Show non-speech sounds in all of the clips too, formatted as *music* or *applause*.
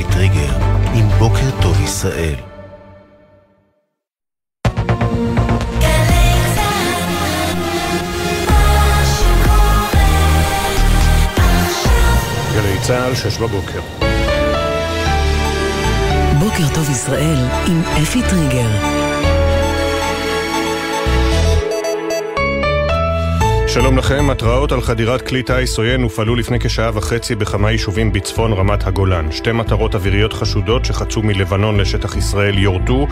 אפי טריגר, עם בוקר טוב ישראל. גלי צה"ל, שש בבוקר. בוקר טוב ישראל עם אפי טריגר. שלום לכם, התראות על חדירת כלי טיס עוין הופעלו לפני כשעה וחצי בכמה יישובים בצפון רמת הגולן. שתי מטרות אוויריות חשודות שחצו מלבנון לשטח ישראל יורדו,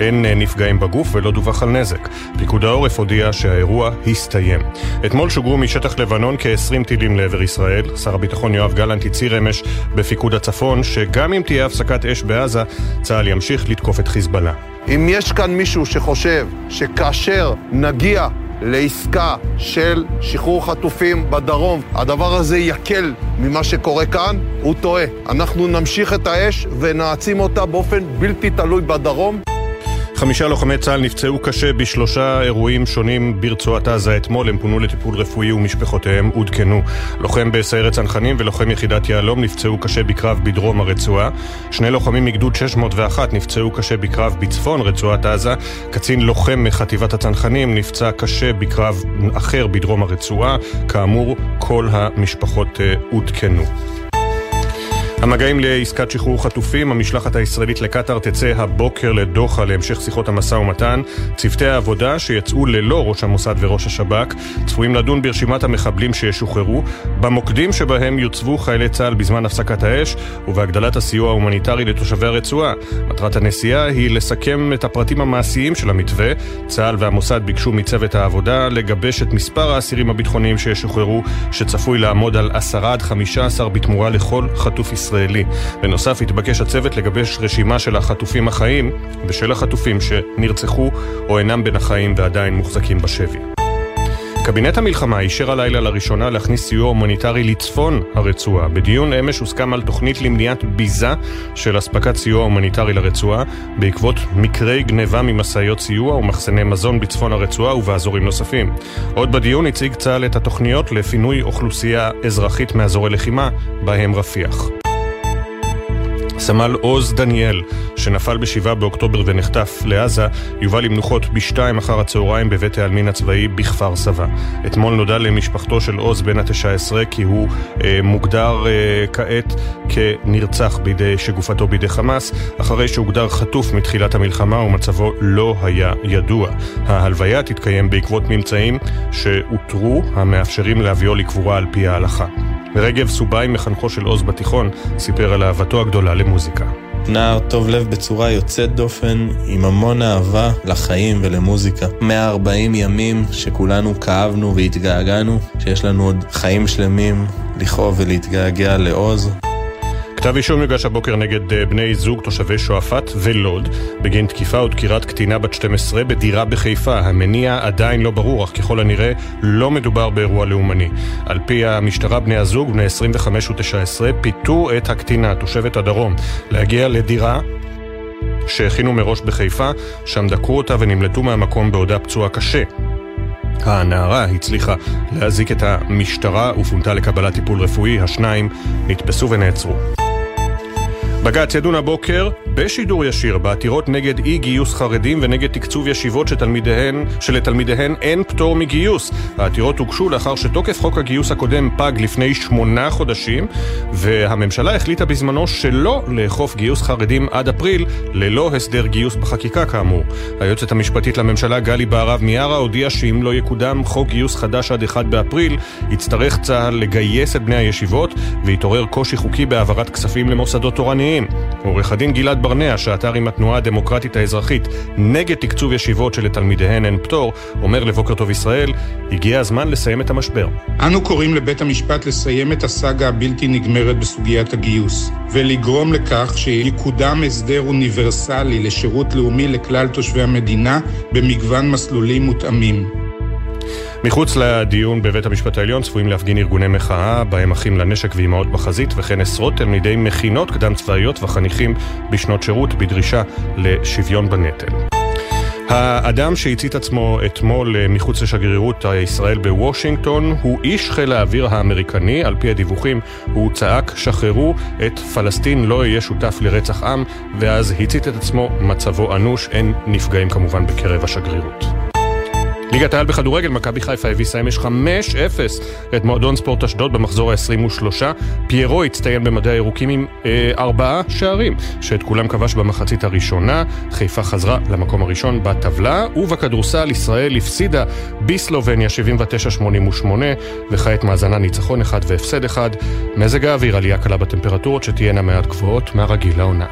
אין נפגעים בגוף ולא דווח על נזק. פיקוד העורף הודיע שהאירוע הסתיים. אתמול שוגרו משטח לבנון כ-20 טילים לעבר ישראל. שר הביטחון יואב גלנט הצהיר אמש בפיקוד הצפון שגם אם תהיה הפסקת אש בעזה, צה"ל ימשיך לתקוף את חיזבאללה. אם יש כאן מישהו שחושב שכאשר נגיע לעסקה של שחרור חטופים בדרום, הדבר הזה יקל ממה שקורה כאן, הוא טועה. אנחנו נמשיך את האש ונעצים אותה באופן בלתי תלוי בדרום. חמישה לוחמי צה"ל נפצעו קשה בשלושה אירועים שונים ברצועת עזה אתמול. הם פונו לטיפול רפואי ומשפחותיהם עודכנו. לוחם בסיירת צנחנים ולוחם יחידת יהלום נפצעו קשה בקרב בדרום הרצועה. שני לוחמים מגדוד 601 נפצעו קשה בקרב בצפון רצועת עזה. קצין לוחם מחטיבת הצנחנים נפצע קשה בקרב אחר בדרום הרצועה. כאמור, כל המשפחות אה, עודכנו. המגעים לעסקת שחרור חטופים, המשלחת הישראלית לקטאר תצא הבוקר לדוחה להמשך שיחות המשא ומתן. צוותי העבודה שיצאו ללא ראש המוסד וראש השב"כ צפויים לדון ברשימת המחבלים שישוחררו, במוקדים שבהם יוצבו חיילי צה"ל בזמן הפסקת האש ובהגדלת הסיוע ההומניטרי לתושבי הרצועה. מטרת הנסיעה היא לסכם את הפרטים המעשיים של המתווה. צה"ל והמוסד ביקשו מצוות העבודה לגבש את מספר האסירים הביטחוניים שישוחררו, שצפוי לעמוד על 10 עד 15 בתמורה לכל חטוף ישראלי. ישראלי. בנוסף התבקש הצוות לגבש רשימה של החטופים החיים ושל החטופים שנרצחו או אינם בין החיים ועדיין מוחזקים בשבי. קבינט המלחמה אישר הלילה לראשונה להכניס סיוע הומניטרי לצפון הרצועה. בדיון אמש הוסכם על תוכנית למניעת ביזה של אספקת סיוע הומניטרי לרצועה בעקבות מקרי גניבה ממשאיות סיוע ומחסני מזון בצפון הרצועה ובאזורים נוספים. עוד בדיון הציג צה"ל את התוכניות לפינוי אוכלוסייה אזרחית מאזורי לחימה, בהם רפיח. סמל עוז דניאל, שנפל ב-7 באוקטובר ונחטף לעזה, יובא למנוחות בשתיים אחר הצהריים בבית העלמין הצבאי בכפר סבא. אתמול נודע למשפחתו של עוז בן ה-19 כי הוא אה, מוגדר אה, כעת כנרצח בידי, שגופתו בידי חמאס, אחרי שהוגדר חטוף מתחילת המלחמה ומצבו לא היה ידוע. ההלוויה תתקיים בעקבות ממצאים שאותרו המאפשרים להביאו לקבורה על פי ההלכה. רגב סובאי, מחנכו של עוז בתיכון, סיפר על אהבתו הגדולה למוזיקה. נער טוב לב בצורה יוצאת דופן, עם המון אהבה לחיים ולמוזיקה. 140 ימים שכולנו כאבנו והתגעגענו, שיש לנו עוד חיים שלמים לכאוב ולהתגעגע לעוז. כתב אישום יוגש הבוקר נגד אה, בני זוג תושבי שועפאט ולוד בגין תקיפה או דקירת קטינה בת 12 בדירה בחיפה. המניע עדיין לא ברור, אך ככל הנראה לא מדובר באירוע לאומני. על פי המשטרה, בני הזוג, בני 25 ו-19, פיתו את הקטינה, תושבת הדרום, להגיע לדירה שהכינו מראש בחיפה, שם דקרו אותה ונמלטו מהמקום בעודה פצועה קשה. הנערה הצליחה להזיק את המשטרה ופונתה לקבלת טיפול רפואי, השניים נתפסו ונעצרו. בג"ץ ידון הבוקר בשידור ישיר בעתירות נגד אי גיוס חרדים ונגד תקצוב ישיבות שתלמידיהן, שלתלמידיהן אין פטור מגיוס. העתירות הוגשו לאחר שתוקף חוק הגיוס הקודם פג לפני שמונה חודשים, והממשלה החליטה בזמנו שלא לאכוף גיוס חרדים עד אפריל, ללא הסדר גיוס בחקיקה כאמור. היועצת המשפטית לממשלה גלי בהרב מיארה הודיעה שאם לא יקודם חוק גיוס חדש עד 1 באפריל, יצטרך צה"ל לגייס את בני הישיבות, ויתעורר קושי חוקי בהעברת כספים למוסדות תורניים. עורך הדין גלעד ברנע, שעתר עם התנועה הדמוקרטית האזרחית נגד תקצוב ישיבות שלתלמידיהן אין פטור, אומר לבוקר טוב ישראל, הגיע הזמן לסיים את המשבר. אנו קוראים לבית המשפט לסיים את הסאגה הבלתי נגמרת בסוגיית הגיוס, ולגרום לכך שיקודם הסדר אוניברסלי לשירות לאומי לכלל תושבי המדינה במגוון מסלולים מותאמים. מחוץ לדיון בבית המשפט העליון צפויים להפגין ארגוני מחאה, בהם אחים לנשק ואימהות בחזית, וכן עשרות תלמידי מכינות קדם צבאיות וחניכים בשנות שירות בדרישה לשוויון בנטל. האדם שהצית עצמו אתמול אה, מחוץ לשגרירות ישראל בוושינגטון הוא איש חיל האוויר האמריקני, על פי הדיווחים הוא צעק שחררו את פלסטין לא יהיה שותף לרצח עם ואז הצית את עצמו, מצבו אנוש, אין נפגעים כמובן בקרב השגרירות. ליגת העל בכדורגל, מכבי חיפה הביסה אמש 5-0 את מועדון ספורט אשדוד במחזור ה-23. פיירו הצטיין במדעי הירוקים עם אה, ארבעה שערים, שאת כולם כבש במחצית הראשונה. חיפה חזרה למקום הראשון בטבלה, ובכדורסל ישראל הפסידה בסלובניה 79-88, וכעת מאזנה ניצחון אחד והפסד אחד. מזג האוויר עלייה קלה בטמפרטורות שתהיינה מעט גבוהות מהרגיל לעונה.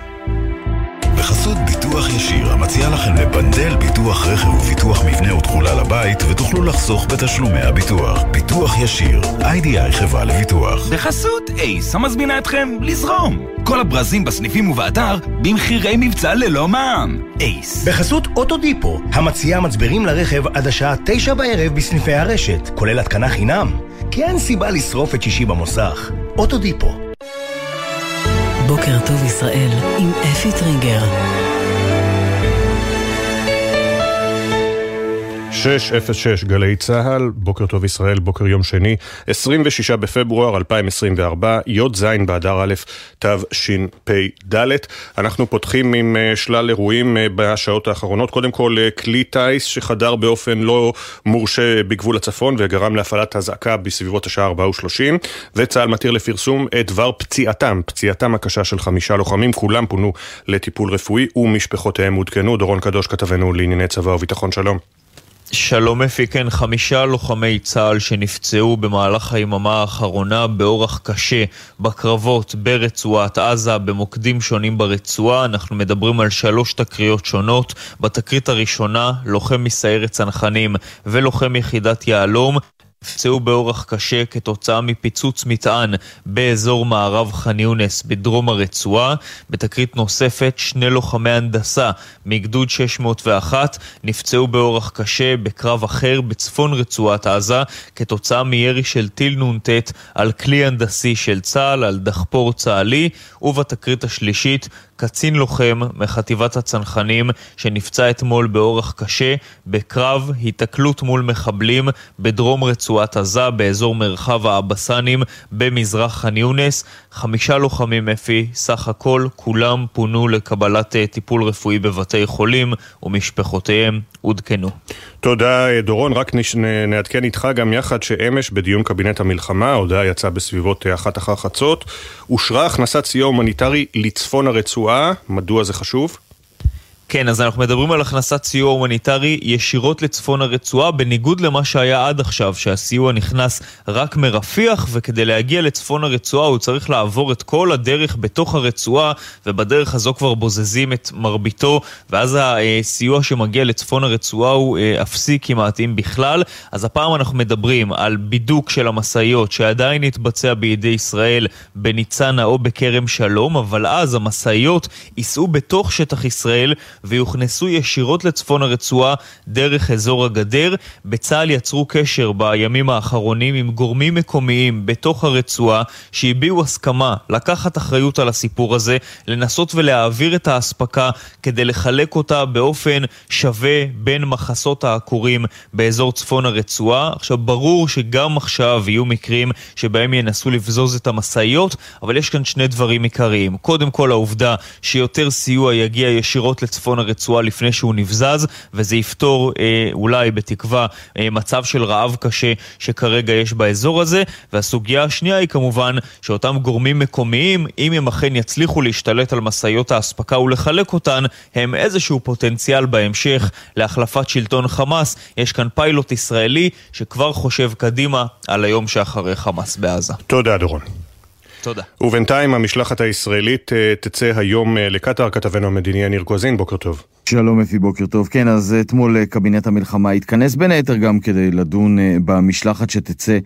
בחסות ביטוח ישיר, המציע לכם לבנדל ביטוח רכב וביטוח מבנה ותכולה לבית, ותוכלו לחסוך בתשלומי הביטוח. ביטוח ישיר, איי-די-איי חברה לביטוח. בחסות אייס, המזמינה אתכם לזרום. כל הברזים בסניפים ובאתר, במחירי מבצע ללא מע"מ. אייס. בחסות אוטודיפו, המציעה מצברים לרכב עד השעה תשע בערב בסניפי הרשת, כולל התקנה חינם. כי אין סיבה לשרוף את שישי במוסך. אוטודיפו. בוקר טוב ישראל עם אפי טריגר. 606 גלי צה"ל, בוקר טוב ישראל, בוקר יום שני, 26 בפברואר 2024, י"ז באדר א' תשפ"ד. אנחנו פותחים עם אה, שלל אירועים אה, בשעות האחרונות. קודם כל, אה, כלי טיס שחדר באופן לא מורשה בגבול הצפון וגרם להפעלת אזעקה בסביבות השעה 4:30, וצה"ל מתיר לפרסום את דבר פציעתם, פציעתם הקשה של חמישה לוחמים, כולם פונו לטיפול רפואי ומשפחותיהם עודכנו. דורון קדוש כתבנו לענייני צבא וביטחון, שלום. שלום אפי, כן, חמישה לוחמי צה"ל שנפצעו במהלך היממה האחרונה באורח קשה בקרבות ברצועת עזה, במוקדים שונים ברצועה. אנחנו מדברים על שלוש תקריות שונות. בתקרית הראשונה, לוחם מסיירת צנחנים ולוחם יחידת יהלום נפצעו באורח קשה כתוצאה מפיצוץ מטען באזור מערב ח'אן יונס בדרום הרצועה. בתקרית נוספת, שני לוחמי הנדסה מגדוד 601 נפצעו באורח קשה בקרב אחר בצפון רצועת עזה כתוצאה מירי של טיל נ"ט על כלי הנדסי של צה"ל, על דחפור צה"לי, ובתקרית השלישית קצין לוחם מחטיבת הצנחנים שנפצע אתמול באורח קשה בקרב היתקלות מול מחבלים בדרום רצועת עזה באזור מרחב האבסנים במזרח ח'אן יונס. חמישה לוחמים אפי, סך הכל כולם פונו לקבלת אה, טיפול רפואי בבתי חולים ומשפחותיהם עודכנו. תודה דורון, רק נעדכן איתך גם יחד שאמש בדיון קבינט המלחמה, ההודעה יצאה בסביבות אה, אחת אחר חצות, אושרה הכנסת סיוע הומניטרי לצפון הרצועה, מדוע זה חשוב? כן, אז אנחנו מדברים על הכנסת סיוע הומניטרי ישירות לצפון הרצועה, בניגוד למה שהיה עד עכשיו, שהסיוע נכנס רק מרפיח, וכדי להגיע לצפון הרצועה הוא צריך לעבור את כל הדרך בתוך הרצועה, ובדרך הזו כבר בוזזים את מרביתו, ואז הסיוע שמגיע לצפון הרצועה הוא אה, אפסי כמעט אם בכלל. אז הפעם אנחנו מדברים על בידוק של המשאיות, שעדיין יתבצע בידי ישראל בניצנה או בכרם שלום, אבל אז המשאיות ייסעו בתוך שטח ישראל, ויוכנסו ישירות לצפון הרצועה דרך אזור הגדר. בצה"ל יצרו קשר בימים האחרונים עם גורמים מקומיים בתוך הרצועה שהביעו הסכמה לקחת אחריות על הסיפור הזה, לנסות ולהעביר את האספקה כדי לחלק אותה באופן שווה בין מחסות העקורים באזור צפון הרצועה. עכשיו ברור שגם עכשיו יהיו מקרים שבהם ינסו לבזוז את המשאיות, אבל יש כאן שני דברים עיקריים. קודם כל העובדה שיותר סיוע יגיע ישירות לצפון צפון הרצועה לפני שהוא נבזז, וזה יפתור אה, אולי בתקווה אה, מצב של רעב קשה שכרגע יש באזור הזה. והסוגיה השנייה היא כמובן שאותם גורמים מקומיים, אם הם אכן יצליחו להשתלט על משאיות האספקה ולחלק אותן, הם איזשהו פוטנציאל בהמשך להחלפת שלטון חמאס. יש כאן פיילוט ישראלי שכבר חושב קדימה על היום שאחרי חמאס בעזה. תודה, דורון. תודה. ובינתיים המשלחת הישראלית אה, תצא היום אה, לקטאר, כתבנו המדיני יניר קוזין, בוקר טוב. שלום אפי, בוקר טוב. כן, אז אתמול אה, קבינט המלחמה התכנס בין היתר גם כדי לדון במשלחת שתצא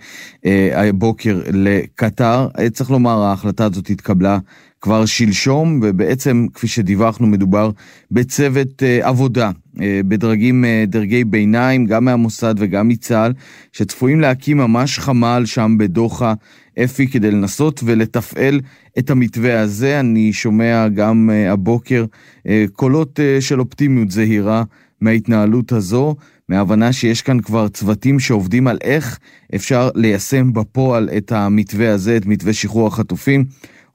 הבוקר לקטאר. צריך לומר, ההחלטה הזאת התקבלה כבר שלשום, ובעצם, כפי שדיווחנו, מדובר בצוות עבודה בדרגים, דרגי ביניים, גם מהמוסד וגם מצה"ל, שצפויים להקים ממש חמ"ל שם בדוחה אפי כדי לנסות ולתפעל את המתווה הזה. אני שומע גם הבוקר קולות של אופטימיות זהירה מההתנהלות הזו, מההבנה שיש כאן כבר צוותים שעובדים על איך אפשר ליישם בפועל את המתווה הזה, את מתווה שחרור החטופים.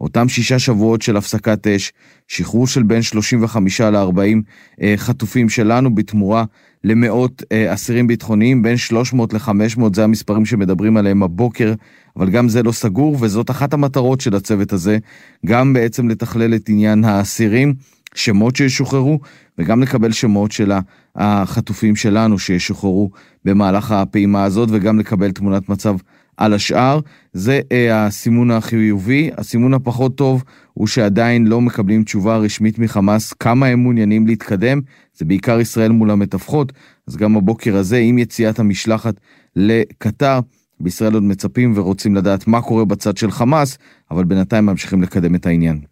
אותם שישה שבועות של הפסקת אש, שחרור של בין 35 ל-40 אה, חטופים שלנו בתמורה למאות אה, אסירים ביטחוניים, בין 300 ל-500, זה המספרים שמדברים עליהם הבוקר, אבל גם זה לא סגור, וזאת אחת המטרות של הצוות הזה, גם בעצם לתכלל את עניין האסירים, שמות שישוחררו, וגם לקבל שמות של החטופים שלנו שישוחררו במהלך הפעימה הזאת, וגם לקבל תמונת מצב על השאר. זה אה, הסימון החיובי. הסימון הפחות טוב הוא שעדיין לא מקבלים תשובה רשמית מחמאס כמה הם מעוניינים להתקדם. זה בעיקר ישראל מול המתווכות, אז גם הבוקר הזה, עם יציאת המשלחת לקטר, בישראל עוד מצפים ורוצים לדעת מה קורה בצד של חמאס, אבל בינתיים ממשיכים לקדם את העניין.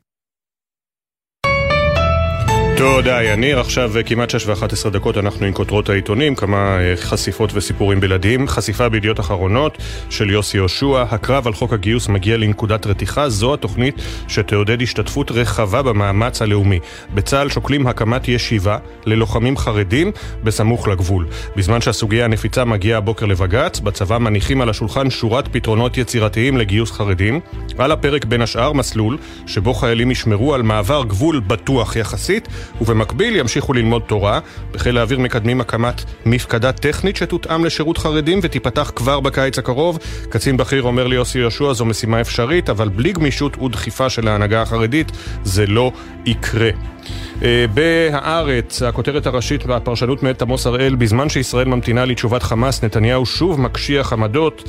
תודה, יניר. עכשיו כמעט 6 ו-11 דקות אנחנו עם כותרות העיתונים, כמה אה, חשיפות וסיפורים בלעדיים. חשיפה בידיעות אחרונות של יוסי יהושע, הקרב על חוק הגיוס מגיע לנקודת רתיחה, זו התוכנית שתעודד השתתפות רחבה במאמץ הלאומי. בצה"ל שוקלים הקמת ישיבה ללוחמים חרדים בסמוך לגבול. בזמן שהסוגיה הנפיצה מגיעה הבוקר לבג"ץ, בצבא מניחים על השולחן שורת פתרונות יצירתיים לגיוס חרדים. על הפרק בין השאר מסלול שבו חיילים ישמרו על מעבר גבול בטוח יחסית ובמקביל ימשיכו ללמוד תורה. בחיל האוויר מקדמים הקמת מפקדה טכנית שתותאם לשירות חרדים ותיפתח כבר בקיץ הקרוב. קצין בכיר אומר ליוסי יהושע זו משימה אפשרית, אבל בלי גמישות ודחיפה של ההנהגה החרדית זה לא יקרה. אה, בהארץ, הכותרת הראשית והפרשנות מאת עמוס הראל, בזמן שישראל ממתינה לתשובת חמאס, נתניהו שוב מקשיח עמדות.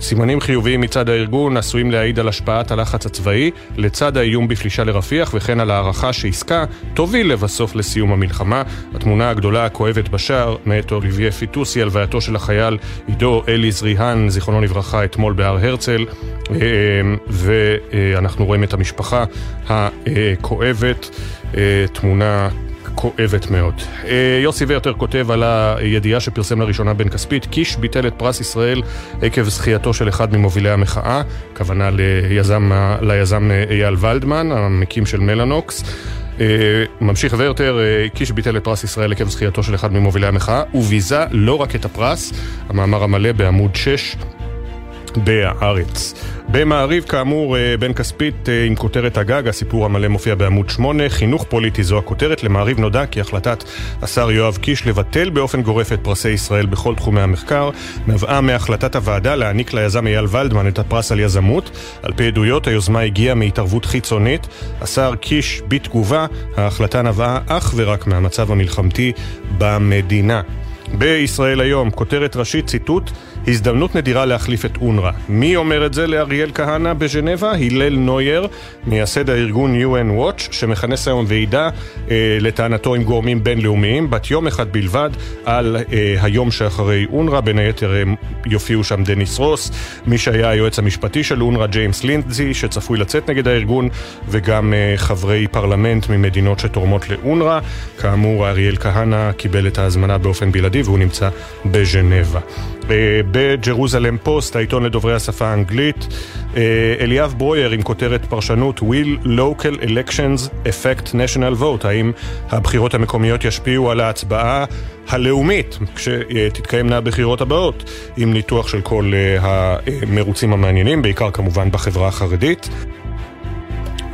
סימנים חיוביים מצד הארגון עשויים להעיד על השפעת הלחץ הצבאי, לצד האיום בפלישה לרפיח, וכן על הערכה שעסקה תוביל לבסוף לסיום המלחמה. התמונה הגדולה הכואבת בשער, מאת אוליביה פיטוסי, הלווייתו של החייל עידו אליז ריהן, זיכרונו לברכה, אתמול בהר הרצל, אה, ואנחנו רואים את המשפחה הכואבת. אה, תמונה כואבת מאוד. אה, יוסי ורטר כותב על הידיעה שפרסם לראשונה בן כספית, קיש ביטל את פרס ישראל עקב זכייתו של אחד ממובילי המחאה, הכוונה ליזם, ליזם אייל ולדמן, המקים של מלאנוקס. אה, ממשיך ורטר, קיש ביטל את פרס ישראל עקב זכייתו של אחד ממובילי המחאה, וביזה לא רק את הפרס, המאמר המלא בעמוד 6 בהארץ. במעריב, כאמור, אה, בן כספית אה, עם כותרת הגג, הסיפור המלא מופיע בעמוד 8, חינוך פוליטי זו הכותרת. למעריב נודע כי החלטת השר יואב קיש לבטל באופן גורף את פרסי ישראל בכל תחומי המחקר, נבעה מהחלטת הוועדה להעניק ליזם אייל ולדמן את הפרס על יזמות. על פי עדויות, היוזמה הגיעה מהתערבות חיצונית. השר קיש, בתגובה, ההחלטה נבעה אך ורק מהמצב המלחמתי במדינה. בישראל היום, כותרת ראשית, ציטוט, הזדמנות נדירה להחליף את אונר"א. מי אומר את זה לאריאל כהנא בז'נבה? הלל נויר, מייסד הארגון UN Watch, שמכנס היום ועידה אה, לטענתו עם גורמים בינלאומיים, בת יום אחד בלבד, על אה, היום שאחרי אונר"א, בין היתר יופיעו שם דניס רוס, מי שהיה היועץ המשפטי של אונר"א, ג'יימס לינדזי, שצפוי לצאת נגד הארגון, וגם אה, חברי פרלמנט ממדינות שתורמות לאונר"א. כאמור, אריאל כהנא קיבל את ההזמנה באופן בלעדי והוא נמצא בז'נבה. בג'רוזלם פוסט, העיתון לדוברי השפה האנגלית, אה, אליאב ברויר עם כותרת פרשנות Will Local Elections Affect National Vote? האם הבחירות המקומיות ישפיעו על ההצבעה הלאומית כשתתקיימנה הבחירות הבאות? עם ניתוח של כל אה, המרוצים המעניינים, בעיקר כמובן בחברה החרדית.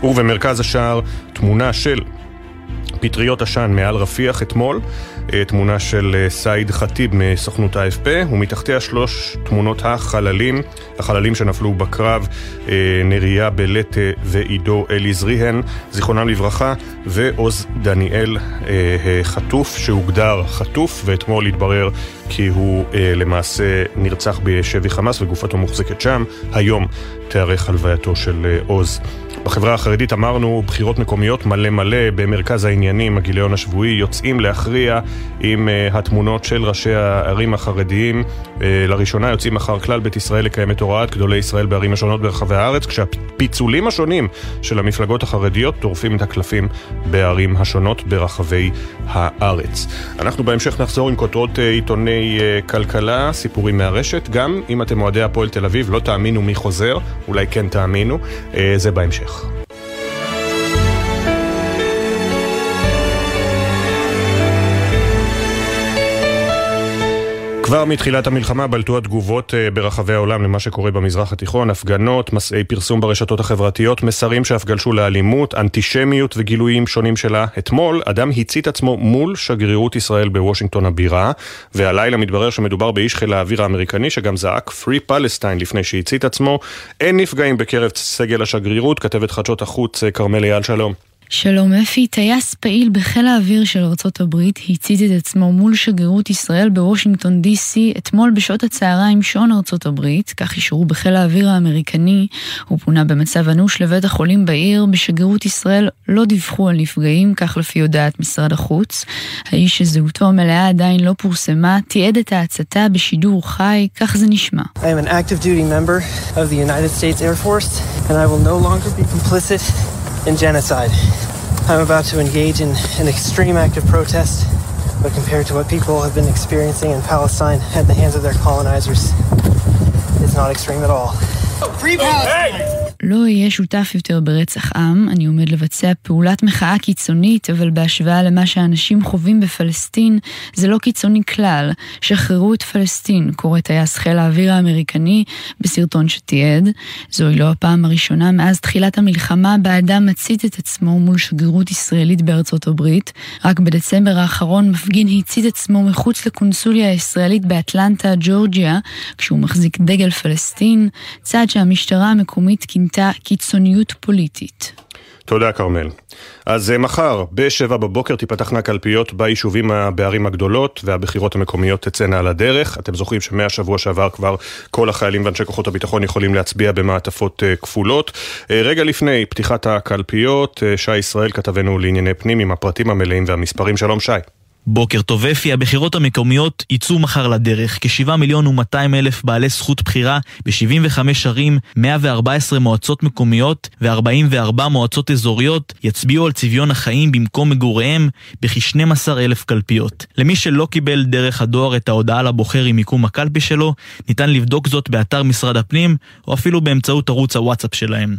ובמרכז השער תמונה של פטריות עשן מעל רפיח אתמול, תמונה של אה, סעיד ח'טיב מסוכנות ה-AFP, ומתחתיה שלוש תמונות החללים, החללים שנפלו בקרב, אה, נריה בלטה ועידו אליז ריהן, זיכרונם לברכה, ועוז דניאל חטוף, שהוגדר חטוף, ואתמול התברר כי הוא למעשה נרצח בשבי חמאס וגופתו מוחזקת שם. היום תיארך הלווייתו של עוז. בחברה החרדית אמרנו בחירות מקומיות מלא מלא במרכז העניינים, הגיליון השבועי, יוצאים להכריע עם uh, התמונות של ראשי הערים החרדיים. Uh, לראשונה יוצאים מחר כלל בית ישראל לקיים את הוראת גדולי ישראל בערים השונות ברחבי הארץ, כשהפיצולים השונים של המפלגות החרדיות טורפים את הקלפים בערים השונות ברחבי הארץ. אנחנו בהמשך נחזור עם כותרות uh, עיתוני כלכלה, סיפורים מהרשת, גם אם אתם אוהדי הפועל תל אביב, לא תאמינו מי חוזר, אולי כן תאמינו, זה בהמשך. להמשיך. כבר מתחילת המלחמה בלטו התגובות אה, ברחבי העולם למה שקורה במזרח התיכון, הפגנות, מסעי פרסום ברשתות החברתיות, מסרים שאף גלשו לאלימות, אנטישמיות וגילויים שונים שלה. אתמול אדם הצית עצמו מול שגרירות ישראל בוושינגטון הבירה, והלילה מתברר שמדובר באיש חיל האוויר האמריקני שגם זעק Free Palestine לפני שהצית עצמו. אין נפגעים בקרב סגל השגרירות, כתבת חדשות החוץ אה, כרמל אייל שלום. שלום אפי, טייס פעיל בחיל האוויר של ארצות הברית הצית את עצמו מול שגרירות ישראל בוושינגטון די.סי אתמול בשעות הצהריים שעון ארצות הברית, כך אישרו בחיל האוויר האמריקני. הוא פונה במצב אנוש לבית החולים בעיר, בשגרירות ישראל לא דיווחו על נפגעים, כך לפי הודעת משרד החוץ. האיש שזהותו המלאה עדיין לא פורסמה, תיעד את ההצתה בשידור חי, כך זה נשמע. I am an active duty member of the United States Air Force, and I will no longer be complicit in genocide. I'm about to engage in an extreme act of protest, but compared to what people have been experiencing in Palestine at the hands of their colonizers, it's not extreme at all. Free Palestine! לא אהיה שותף יותר ברצח עם, אני עומד לבצע פעולת מחאה קיצונית, אבל בהשוואה למה שאנשים חווים בפלסטין, זה לא קיצוני כלל. שחררו את פלסטין, קורא טייס חיל האוויר האמריקני בסרטון שתיעד. זוהי לא הפעם הראשונה מאז תחילת המלחמה בה אדם מצית את עצמו מול שגרירות ישראלית בארצות הברית. רק בדצמבר האחרון מפגין הצית עצמו מחוץ לקונסוליה הישראלית באטלנטה, ג'ורג'יה, כשהוא מחזיק דגל פלסטין, צעד שהמשטרה המקומית כינתה הייתה קיצוניות פוליטית. תודה כרמל. אז אה, מחר, ב-7 בבוקר תיפתחנה קלפיות ביישובים בערים הגדולות והבחירות המקומיות תצאנה על הדרך. אתם זוכרים שמהשבוע שעבר כבר כל החיילים ואנשי כוחות הביטחון יכולים להצביע במעטפות אה, כפולות. אה, רגע לפני פתיחת הקלפיות, שי ישראל כתבנו לענייני פנים עם הפרטים המלאים והמספרים. שלום שי. בוקר טוב אפי, הבחירות המקומיות יצאו מחר לדרך. כ-7 מיליון ו-200 אלף בעלי זכות בחירה ב-75 ערים, 114 מועצות מקומיות ו-44 מועצות אזוריות יצביעו על צביון החיים במקום מגוריהם בכ-12 אלף קלפיות. למי שלא קיבל דרך הדואר את ההודעה לבוחר עם מיקום הקלפי שלו, ניתן לבדוק זאת באתר משרד הפנים או אפילו באמצעות ערוץ הוואטסאפ שלהם.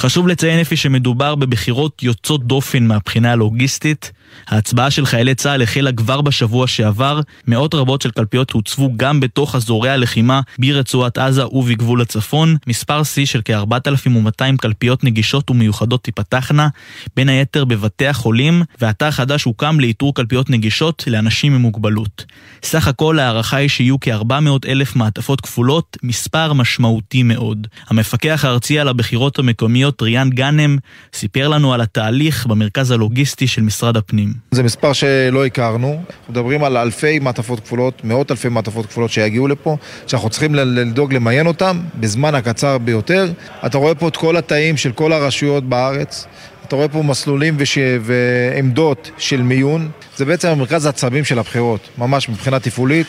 חשוב לציין אפי שמדובר בבחירות יוצאות דופן מהבחינה הלוגיסטית. ההצבעה של חיילי צה"ל החלה כבר בשבוע שעבר, מאות רבות של קלפיות הוצבו גם בתוך אזורי הלחימה ברצועת עזה ובגבול הצפון, מספר שיא של כ-4,200 קלפיות נגישות ומיוחדות תיפתחנה, בין היתר בבתי החולים, ואתר חדש הוקם לאיתור קלפיות נגישות לאנשים עם מוגבלות. סך הכל ההערכה היא שיהיו כ-400 אלף מעטפות כפולות, מספר משמעותי מאוד. המפקח הארצי על הבחירות המקומיות ריאן גאנם סיפר לנו על התהליך במרכז הלוגיסטי של משרד הפנים. זה מספר שלא הכרנו, מדברים על אלפי מעטפות כפולות, מאות אלפי מעטפות כפולות שיגיעו לפה, שאנחנו צריכים לדאוג למיין אותם בזמן הקצר ביותר. אתה רואה פה את כל התאים של כל הרשויות בארץ. אתה רואה פה מסלולים וש... ועמדות של מיון. זה בעצם המרכז העצבים של הבחירות, ממש מבחינה תפעולית,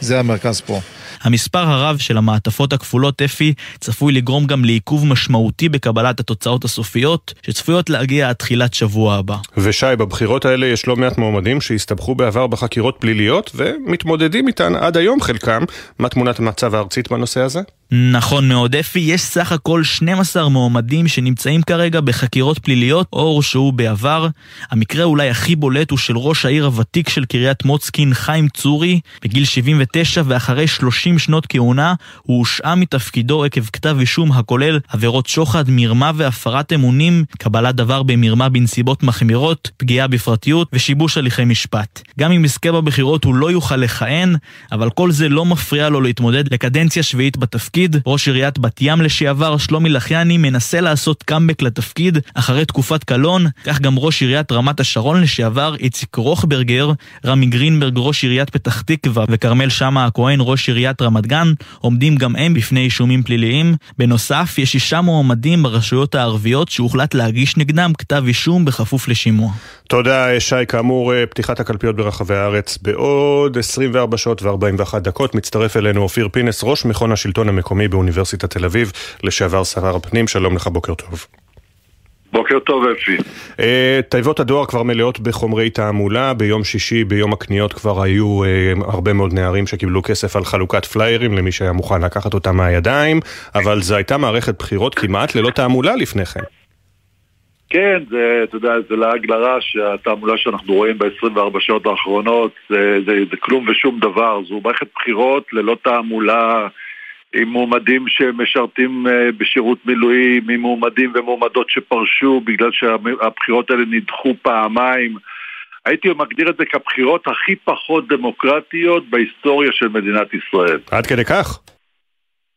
זה המרכז פה. המספר הרב של המעטפות הכפולות אפי צפוי לגרום גם לעיכוב משמעותי בקבלת התוצאות הסופיות, שצפויות להגיע עד תחילת שבוע הבא. ושי, בבחירות האלה יש לא מעט מועמדים שהסתבכו בעבר בחקירות פליליות, ומתמודדים איתן עד היום חלקם. מה תמונת המצב הארצית בנושא הזה? נכון מאוד, אפי, יש סך הכל 12 מועמדים שנמצאים כרגע בחקירות פליליות או הורשעו בעבר. המקרה אולי הכי בולט הוא של ראש העיר הוותיק של קריית מוצקין, חיים צורי, בגיל 79 ואחרי 30 שנות כהונה, הוא הושעה מתפקידו עקב כתב אישום הכולל עבירות שוחד, מרמה והפרת אמונים, קבלת דבר במרמה בנסיבות מחמירות, פגיעה בפרטיות ושיבוש הליכי משפט. גם אם יזכה בבחירות הוא לא יוכל לכהן, אבל כל זה לא מפריע לו להתמודד לקדנציה שביעית בתפקיד. לתפקיד. ראש עיריית בת ים לשעבר, שלומי לחיאני, מנסה לעשות קאמבק לתפקיד אחרי תקופת קלון. כך גם ראש עיריית רמת השרון לשעבר, איציק רוכברגר, רמי גרינברג, ראש עיריית פתח תקווה, וכרמל שאמה הכהן, ראש עיריית רמת גן, עומדים גם הם בפני אישומים פליליים. בנוסף, יש שישה מועמדים ברשויות הערביות שהוחלט להגיש נגדם כתב אישום בכפוף לשימוע. תודה, שי. כאמור, אה, פתיחת הקלפיות ברחבי הארץ בעוד 24 שעות ו-41 דקות. מצטרף אלינו אופיר פינס, ראש מכון השלטון המקומי באוניברסיטת תל אביב, לשעבר שר הפנים. שלום לך, בוקר טוב. בוקר טוב, אפי. Uh, תיבות הדואר כבר מלאות בחומרי תעמולה. ביום שישי, ביום הקניות, כבר היו uh, הרבה מאוד נערים שקיבלו כסף על חלוקת פליירים למי שהיה מוכן לקחת אותם מהידיים, אבל זו הייתה מערכת בחירות כמעט ללא תעמולה לפני כן. כן, זה, אתה יודע, זה לעג לרש, התעמולה שאנחנו רואים ב-24 שעות האחרונות זה, זה, זה כלום ושום דבר, זו מערכת בחירות ללא תעמולה עם מועמדים שמשרתים אה, בשירות מילואים, עם מועמדים ומועמדות שפרשו בגלל שהבחירות האלה נדחו פעמיים. הייתי מגדיר את זה כבחירות הכי פחות דמוקרטיות בהיסטוריה של מדינת ישראל. עד כדי כך?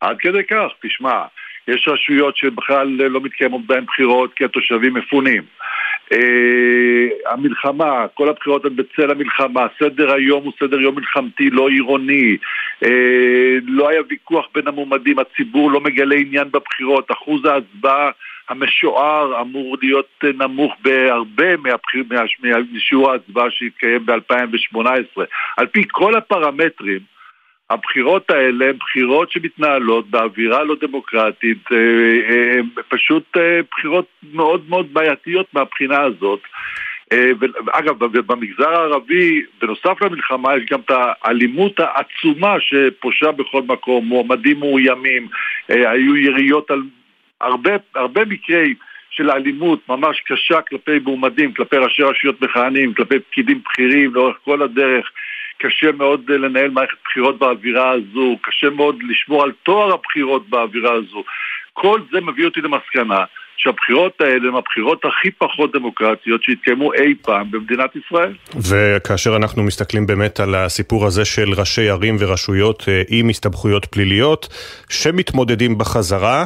עד כדי כך, תשמע, יש רשויות שבכלל לא מתקיימות בהן בחירות כי התושבים מפונים. Uh, המלחמה, כל הבחירות הן בצל המלחמה, סדר היום הוא סדר יום מלחמתי, לא עירוני, uh, לא היה ויכוח בין המועמדים, הציבור לא מגלה עניין בבחירות, אחוז ההצבעה המשוער אמור להיות נמוך בהרבה משיעור ההצבעה שהתקיים ב-2018. על פי כל הפרמטרים, הבחירות האלה הן בחירות שמתנהלות באווירה לא דמוקרטית, אה, אה, פשוט אה, בחירות מאוד מאוד בעייתיות מהבחינה הזאת. אגב, במגזר הערבי, בנוסף למלחמה, יש גם את האלימות העצומה שפושה בכל מקום, מועמדים מאוימים, היו יריות על הרבה, הרבה מקרי של אלימות ממש קשה כלפי מועמדים, כלפי ראשי רשויות מכהנים, כלפי פקידים בכירים לאורך כל הדרך. קשה מאוד אה, לנהל מערכת בחירות באווירה הזו, קשה מאוד לשמור על תואר הבחירות באווירה הזו. כל זה מביא אותי למסקנה שהבחירות האלה הן הבחירות הכי פחות דמוקרטיות שהתקיימו אי פעם במדינת ישראל. וכאשר אנחנו מסתכלים באמת על הסיפור הזה של ראשי ערים ורשויות אה, עם הסתבכויות פליליות שמתמודדים בחזרה,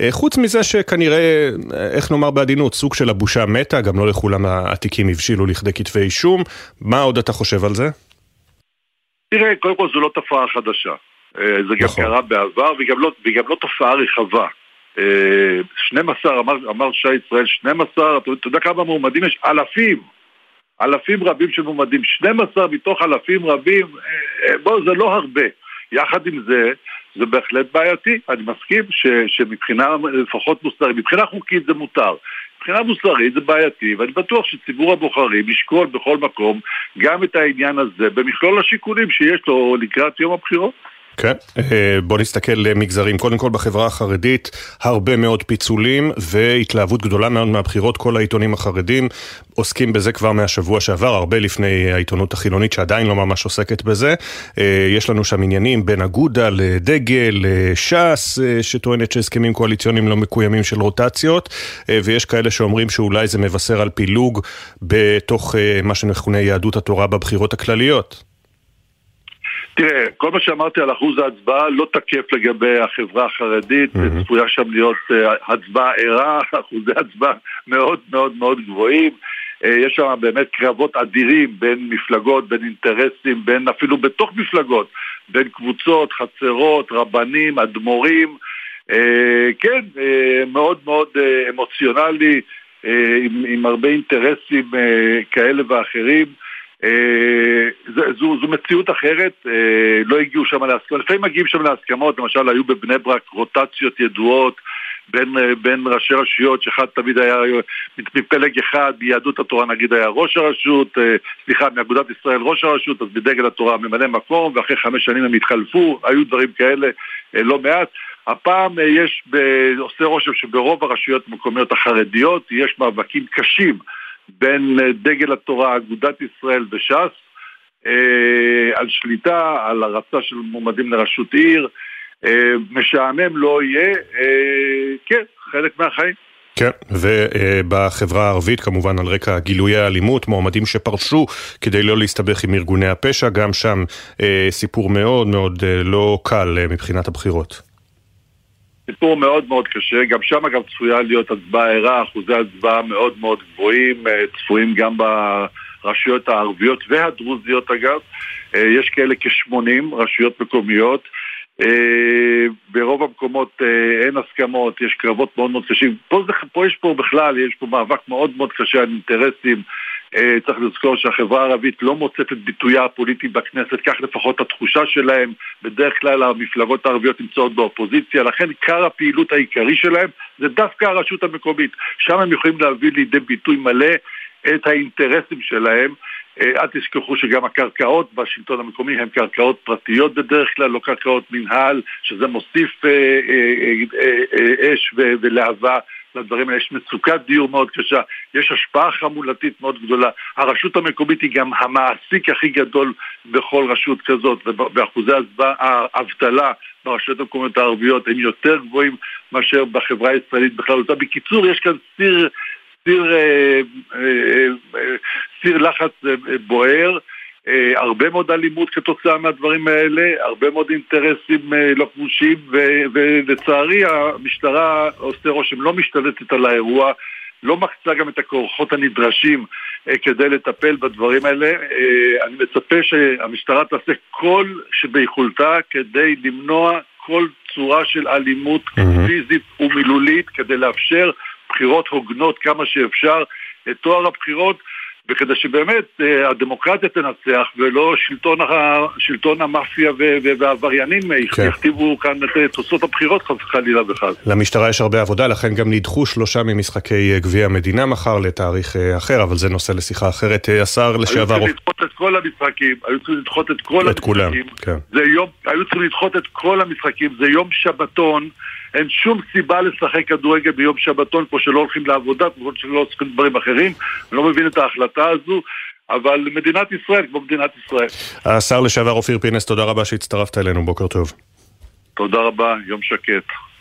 אה, חוץ מזה שכנראה, איך נאמר בעדינות, סוג של הבושה מתה, גם לא לכולם התיקים הבשילו לכדי כתבי אישום, מה עוד אתה חושב על זה? תראה, קודם כל זו לא תופעה חדשה. אה, זה גם נכון. קרה בעבר, והיא גם לא, לא תופעה רחבה. 12, אה, אמר, אמר שי ישראל, 12, אתה, אתה יודע כמה מועמדים יש? אלפים. אלפים רבים של מועמדים. 12 מתוך אלפים רבים, אה, בואו, זה לא הרבה. יחד עם זה, זה בהחלט בעייתי. אני מסכים ש, שמבחינה לפחות מוסרית, מבחינה חוקית זה מותר. מבחינה מוסרית זה בעייתי, ואני בטוח שציבור הבוחרים ישקול בכל מקום גם את העניין הזה במכלול השיקולים שיש לו לקראת יום הבחירות. כן, אה, בוא נסתכל למגזרים. קודם כל בחברה החרדית, הרבה מאוד פיצולים והתלהבות גדולה מאוד מהבחירות. כל העיתונים החרדים עוסקים בזה כבר מהשבוע שעבר, הרבה לפני העיתונות החילונית שעדיין לא ממש עוסקת בזה. אה, יש לנו שם עניינים בין אגודה לדגל, לש"ס, אה, שטוענת שהסכמים קואליציוניים לא מקוימים של רוטציות, ויש כאלה שאומרים שאולי זה מבשר על פילוג בתוך מה שמכונה יהדות התורה בבחירות הכלליות. תראה, כל מה שאמרתי על אחוז ההצבעה לא תקף לגבי החברה החרדית, mm-hmm. צפויה שם להיות uh, הצבעה ערה, *laughs* אחוזי הצבעה מאוד מאוד מאוד גבוהים. Uh, יש שם באמת קרבות אדירים בין מפלגות, בין אינטרסים, בין אפילו בתוך מפלגות, בין קבוצות, חצרות, רבנים, אדמו"רים. Uh, כן, uh, מאוד מאוד uh, אמוציונלי, uh, עם, עם הרבה אינטרסים uh, כאלה ואחרים. אה, זו, זו מציאות אחרת, אה, לא הגיעו שם להסכמות, לפעמים מגיעים שם להסכמות, למשל היו בבני ברק רוטציות ידועות בין, אה, בין ראשי רשויות, שאחד תמיד היה מפלג אחד, ביהדות התורה נגיד היה ראש הרשות, סליחה, מאגודת ישראל ראש הרשות, אז בדגל התורה ממלא מקום, ואחרי חמש שנים הם התחלפו, היו דברים כאלה לא מעט. הפעם יש, עושה רושם שברוב הרשויות המקומיות החרדיות יש מאבקים קשים בין אה, דגל התורה, אגודת ישראל וש"ס אה, על שליטה, על הרצה של מועמדים לראשות עיר. אה, משעמם לא יהיה, כן, חלק מהחיים. כן, ובחברה הערבית כמובן על רקע גילויי האלימות, מועמדים שפרשו כדי לא להסתבך עם ארגוני הפשע, גם שם סיפור מאוד מאוד לא קל מבחינת הבחירות. סיפור מאוד מאוד קשה, גם שם אגב צפויה להיות הצבעה ערה, אחוזי הצבעה מאוד מאוד גבוהים, אה, צפויים גם ברשויות הערביות והדרוזיות אגב, אה, יש כאלה כ-80 רשויות מקומיות, אה, ברוב המקומות אין הסכמות, יש קרבות מאוד מאוד קשים, פה, פה יש פה בכלל, יש פה מאבק מאוד מאוד קשה על אינטרסים צריך לזכור שהחברה הערבית לא מוצאת את ביטויה הפוליטי בכנסת, כך לפחות התחושה שלהם. בדרך כלל המפלגות הערביות נמצאות באופוזיציה, לכן עיקר הפעילות העיקרי שלהם זה דווקא הרשות המקומית. שם הם יכולים להביא לידי ביטוי מלא את האינטרסים שלהם. אה, אל תשכחו שגם הקרקעות בשלטון המקומי הן קרקעות פרטיות בדרך כלל, לא קרקעות מנהל, שזה מוסיף אה, אש ולהבה לדברים האלה, יש מצוקת דיור מאוד קשה, יש השפעה חמולתית מאוד גדולה. הרשות המקומית היא גם המעסיק הכי גדול בכל רשות כזאת, ואחוזי האבטלה ברשויות המקומיות הערביות הם יותר גבוהים מאשר בחברה הישראלית בכללותה. בקיצור, יש כאן סיר, סיר, אה, אה, אה, סיר לחץ בוער. אה, הרבה מאוד אלימות כתוצאה מהדברים האלה, הרבה מאוד אינטרסים אה, לא כבושים ולצערי המשטרה עושה רושם לא משתלטת על האירוע, לא מקצה גם את הכוחות הנדרשים אה, כדי לטפל בדברים האלה. אני מצפה שהמשטרה תעשה כל שביכולתה כדי למנוע כל צורה של אלימות mm-hmm. פיזית ומילולית כדי לאפשר בחירות הוגנות כמה שאפשר. את תואר הבחירות וכדי שבאמת אה, הדמוקרטיה תנצח ולא שלטון, שלטון המאפיה והעבריינים כן. יכתיבו כאן את תוצאות הבחירות חלילה וחס. למשטרה יש הרבה עבודה, לכן גם נדחו שלושה ממשחקי אה, גביע המדינה מחר לתאריך אה, אחר, אבל זה נושא לשיחה אחרת. השר לשעבר... היו צריכים לדחות את כל המשחקים, היו צריכים לדחות את כל את המשחקים. כולם, כן. זה יום, היו צריכים לדחות את כל המשחקים, זה יום שבתון. אין שום סיבה לשחק כדורגל ביום שבתון, כמו שלא הולכים לעבודה, כמו שלא עושים דברים אחרים. אני לא מבין את ההחלטה הזו. אבל מדינת ישראל כמו מדינת ישראל. השר לשעבר אופיר פינס, תודה רבה שהצטרפת אלינו, בוקר טוב. תודה רבה, יום שקט.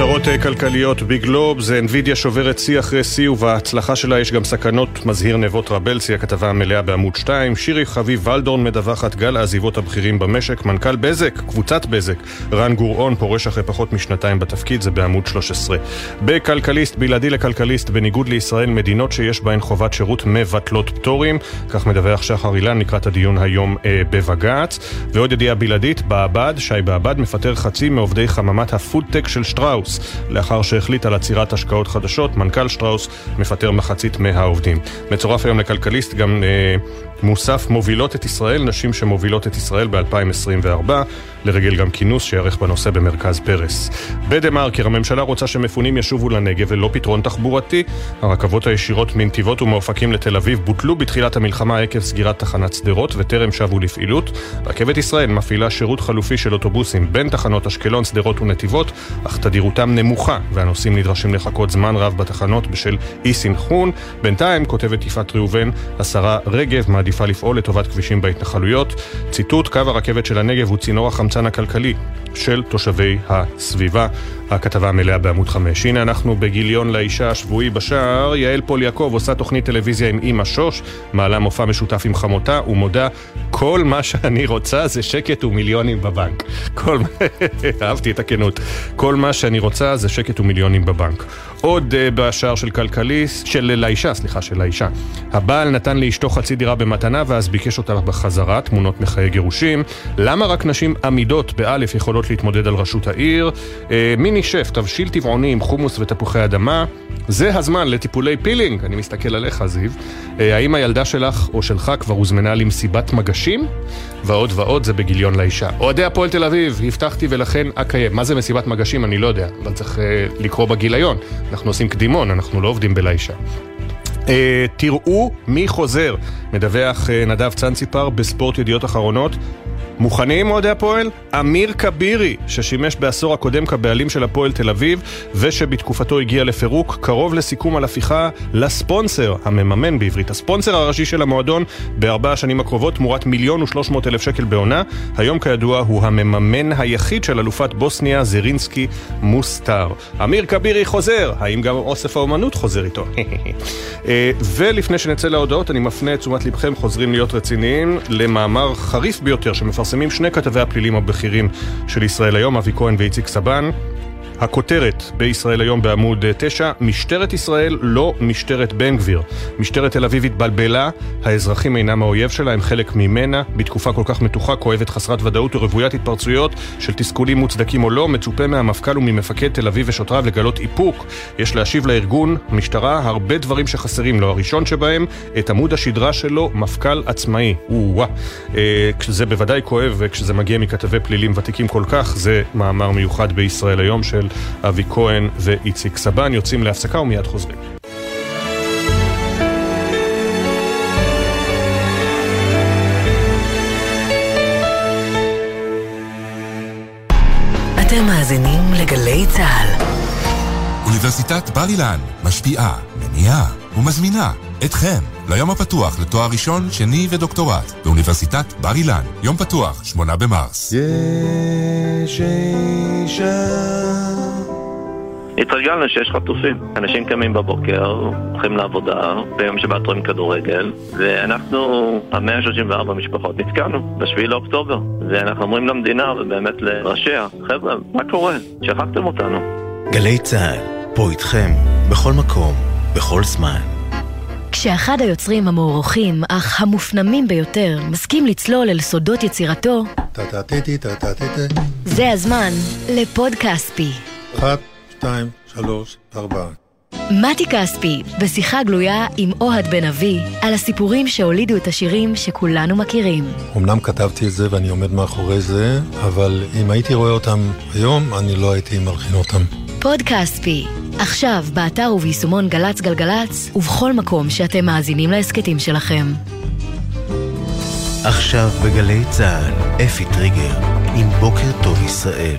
כותרות אה, כלכליות בגלובס, אינווידיה שוברת שיא אחרי שיא ובהצלחה שלה יש גם סכנות, מזהיר נבות רבלסי, הכתבה המלאה בעמוד 2. שירי חביב ולדורן מדווחת גל העזיבות הבכירים במשק. מנכ"ל בזק, קבוצת בזק, רן גוראון פורש אחרי פחות משנתיים בתפקיד, זה בעמוד 13. בכלכליסט, בלעדי לכלכליסט, בניגוד לישראל, מדינות שיש בהן חובת שירות מבטלות פטורים. כך מדווח שחר אילן לקראת הדיון היום אה, בבג"ץ. ועוד ידיעה בלעדית, בעבד, שי בעבד מפטר חצי מעובדי חממת הפודטק של שטראוס. שטראוס. לאחר שהחליט על עצירת השקעות חדשות, מנכ"ל שטראוס מפטר מחצית מהעובדים. מצורף היום לכלכליסט גם אה, מוסף מובילות את ישראל, נשים שמובילות את ישראל ב-2024, לרגל גם כינוס שיערך בנושא במרכז פרס. בדה מרקר, הממשלה רוצה שמפונים ישובו לנגב ולא פתרון תחבורתי. הרכבות הישירות מנתיבות ומאופקים לתל אביב בוטלו בתחילת המלחמה עקב סגירת תחנת שדרות וטרם שבו לפעילות. רכבת ישראל מפעילה שירות חלופי של אוטובוסים בין תחנות אשקלון, שדרות ונתיבות, אך תדירותם נמוכה, והנוסעים נדרשים לחכות זמן רב בתחנות בשל אי סנכרון. בינתיים, כותבת יפעת ראובן, השרה רגב לפעול לטובת כבישים בהתנחלויות. ציטוט, קו הרכבת של הנגב הוא צינור החמצן הכלכלי של תושבי הסביבה. הכתבה המלאה בעמוד 5. הנה אנחנו בגיליון לאישה השבועי בשער. יעל פול יעקב עושה תוכנית טלוויזיה עם אימא שוש, מעלה מופע משותף עם חמותה ומודה כל מה שאני רוצה זה שקט ומיליונים בבנק. כל... *laughs* אהבתי את הכנות. כל מה שאני רוצה זה שקט ומיליונים בבנק. עוד uh, בשער של כלכליסט, של לאישה, סליחה, של לאישה. הבעל נתן לאשתו חצי דירה במתנה ואז ביקש אותה בחזרה, תמונות מחיי גירושים. למה רק נשים עמידות באלף יכולות להתמודד על ראשות העיר? Uh, מיני שף, תבשיל טבעוני עם חומוס ותפוחי אדמה. זה הזמן לטיפולי פילינג, אני מסתכל עליך זיו. Uh, האם הילדה שלך או שלך כבר הוזמנה למסיבת מגשים? ועוד ועוד זה בגיליון לאישה. אוהדי הפועל תל אביב, הבטחתי ולכן אקיים. מה זה מסיבת מגשים? אני לא יודע, אבל צריך uh, לקרוא בגיליון. אנחנו עושים קדימון, אנחנו לא עובדים בלישה. Uh, תראו מי חוזר, מדווח uh, נדב צנציפר בספורט ידיעות אחרונות. מוכנים אוהדי הפועל? אמיר כבירי, ששימש בעשור הקודם כבעלים של הפועל תל אביב, ושבתקופתו הגיע לפירוק, קרוב לסיכום על הפיכה לספונסר, המממן בעברית, הספונסר הראשי של המועדון בארבע השנים הקרובות, תמורת מיליון ושלוש מאות אלף שקל בעונה. היום כידוע הוא המממן היחיד של אלופת בוסניה, זרינסקי מוסטר. אמיר כבירי חוזר, האם גם אוסף האומנות חוזר איתו? *laughs* אה, ולפני שנצא להודעות, אני מפנה את תשומת לבכם, חוזרים להיות רציניים, למאמר חריף ביותר שמפרסם מפרסמים שני כתבי הפלילים הבכירים של ישראל היום, אבי כהן ואיציק סבן. הכותרת בישראל היום בעמוד 9, משטרת ישראל לא משטרת בן גביר. משטרת תל אביב התבלבלה, האזרחים אינם האויב שלה, הם חלק ממנה. בתקופה כל כך מתוחה, כואבת, חסרת ודאות ורוויית התפרצויות של תסכולים מוצדקים או לא, מצופה מהמפכ"ל וממפקד תל אביב ושוטריו לגלות איפוק. יש להשיב לארגון, משטרה, הרבה דברים שחסרים לו. הראשון שבהם, את עמוד השדרה שלו, מפכ"ל עצמאי. או-אה. אה, כשזה בוודאי כואב וכשזה מגיע מכתבי פלילים ותיקים כל כך, זה מאמר מיוחד בישראל היום של אבי כהן ואיציק סבן. יוצאים להפסקה ומיד חוזרים. אתם מאזינים לגלי צה"ל. אוניברסיטת בר אילן משפיעה, מניעה ומזמינה אתכם ליום הפתוח לתואר ראשון, שני ודוקטורט באוניברסיטת בר אילן. יום פתוח, שמונה במרס. יש אישה התרגלנו שיש חטופים. אנשים קמים בבוקר, הולכים לעבודה, ביום שבת רואים כדורגל, ואנחנו, המאה שלושים וארבע משפחות, נתקענו ב-7 לאוקטובר. ואנחנו אומרים למדינה, ובאמת לראשיה, חבר'ה, מה קורה? שכחתם אותנו. גלי צה"ל, פה איתכם, בכל מקום, בכל זמן. כשאחד היוצרים המוערוכים, אך המופנמים ביותר, מסכים לצלול אל סודות יצירתו, זה הזמן לפוד כספי. אחת, שתיים, שלוש, ארבע. מתי כספי, בשיחה גלויה עם אוהד בן אבי, על הסיפורים שהולידו את השירים שכולנו מכירים. אמנם כתבתי את זה ואני עומד מאחורי זה, אבל אם הייתי רואה אותם היום, אני לא הייתי מלחין אותם. פוד כספי, עכשיו באתר וביישומון גל"צ גלגלצ, ובכל מקום שאתם מאזינים להסכתים שלכם. עכשיו בגלי צה"ל, אפי טריגר, עם בוקר טוב ישראל.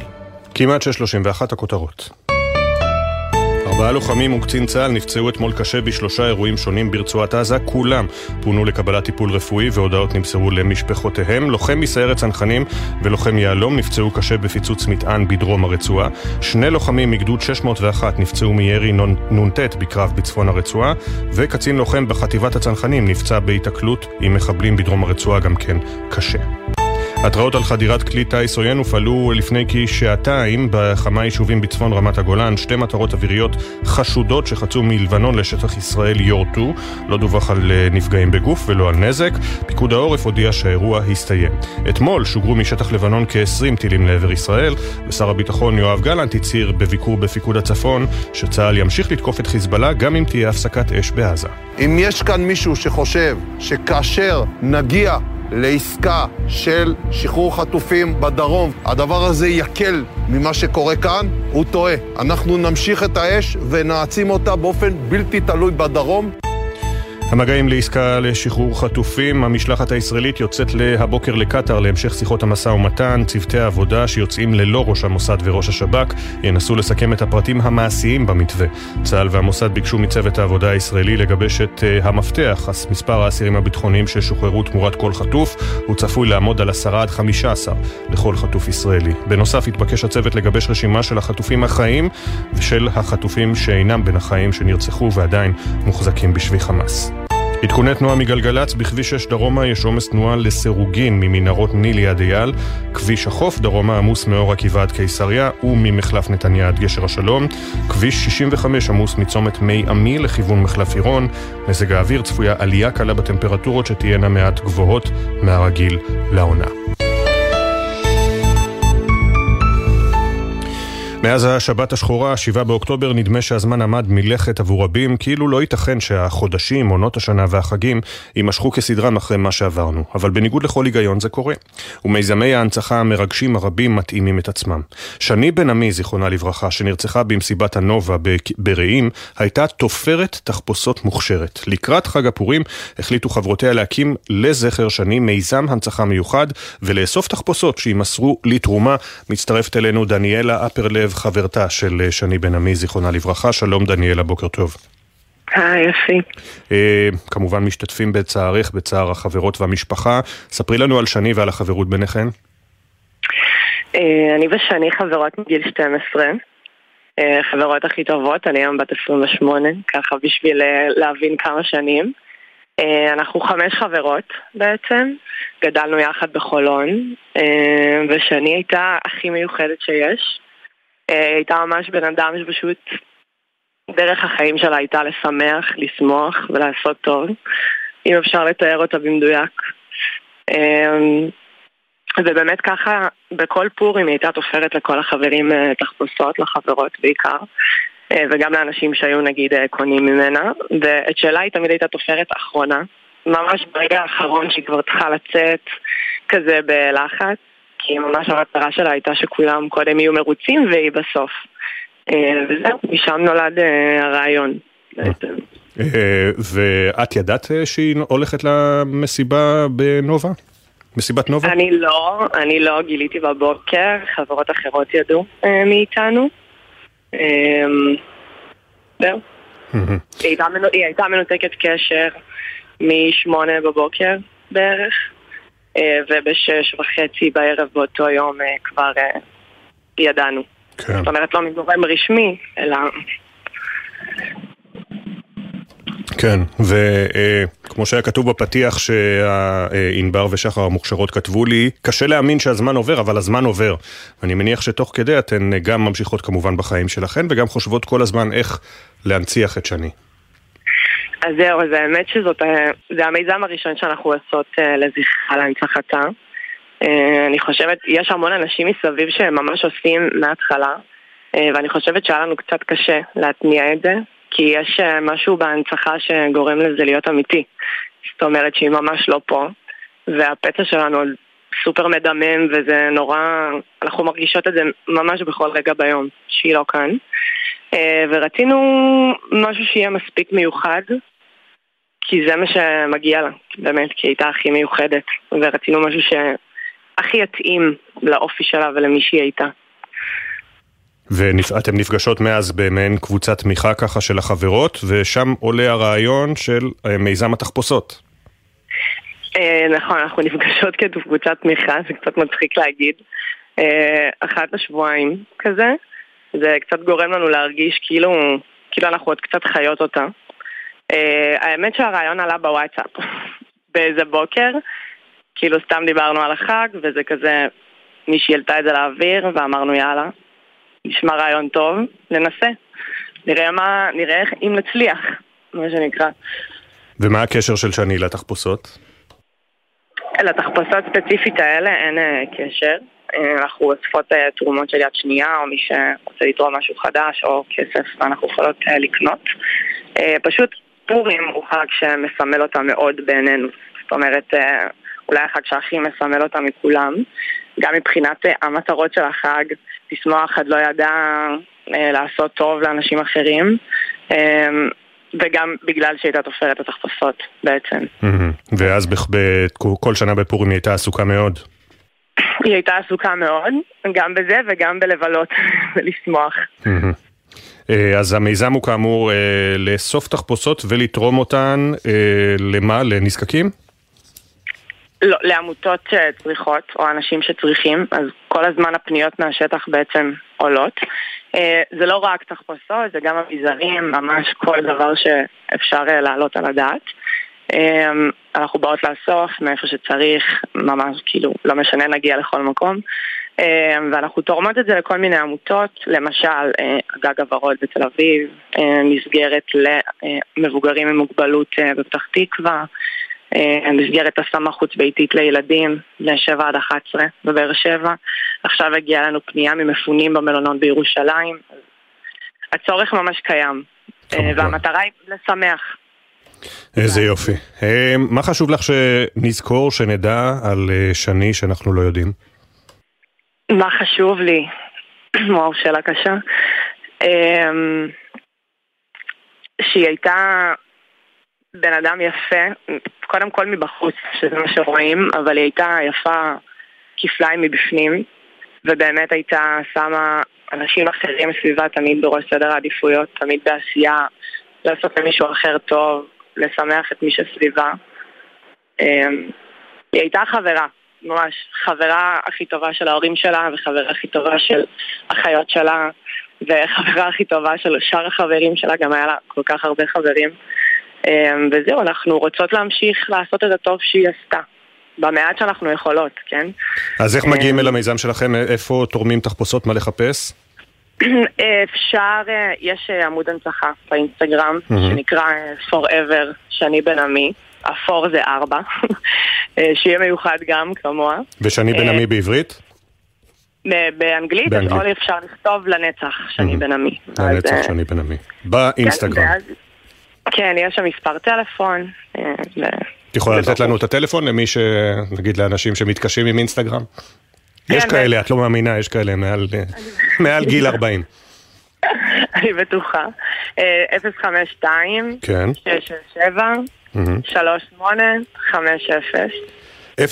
כמעט 6.31 הכותרות. ארבעה לוחמים וקצין צה"ל נפצעו אתמול קשה בשלושה אירועים שונים ברצועת עזה, כולם פונו לקבלת טיפול רפואי והודעות נמסרו למשפחותיהם. לוחם מסיירת צנחנים ולוחם יהלום נפצעו קשה בפיצוץ מטען בדרום הרצועה. שני לוחמים מגדוד 601 נפצעו מירי נ"ט בקרב בצפון הרצועה, וקצין לוחם בחטיבת הצנחנים נפצע בהיתקלות עם מחבלים בדרום הרצועה גם כן קשה. התראות על חדירת כלי טיס עוין הופעלו לפני כשעתיים בכמה יישובים בצפון רמת הגולן, שתי מטרות אוויריות חשודות שחצו מלבנון לשטח ישראל יורטו, לא דווח על אה, נפגעים בגוף ולא על נזק. פיקוד העורף הודיע שהאירוע הסתיים. אתמול שוגרו משטח לבנון כ-20 טילים לעבר ישראל, ושר הביטחון יואב גלנט הצהיר בביקור בפיקוד הצפון שצה"ל ימשיך לתקוף את חיזבאללה גם אם תהיה הפסקת אש בעזה. אם יש כאן מישהו שחושב שכאשר נגיע לעסקה של שחרור חטופים בדרום, הדבר הזה יקל ממה שקורה כאן, הוא טועה. אנחנו נמשיך את האש ונעצים אותה באופן בלתי תלוי בדרום. המגעים לעסקה לשחרור חטופים, המשלחת הישראלית יוצאת להבוקר לקטאר להמשך שיחות המשא ומתן. צוותי העבודה שיוצאים ללא ראש המוסד וראש השב"כ ינסו לסכם את הפרטים המעשיים במתווה. צה"ל והמוסד ביקשו מצוות העבודה הישראלי לגבש את uh, המפתח, מספר האסירים הביטחוניים ששוחררו תמורת כל חטוף, הוא צפוי לעמוד על 10 עד 15 לכל חטוף ישראלי. בנוסף התבקש הצוות לגבש רשימה של החטופים החיים ושל החטופים שאינם בין החיים שנרצחו ועדיין מוחזקים בשבי חמאס. עדכוני תנועה מגלגלצ, בכביש 6 דרומה יש עומס תנועה לסירוגין ממנהרות ניל ליד אייל, כביש החוף דרומה עמוס מאור עקיבא עד קיסריה וממחלף נתניה עד גשר השלום, כביש 65 עמוס מצומת מי עמי לכיוון מחלף עירון, מזג האוויר צפויה עלייה קלה בטמפרטורות שתהיינה מעט גבוהות מהרגיל לעונה. מאז השבת השחורה, 7 באוקטובר, נדמה שהזמן עמד מלכת עבור רבים, כאילו לא ייתכן שהחודשים, עונות השנה והחגים יימשכו כסדרם אחרי מה שעברנו. אבל בניגוד לכל היגיון זה קורה. ומיזמי ההנצחה המרגשים הרבים מתאימים את עצמם. שני בן עמי, זיכרונה לברכה, שנרצחה במסיבת הנובה ברעים, הייתה תופרת תחפושות מוכשרת. לקראת חג הפורים החליטו חברותיה להקים לזכר שני מיזם הנצחה מיוחד ולאסוף תחפושות שימסרו לתרומה. מצטרפת אלינו דניאלה אפרלב. חברתה של אה, שני בן עמי, זיכרונה לברכה. שלום דניאלה, בוקר טוב. היי, יפי. אה, כמובן משתתפים בצערך, בצער החברות והמשפחה. ספרי לנו על שני ועל החברות ביניכן. אה, אני ושני חברות מגיל 12. אה, חברות הכי טובות, אני היום בת 28, ככה בשביל אה, להבין כמה שנים. אה, אנחנו חמש חברות בעצם, גדלנו יחד בחולון, אה, ושני הייתה הכי מיוחדת שיש. אה, הייתה ממש בן אדם שפשוט דרך החיים שלה הייתה לשמח, לשמוח ולעשות טוב, אם אפשר לתאר אותה במדויק. אה, ובאמת ככה, בכל פורים היא הייתה תופרת לכל החברים אה, תחפושות, לחברות בעיקר, וגם לאנשים שהיו נגיד קונים ממנה, ואת שלה היא תמיד הייתה תופרת אחרונה, ממש ברגע האחרון שהיא כבר צריכה לצאת כזה בלחץ. כי ממש המטרה שלה הייתה שכולם קודם יהיו מרוצים והיא בסוף. אה, וזהו, משם נולד אה, הרעיון בעצם. אה, ואת ידעת שהיא הולכת למסיבה בנובה? מסיבת נובה? אני לא, אני לא גיליתי בבוקר, חברות אחרות ידעו מאיתנו. זהו. היא הייתה, מנותקת קשר משמונה בבוקר בערך, ובשש וחצי בערב באותו יום אה, כבר אה, ידענו. כן. זאת אומרת, לא מגורם רשמי, אלא... כן, וכמו שהיה כתוב בפתיח שענבר ושחר המוכשרות כתבו לי, קשה להאמין שהזמן עובר, אבל הזמן עובר. אני מניח שתוך כדי אתן גם ממשיכות כמובן בחיים שלכן, וגם חושבות כל הזמן איך להנציח את שני. אז זהו, אז האמת שזאת, אה, זה המיזם הראשון שאנחנו עושות אה, לזכרה להנצחתה. אה, אני חושבת, יש המון אנשים מסביב שממש עושים מההתחלה, ואני חושבת שהיה לנו קצת קשה להתניע את זה, כי יש משהו בהנצחה שגורם לזה להיות אמיתי. זאת אומרת שהיא ממש לא פה, והפצע שלנו עוד סופר מדמם, וזה נורא, אנחנו מרגישות את זה ממש בכל רגע ביום, שהיא לא כאן. ורצינו משהו שיהיה מספיק מיוחד, כי זה מה שמגיע לה, באמת, כי היא הייתה הכי מיוחדת, ורצינו משהו שהכי יתאים לאופי שלה ולמי שהיא הייתה. ואתם נפגשות מאז במעין קבוצת תמיכה ככה של החברות, ושם עולה הרעיון של אה, מיזם התחפושות. אה, נכון, אנחנו *laughs* נפגשות כקבוצת תמיכה, זה קצת מצחיק להגיד. אה, אחת לשבועיים כזה, זה קצת גורם לנו להרגיש כאילו, כאילו אנחנו עוד קצת חיות אותה. Uh, האמת שהרעיון עלה בוואטסאפ *laughs* באיזה בוקר, כאילו סתם דיברנו על החג, וזה כזה, מישהי העלתה את זה לאוויר, ואמרנו יאללה, נשמע רעיון טוב, ננסה. נראה מה, נראה אם נצליח, *laughs* מה שנקרא. ומה הקשר של שני לתחפושות? לתחפושות ספציפית האלה אין uh, קשר. Uh, אנחנו אוספות תרומות של יד שנייה, או מי שרוצה לתרום משהו חדש, או כסף, ואנחנו יכולות לקנות. פשוט פורים הוא חג שמסמל אותה מאוד בעינינו. זאת אומרת, אה, אולי החג שהכי מסמל אותה מכולם. גם מבחינת אה, המטרות של החג, לשמוח עד לא ידע אה, לעשות טוב לאנשים אחרים. וגם בגלל שהיא הייתה תופרת התחפושות בעצם. ואז כל שנה בפורים היא הייתה עסוקה מאוד. היא הייתה עסוקה מאוד, גם בזה וגם בלבלות *laughs* ולשמוח. אה, אז המיזם הוא כאמור אה, לאסוף תחפושות ולתרום אותן אה, למה? לנזקקים? לא, לעמותות שצריכות, או אנשים שצריכים, אז כל הזמן הפניות מהשטח בעצם עולות. זה לא רק תחפושות, זה גם אביזרים, ממש כל דבר שאפשר להעלות על הדעת. אנחנו באות לאסוף מאיפה שצריך, ממש כאילו, לא משנה, נגיע לכל מקום. אה, ואנחנו תורמות את זה לכל מיני עמותות, למשל אה, גג הוורוד בתל אביב, אה, מסגרת למבוגרים עם מוגבלות בפתח תקווה, מסגרת השמה חוץ ביתית לילדים, בני 7 עד 11 בבאר שבע. עכשיו הגיעה לנו פנייה ממפונים במלונות בירושלים. הצורך ממש קיים, והמטרה היא לשמח. איזה יופי. מה חשוב לך שנזכור, שנדע על שני שאנחנו לא יודעים? מה חשוב לי? *clears throat* וואו, שאלה קשה. אמ, שהיא הייתה בן אדם יפה, קודם כל מבחוץ, שזה מה שרואים, אבל היא הייתה יפה כפליים מבפנים, ובאמת הייתה שמה אנשים אחרים סביבה תמיד בראש סדר העדיפויות, תמיד בעשייה, לעשות למישהו אחר טוב, לשמח את מי שסביבה. אמ, היא הייתה חברה, ממש חברה הכי טובה של ההורים שלה, וחברה הכי טובה של אחיות שלה, וחברה הכי טובה של שאר החברים שלה, גם היה לה כל כך הרבה חברים. אמ, וזהו, אנחנו רוצות להמשיך לעשות את הטוב שהיא עשתה. במעט שאנחנו יכולות, כן? אז איך מגיעים אל המיזם שלכם? איפה תורמים תחפושות? מה לחפש? *clears throat* אפשר, אה, יש אה, עמוד הנצחה באינסטגרם, שנקרא אה, Forever שני בן עמי. אפור זה ארבע, אה, שיהיה מיוחד גם כמוה. ושני בן עמי בעברית? באנגלית, אז או אפשר לכתוב לנצח שני בן עמי. לנצח אה, שני בן עמי. באינסטגרם. כן, יש שם מספר טלפון. אה, את יכולה לתת לנו את הטלפון למי ש... נגיד לאנשים שמתקשים עם אינסטגרם? יש כן, כאלה, את לא מאמינה, יש כאלה מעל גיל 40. *laughs* אני בטוחה. 052 כן. 667 3850 052-667-3850,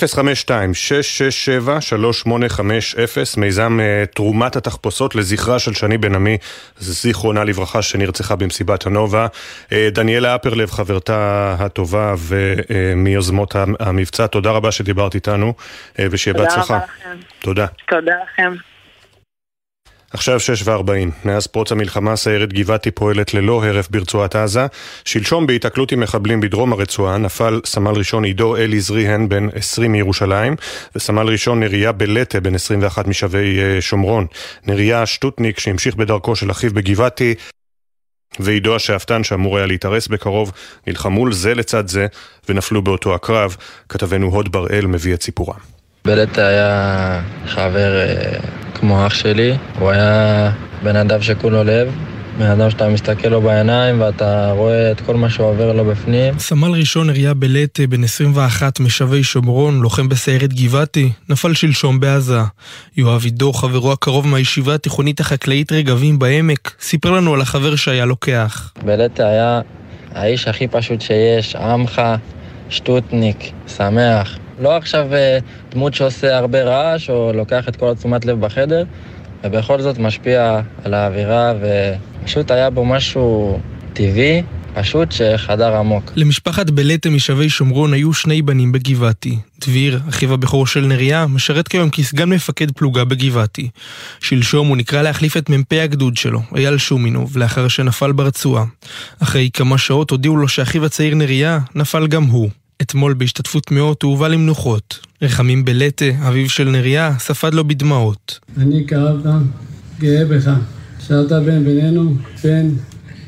מיזם uh, תרומת התחפושות לזכרה של שני בן עמי, זיכרונה לברכה, שנרצחה במסיבת הנובה. Uh, דניאלה אפרלב, חברתה הטובה ומיוזמות uh, המבצע, תודה רבה שדיברת איתנו, uh, ושיהיה בהצלחה. תודה רבה לכם. תודה. תודה לכם. עכשיו שש וארבעים. מאז פרוץ המלחמה סיירת גבעתי פועלת ללא הרף ברצועת עזה. שלשום בהיתקלות עם מחבלים בדרום הרצועה נפל סמל ראשון עידו אלי זריהן בן 20 מירושלים וסמל ראשון נריה בלטה בן 21 משבי שומרון. נריה שטוטניק שהמשיך בדרכו של אחיו בגבעתי ועידו השאפתן שאמור היה להתארס בקרוב נלחמו זה לצד זה ונפלו באותו הקרב. כתבנו הוד בראל מביא את סיפורם. בלטה היה חבר כמו אח שלי, הוא היה בן אדם שכולו לב, בן אדם שאתה מסתכל לו בעיניים ואתה רואה את כל מה שעובר לו בפנים. סמל ראשון אריה בלט, בן 21 משבי שומרון, לוחם בסיירת גבעתי, נפל שלשום בעזה. יואב עידו, חברו הקרוב מהישיבה התיכונית החקלאית רגבים בעמק, סיפר לנו על החבר שהיה לוקח. בלט היה האיש הכי פשוט שיש, עמך, שטוטניק, שמח. לא עכשיו דמות שעושה הרבה רעש או לוקח את כל התשומת לב בחדר, ובכל זאת משפיע על האווירה, ופשוט היה בו משהו טבעי, פשוט שחדר עמוק. למשפחת בלטה משבי שומרון היו שני בנים בגבעתי. דביר, אחיו הבכור של נריה, משרת כיום כסגן מפקד פלוגה בגבעתי. שלשום הוא נקרא להחליף את מ"פ הגדוד שלו, אייל שומינוב, לאחר שנפל ברצועה. אחרי כמה שעות הודיעו לו שאחיו הצעיר נריה נפל גם הוא. אתמול בהשתתפות מאות הוא הובא למנוחות. רחמים בלטה, אביו של נריה, ספד לו בדמעות. אני כאב כאן, גאה בך, שאתה בן בינינו, בן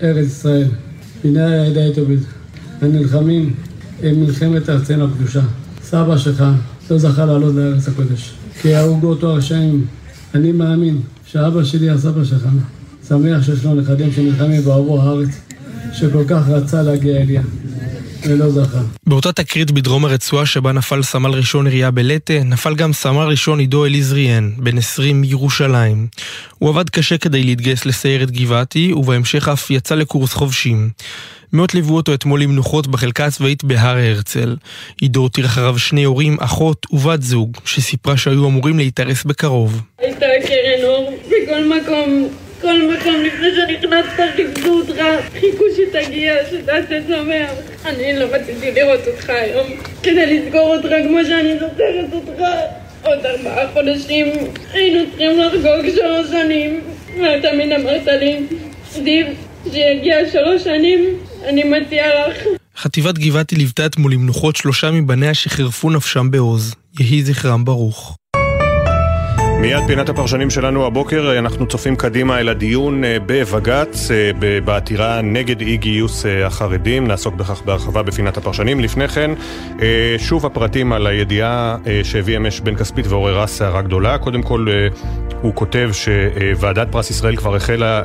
ארץ ישראל. הנה העדה האתיופית, הנלחמים הם מלחמת ארצנו הקדושה. סבא שלך לא זכה לעלות לארץ הקודש. כי ההוגו אותו רשעים. אני מאמין שאבא שלי הסבא שלך. שמח שיש לו נכדים שנלחמים בעבור הארץ, שכל כך רצה להגיע אליה. ולא זכה. באותה תקרית בדרום הרצועה שבה נפל סמל ראשון אריה בלטה, נפל גם סמל ראשון עידו אליזריאן, בן 20 מירושלים. הוא עבד קשה כדי להתגייס לסיירת גבעתי, ובהמשך אף יצא לקורס חובשים. מאות ליוו אותו אתמול למנוחות בחלקה הצבאית בהר הרצל. עידו הותיר אחריו שני הורים, אחות ובת זוג, שסיפרה שהיו אמורים להתארס בקרוב. הייתה קרן אור בכל מקום. כל מקום לפני שנכנסת חיפשו אותך, חיכו שתגיע, שתעשה שמח. אני לא רציתי לראות אותך היום, כדי לזכור אותך כמו שאני זוכרת אותך. עוד ארבעה חודשים היינו צריכים לחגוג שלוש שנים, ואתה תמיד אמרת לי, דיב, שיגיע שלוש שנים, אני מציע לך. חטיבת גבעתי ליוותה אתמול למנוחות שלושה מבניה שחירפו נפשם בעוז. יהי זכרם ברוך. מיד פינת הפרשנים שלנו הבוקר, אנחנו צופים קדימה אל הדיון בבג"ץ, בעתירה נגד אי גיוס החרדים, נעסוק בכך בהרחבה בפינת הפרשנים. לפני כן, שוב הפרטים על הידיעה שהביא אמש בן כספית ועוררה סערה גדולה. קודם כל, הוא כותב שוועדת פרס ישראל כבר החלה,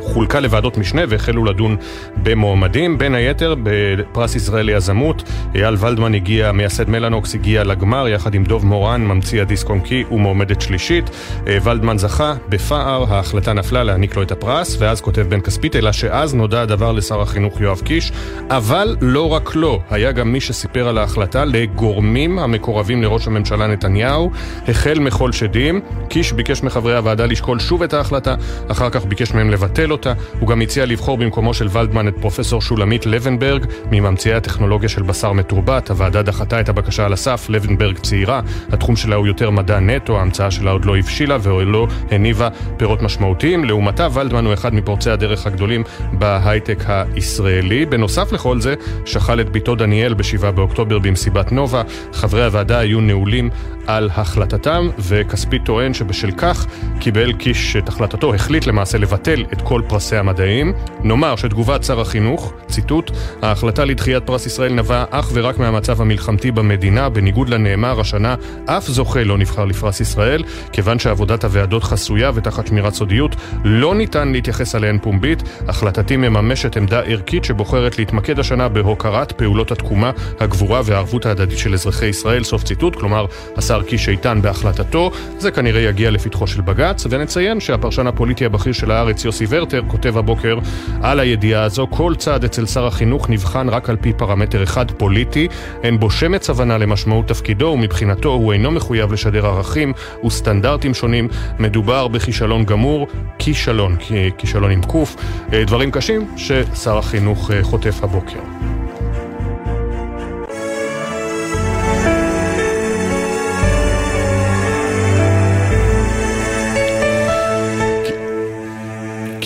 חולקה לוועדות משנה והחלו לדון במועמדים. בין היתר, בפרס ישראל ליזמות, אייל ולדמן הגיע, מייסד מלאנוקס, הגיע לגמר יחד עם דוב מורן, ממציא הדיסק און קי ומועמדת שלישית. ולדמן זכה בפער, ההחלטה נפלה להעניק לו את הפרס, ואז כותב בן כספית, אלא שאז נודע הדבר לשר החינוך יואב קיש, אבל לא רק לו, היה גם מי שסיפר על ההחלטה לגורמים המקורבים לראש הממשלה נתניהו, החל מכל שדים. קיש ביקש מחברי הוועדה לשקול שוב את ההחלטה, אחר כך ביקש מהם לבטל אותה. הוא גם הציע לבחור במקומו של ולדמן את פרופסור שולמית לבנברג, מממציאי הטכנולוגיה של בשר מתורבת. הוועדה דחתה את הבקשה על הסף, לבנברג צעירה, התחום שלה הוא יותר מדע נטו, ההמצאה שלה עוד לא הבשילה ולא הניבה פירות משמעותיים. לעומתה, ולדמן הוא אחד מפורצי הדרך הגדולים בהייטק הישראלי. בנוסף לכל זה, שכל את ביתו דניאל ב-7 באוקטובר במסיבת נובה. חברי הוועדה היו נעולים על החלטתם, וכספי טוען שבשל כך קיבל קיש את החלטתו, החליט למעשה לבטל את כל פרסי המדעים. נאמר שתגובת שר החינוך, ציטוט, ההחלטה לדחיית פרס ישראל נבעה אך ורק מהמצב המלחמתי במדינה, בניגוד לנאמר השנה, אף זוכה לא נבחר לפרס ישראל, כיוון שעבודת הוועדות חסויה ותחת שמירת סודיות, לא ניתן להתייחס עליהן פומבית. החלטתי מממשת עמדה ערכית שבוחרת להתמקד השנה בהוקרת פעולות התקומה, הגבורה והערבות ההדדית של אזרחי ישראל, סוף ציטוט, כלומר, השר קיש איתן בהחלטתו. זה כנראה יגיע לפתחו של בג"ץ, ונציין שהפרשן הפוליטי הבכיר של הארץ, יוסי ורטר, כותב הבוקר על הידיעה הזו, כל צעד אצל שר החינוך נבחן רק על פי פרמטר אחד פוליטי, אין בו שמץ הבנה למשמעות תפקידו, ומבחינתו הוא אינו מחויב לשדר ערכים וסטנדרטים שונים. מדובר בכישלון גמור, כישלון, כישלון עם קוף, אה, דברים קשים ששר החינוך אה, חוטף הבוקר.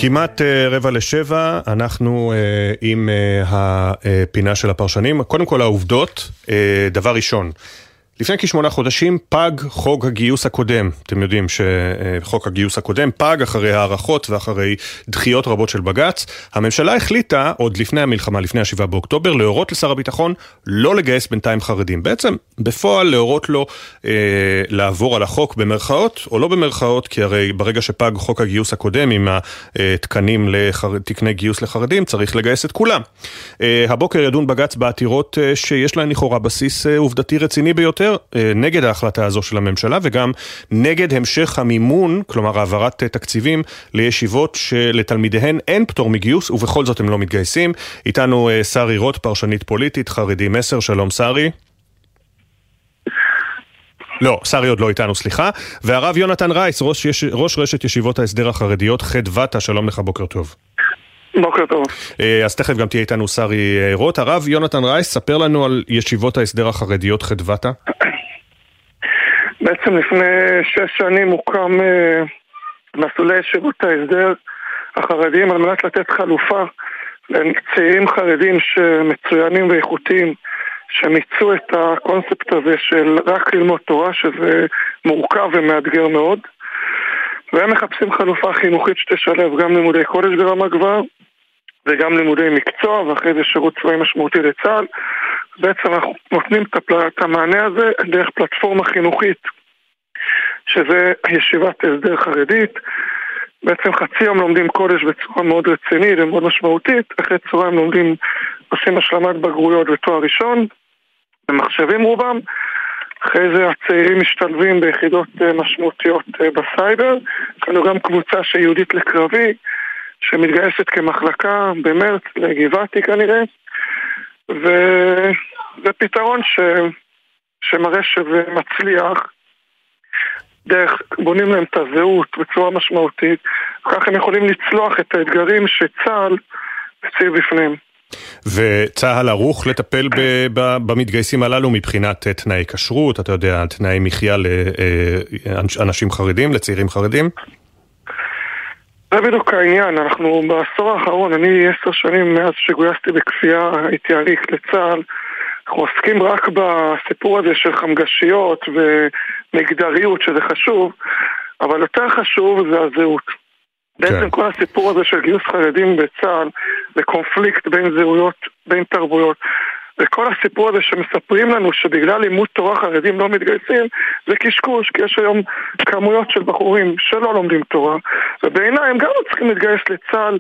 כמעט uh, רבע לשבע, אנחנו uh, עם uh, הפינה של הפרשנים. קודם כל העובדות, דבר ראשון. לפני כשמונה חודשים פג חוק הגיוס הקודם. אתם יודעים שחוק הגיוס הקודם פג אחרי הערכות ואחרי דחיות רבות של בג"ץ. הממשלה החליטה, עוד לפני המלחמה, לפני השבעה באוקטובר, להורות לשר הביטחון לא לגייס בינתיים חרדים. בעצם, בפועל להורות לו אה, לעבור על החוק במרכאות, או לא במרכאות, כי הרי ברגע שפג חוק הגיוס הקודם עם התקנים לתקני גיוס לחרדים, צריך לגייס את כולם. אה, הבוקר ידון בג"ץ בעתירות אה, שיש להן לכאורה בסיס אה, עובדתי רציני ביותר. יותר אה, נגד ההחלטה הזו של הממשלה וגם נגד המשך המימון, כלומר העברת אה, תקציבים לישיבות שלתלמידיהן אין פטור מגיוס ובכל זאת הם לא מתגייסים. איתנו אה, שרי רוט, פרשנית פוליטית, חרדי מסר, שלום שרי. לא, שרי עוד לא איתנו, סליחה. והרב יונתן רייס, ראש, ראש רשת ישיבות ההסדר החרדיות, חדוותה, שלום לך, בוקר טוב. בוקר טוב. אה, אז תכף גם תהיה איתנו שרי אה, רוט. הרב יונתן רייס, ספר לנו על ישיבות ההסדר החרדיות חדוותה. בעצם לפני שש שנים הוקם אה, מסלולי ישיבות ההסדר החרדיים על מנת לתת חלופה לצעירים חרדים שמצוינים ואיכותיים שמיצו את הקונספט הזה של רק ללמוד תורה שזה מורכב ומאתגר מאוד והם מחפשים חלופה חינוכית שתשלב גם לימודי קודש ברמה גבוהה וגם לימודי מקצוע, ואחרי זה שירות צבאי משמעותי לצה"ל. בעצם אנחנו נותנים את המענה הזה דרך פלטפורמה חינוכית, שזה ישיבת הסדר חרדית. בעצם חצי יום לומדים קודש בצורה מאוד רצינית ומאוד משמעותית, אחרי צהריים לומדים, עושים השלמת בגרויות ותואר ראשון, במחשבים רובם. אחרי זה הצעירים משתלבים ביחידות אה, משמעותיות אה, בסייבר. יש לנו גם קבוצה שיהודית לקרבי, שמתגייסת כמחלקה במרץ לגבעתי כנראה, וזה פתרון ש... שמראה שזה מצליח. דרך, בונים להם את הזהות בצורה משמעותית, וכך הם יכולים לצלוח את האתגרים שצה"ל הציב בפניהם. וצה"ל ערוך לטפל במתגייסים הללו מבחינת אה, תנאי כשרות, אתה יודע, תנאי מחיה לאנשים חרדים, לצעירים חרדים? זה בדיוק העניין, אנחנו בעשור האחרון, אני עשר שנים מאז שגויסתי בכפייה, הייתי עריק לצה"ל, אנחנו עוסקים רק בסיפור הזה של חמגשיות ומגדריות, שזה חשוב, אבל יותר חשוב זה הזהות. כן. בעצם כל הסיפור הזה של גיוס חרדים בצה"ל זה קונפליקט בין זהויות, בין תרבויות. וכל הסיפור הזה שמספרים לנו שבגלל לימוד תורה חרדים לא מתגייסים זה קשקוש, כי יש היום כמויות של בחורים שלא לומדים תורה ובעיניי הם גם לא צריכים להתגייס לצה"ל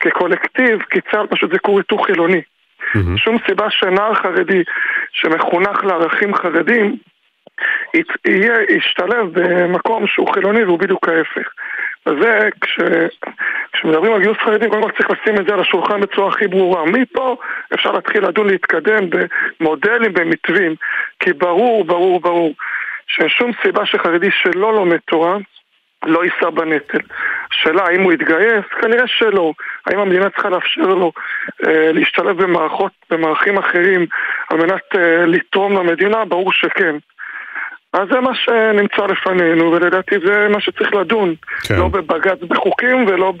כקולקטיב, כי צה"ל פשוט זה כור היתוך חילוני. Mm-hmm. שום סיבה שנער חרדי שמחונך לערכים חרדים יהיה, ישתלב במקום שהוא חילוני והוא בדיוק ההפך. וזה, כש, כשמדברים על גיוס חרדים, קודם כל צריך לשים את זה על השולחן בצורה הכי ברורה. מפה אפשר להתחיל לדון להתקדם במודלים, במתווים, כי ברור, ברור, ברור, שאין שום סיבה שחרדי שלא לומד תורה, לא יישא בנטל. השאלה האם הוא יתגייס? כנראה שלא. האם המדינה צריכה לאפשר לו אה, להשתלב במערכות, במערכים אחרים על מנת אה, לתרום למדינה? ברור שכן. אז זה מה שנמצא לפנינו, ולדעתי זה מה שצריך לדון. כן. לא בבג"ץ בחוקים ולא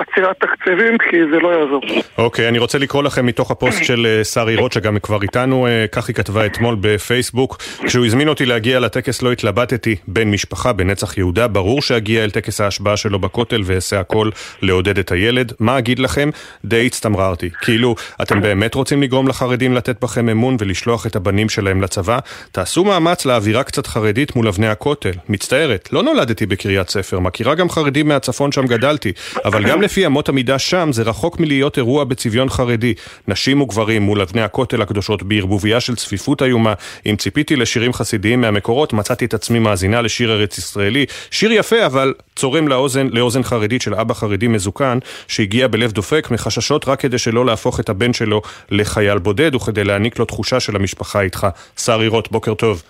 עצירת תקציבים, כי זה לא יעזור. אוקיי, אני רוצה לקרוא לכם מתוך הפוסט של אה, שרי רוט, שגם כבר איתנו, אה, כך היא כתבה אתמול בפייסבוק. כשהוא הזמין אותי להגיע לטקס לא התלבטתי, בן משפחה בנצח יהודה, ברור שאגיע אל טקס ההשבעה שלו בכותל ואעשה הכל לעודד את הילד. מה אגיד לכם? די הצטמררתי. כאילו, אתם באמת רוצים לגרום לחרדים לתת בכם אמון ולשלוח את הבנים שלהם לצבא? תעשו מאמץ לאווירה קצת חרדית מול אבני הכותל. מצטערת, לא נולדתי בקריית ספר, מכירה גם חרדים מהצפון שם גדלתי, אבל גם לפי אמות המידה שם זה רחוק מלהיות אירוע בצביון חרדי. נשים וגברים מול אבני הכותל הקדושות בערבוביה של צפיפות איומה. אם ציפיתי לשירים חסידיים מהמקורות, מצאתי את עצמי מאזינה לשיר ארץ ישראלי. שיר יפה, אבל צורם לאוזן, לאוזן חרדית של אבא חרדי מזוקן, שהגיע בלב דופק מחששות רק כדי שלא להפוך את הבן שלו לחייל בודד, וכדי להעניק לו תחושה של המשפחה איתך. שרי רוט, בוקר טוב.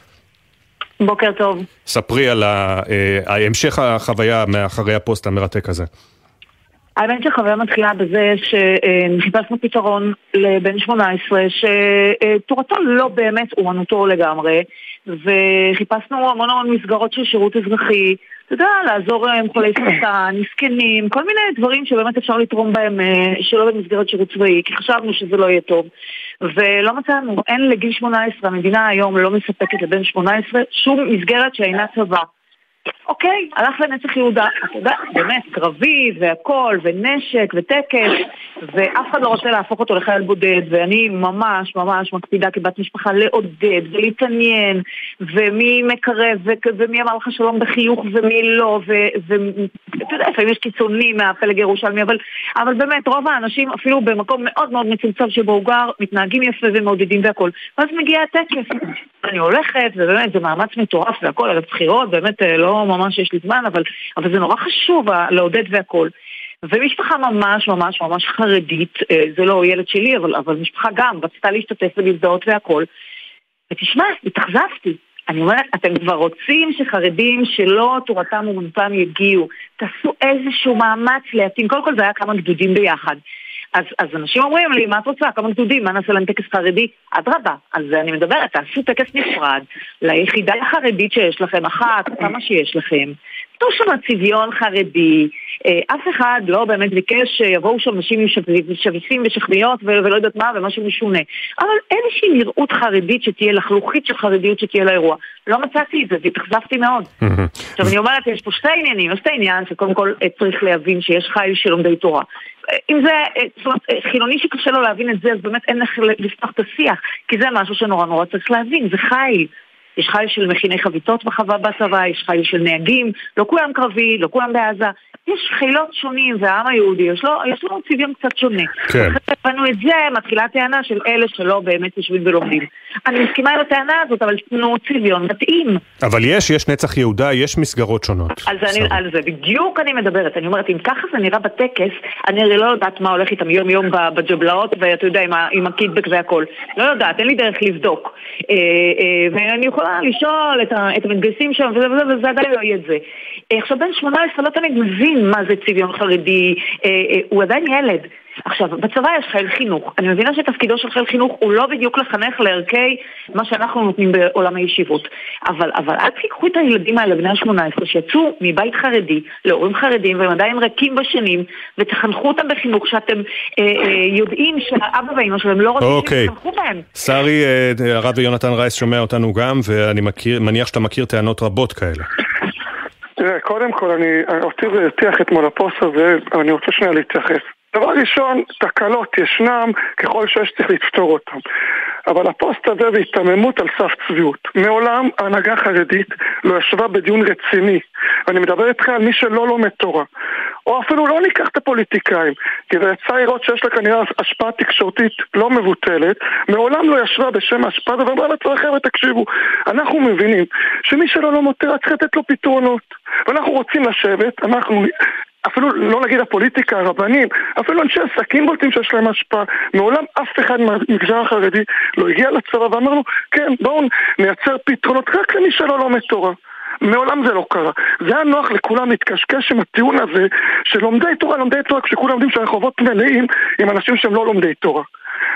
בוקר טוב. ספרי על המשך החוויה מאחורי הפוסט המרתק הזה. האמת שהחוויה מתחילה בזה שחיפשנו פתרון לבן 18 שתורתו לא באמת אומנותו לגמרי וחיפשנו המון המון מסגרות של שירות אזרחי אתה יודע, לעזור עם חולי סרטן, מסכנים, כל מיני דברים שבאמת אפשר לתרום בהם שלא במסגרת שירות צבאי כי חשבנו שזה לא יהיה טוב. ולא מצאנו, אין לגיל 18, המדינה היום לא מספקת לבן 18 שום מסגרת שאינה צבא אוקיי, הלך לנצח יהודה, אתה יודע, באמת, קרבי והכל, ונשק וטקס, ואף אחד לא רוצה להפוך אותו לחייל בודד, ואני ממש ממש מקפידה כבת משפחה לעודד ולהתעניין, ומי מקרב, ומי אמר לך שלום בחיוך ומי לא, ואתה יודע, לפעמים יש קיצונים מהפלג הירושלמי, אבל, אבל באמת, רוב האנשים, אפילו במקום מאוד מאוד מצומצם שבו הוא גר, מתנהגים יפה ומעודדים והכל. ואז מגיע הטקס, אני הולכת, ובאמת, זה מאמץ מטורף והכל, על הבחירות, באמת לא ממש יש לי זמן, אבל, אבל זה נורא חשוב לעודד והכל. ומשפחה ממש ממש ממש חרדית, זה לא ילד שלי, אבל, אבל משפחה גם, רצתה להשתתף ולהזדהות והכל. ותשמע, התאכזבתי. אני אומרת, אתם כבר רוצים שחרדים שלא תורתם אומנותם יגיעו. תעשו איזשהו מאמץ להתאים. קודם כל זה היה כמה גדודים ביחד. אז, אז אנשים אומרים לי, מה את רוצה? כמה גדודים? מה נעשה להם טקס חרדי? אדרבה. אז אני מדברת, תעשו טקס נפרד ליחידה החרדית שיש לכם, אחת, כמה שיש לכם. תנו שם צביון חרדי, אף אחד לא באמת ביקש שיבואו שם נשים עם שביסים ושכמיות ולא יודעת מה ומשהו משונה. אבל איזושהי נראות חרדית שתהיה, לחלוכית של חרדיות שתהיה לאירוע. לא מצאתי את זה והתאכזבתי מאוד. *laughs* עכשיו אני אומרת, יש פה שתי עניינים, יש את העניין שקודם כל צריך להבין שיש חיל של לומדי תורה. אם זה, זאת אומרת, חילוני שקשה לו להבין את זה, אז באמת אין איך לפתוח את השיח, כי זה משהו שנורא נורא צריך להבין, זה חיל. יש חיל של מכיני חביתות בחווה בצבא, יש חיל של נהגים, לא כולם קרבי, לא כולם בעזה. יש חילות שונים, והעם היהודי, יש לו, יש לו צביון קצת שונה. כן. הבנו את זה, מתחילה הטענה של אלה שלא באמת יושבים ולומדים. אני מסכימה עם הטענה הזאת, אבל תנו צביון מתאים. אבל יש, יש נצח יהודה, יש מסגרות שונות. על זה, אני, על זה בדיוק אני מדברת. אני אומרת, אם ככה זה נראה בטקס, אני הרי לא יודעת מה הולך איתם יום-יום בג'בלאות, ואתה יודע, עם, עם הקידבק והכל. לא יודעת, אין לי דרך לבדוק. אה, אה, ואני יכולה לשאול את, את המתגייסים שם, וזה וזה, וזה עדיין לא יהיה את זה. אה, עכשיו, בן 18 לא תמיד מבין מה זה צביון חרדי, אה, אה, הוא עדיין ילד. עכשיו, בצבא יש חיל חינוך. אני מבינה שתפקידו של חיל חינוך הוא לא בדיוק לחנך לערכי מה שאנחנו נותנים בעולם הישיבות. אבל, אבל אל תיקחו את הילדים האלה, בני ה-18, שיצאו מבית חרדי להורים חרדים והם עדיין ריקים בשנים, ותחנכו אותם בחינוך שאתם אה, אה, יודעים שהאבא והאמא שלהם לא רוצים אוקיי. שתחנכו בהם. שרי, אה, הרב יונתן רייס שומע אותנו גם, ואני מכיר, מניח שאתה מכיר טענות רבות כאלה. קודם כל, אני, אותי זה הרתיח אתמול הפוסט הזה, אני רוצה שנייה להתייחס. דבר ראשון, תקלות ישנם ככל שיש צריך לפתור אותם. אבל הפוסט הזה בהיתממות על סף צביעות. מעולם ההנהגה החרדית לא ישבה בדיון רציני. ואני מדבר איתך על מי שלא לומד תורה. או אפילו לא ניקח את הפוליטיקאים, כי זה יצא לראות שיש לה כנראה השפעה תקשורתית לא מבוטלת, מעולם לא ישבה בשם ההשפעה ואמרה לעצמה חבר'ה תקשיבו, אנחנו מבינים שמי שלא לומד תורה צריך לתת לו פתרונות. ואנחנו רוצים לשבת, אנחנו אפילו לא נגיד הפוליטיקה, הרבנים, אפילו אנשי עסקים בולטים שיש להם השפעה. מעולם אף אחד מהמגזר החרדי לא הגיע לצבא ואמרנו, כן, בואו נייצר פתרונות רק למי שלא לומד תורה. מעולם זה לא קרה. זה היה נוח לכולם להתקשקש עם הטיעון הזה של לומדי תורה, לומדי תורה, כשכולם יודעים שהרחובות מלאים עם אנשים שהם לא לומדי תורה.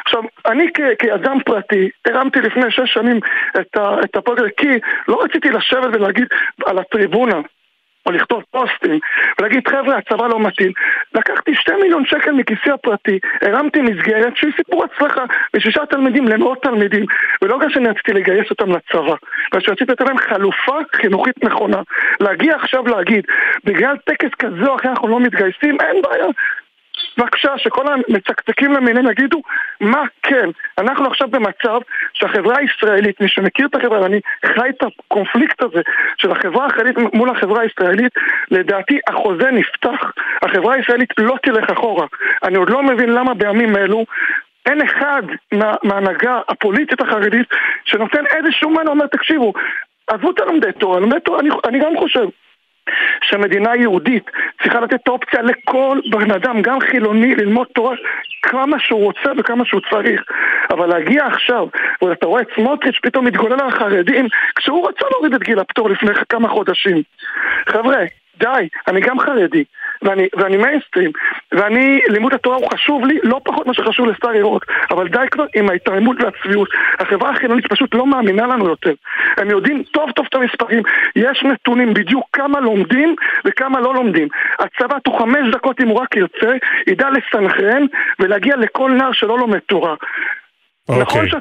עכשיו, אני כ- כאדם פרטי הרמתי לפני שש שנים את, ה- את הפודקאסט כי לא רציתי לשבת ולהגיד על הטריבונה או לכתוב פוסטים ולהגיד חבר'ה הצבא לא מתאים. לקחתי שתי מיליון שקל מכיסי הפרטי הרמתי מסגרת שהיא סיפור הצלחה לשישה תלמידים למאות תלמידים ולא בגלל שאני רציתי לגייס אותם לצבא בגלל שרציתי לתת להם חלופה חינוכית נכונה. להגיע עכשיו להגיד בגלל טקס כזה או אחר אנחנו לא מתגייסים אין בעיה בבקשה, שכל המצקצקים למיניהם יגידו מה כן. אנחנו עכשיו במצב שהחברה הישראלית, מי שמכיר את החברה, ואני חי את הקונפליקט הזה של החברה החרדית מול החברה הישראלית, לדעתי החוזה נפתח, החברה הישראלית לא תלך אחורה. אני עוד לא מבין למה בימים אלו אין אחד מה, מההנהגה הפוליטית החרדית שנותן איזשהו מענה, אומר תקשיבו, עזבו את הלומדי תורה, לומדי תורה, אני, אני גם חושב שמדינה יהודית צריכה לתת את האופציה לכל בן אדם, גם חילוני, ללמוד תורה כמה שהוא רוצה וכמה שהוא צריך. אבל להגיע עכשיו, ואתה רואה את סמוטריץ' פתאום מתגולל על החרדים, כשהוא רצה להוריד את גיל הפטור לפני כמה חודשים. חבר'ה, די, אני גם חרדי, ואני, ואני מיינסטרים, ואני, לימוד התורה הוא חשוב לי לא פחות ממה שחשוב לסטאר ירוק, אבל די כבר עם ההתעלמות והצביעות. החברה החילונית פשוט לא מאמינה לנו יותר. הם יודעים טוב טוב את המספרים, יש נתונים בדיוק כמה לומדים וכמה לא לומדים. הצבא תוך חמש דקות אם הוא רק ירצה, ידע לסנכרן ולהגיע לכל נער שלא לומד תורה. Okay. נכון אוקיי.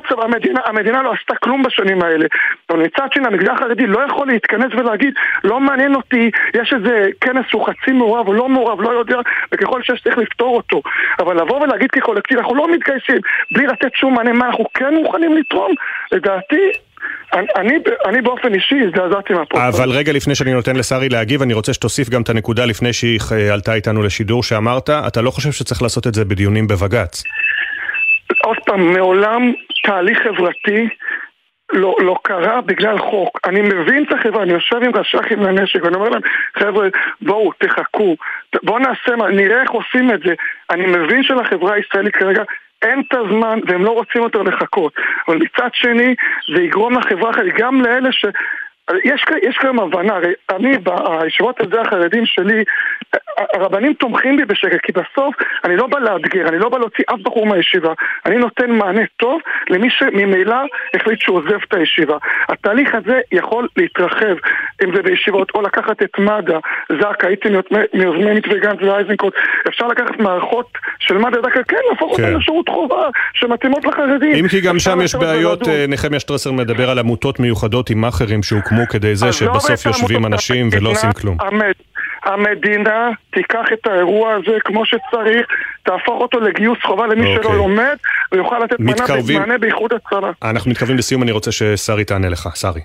שהמדינה לא עשתה כלום בשנים האלה, אבל מצד שני המגזר החרדי לא יכול להתכנס ולהגיד לא מעניין אותי, יש איזה כנס שהוא חצי מעורב או לא מעורב, לא יודע, וככל שיש צריך לפתור אותו. אבל לבוא ולהגיד כקולקטיב, אנחנו לא מתגייסים בלי לתת שום מענה, מה אנחנו כן מוכנים לתרום, לדעתי אני, אני באופן אישי הזדעזעתי מהפוסט. אבל רגע לפני שאני נותן לשרי להגיב, אני רוצה שתוסיף גם את הנקודה לפני שהיא עלתה איתנו לשידור שאמרת, אתה לא חושב שצריך לעשות את זה בדיונים בבג"ץ. עוד פעם, מעולם תהליך חברתי לא, לא קרה בגלל חוק. אני מבין את החברה, אני יושב עם ראשי אחים לנשק ואני אומר להם, חבר'ה, בואו, תחכו, בואו נעשה, נראה איך עושים את זה. אני מבין שלחברה הישראלית כרגע אין את הזמן והם לא רוצים יותר לחכות. אבל מצד שני, זה יגרום לחברה אחרת, גם לאלה ש... יש, יש כיום הבנה, הרי אני בישיבות הזה החרדים שלי, הרבנים תומכים בי בשקט, כי בסוף אני לא בא לאתגר, אני לא בא להוציא אף בחור מהישיבה, אני נותן מענה טוב למי שממילא החליט שהוא עוזב את הישיבה. התהליך הזה יכול להתרחב, אם זה בישיבות, או לקחת את מד"א, זק"א, הייתי מיוזמי מתווה גנץ ואייזנקוט, אפשר לקחת מערכות של מד"א זק"א, כן, להפוך כן. אותן לשירות חובה שמתאימות לחרדים. אם כי גם שם יש בעיות, אה, נחמיה שטרסר מדבר על עמותות מיוחדות עם מאכערים שהוקמו הוקמו כדי זה לא שבסוף יושבים אנשים ולא עושים כלום. המדינה תיקח את האירוע הזה כמו שצריך, תהפוך אותו לגיוס חובה למי שלא אוקיי. לומד, ויוכל לתת מענה באיחוד הצלה. אנחנו מתקרבים לסיום, אני רוצה ששרי תענה לך. שרי.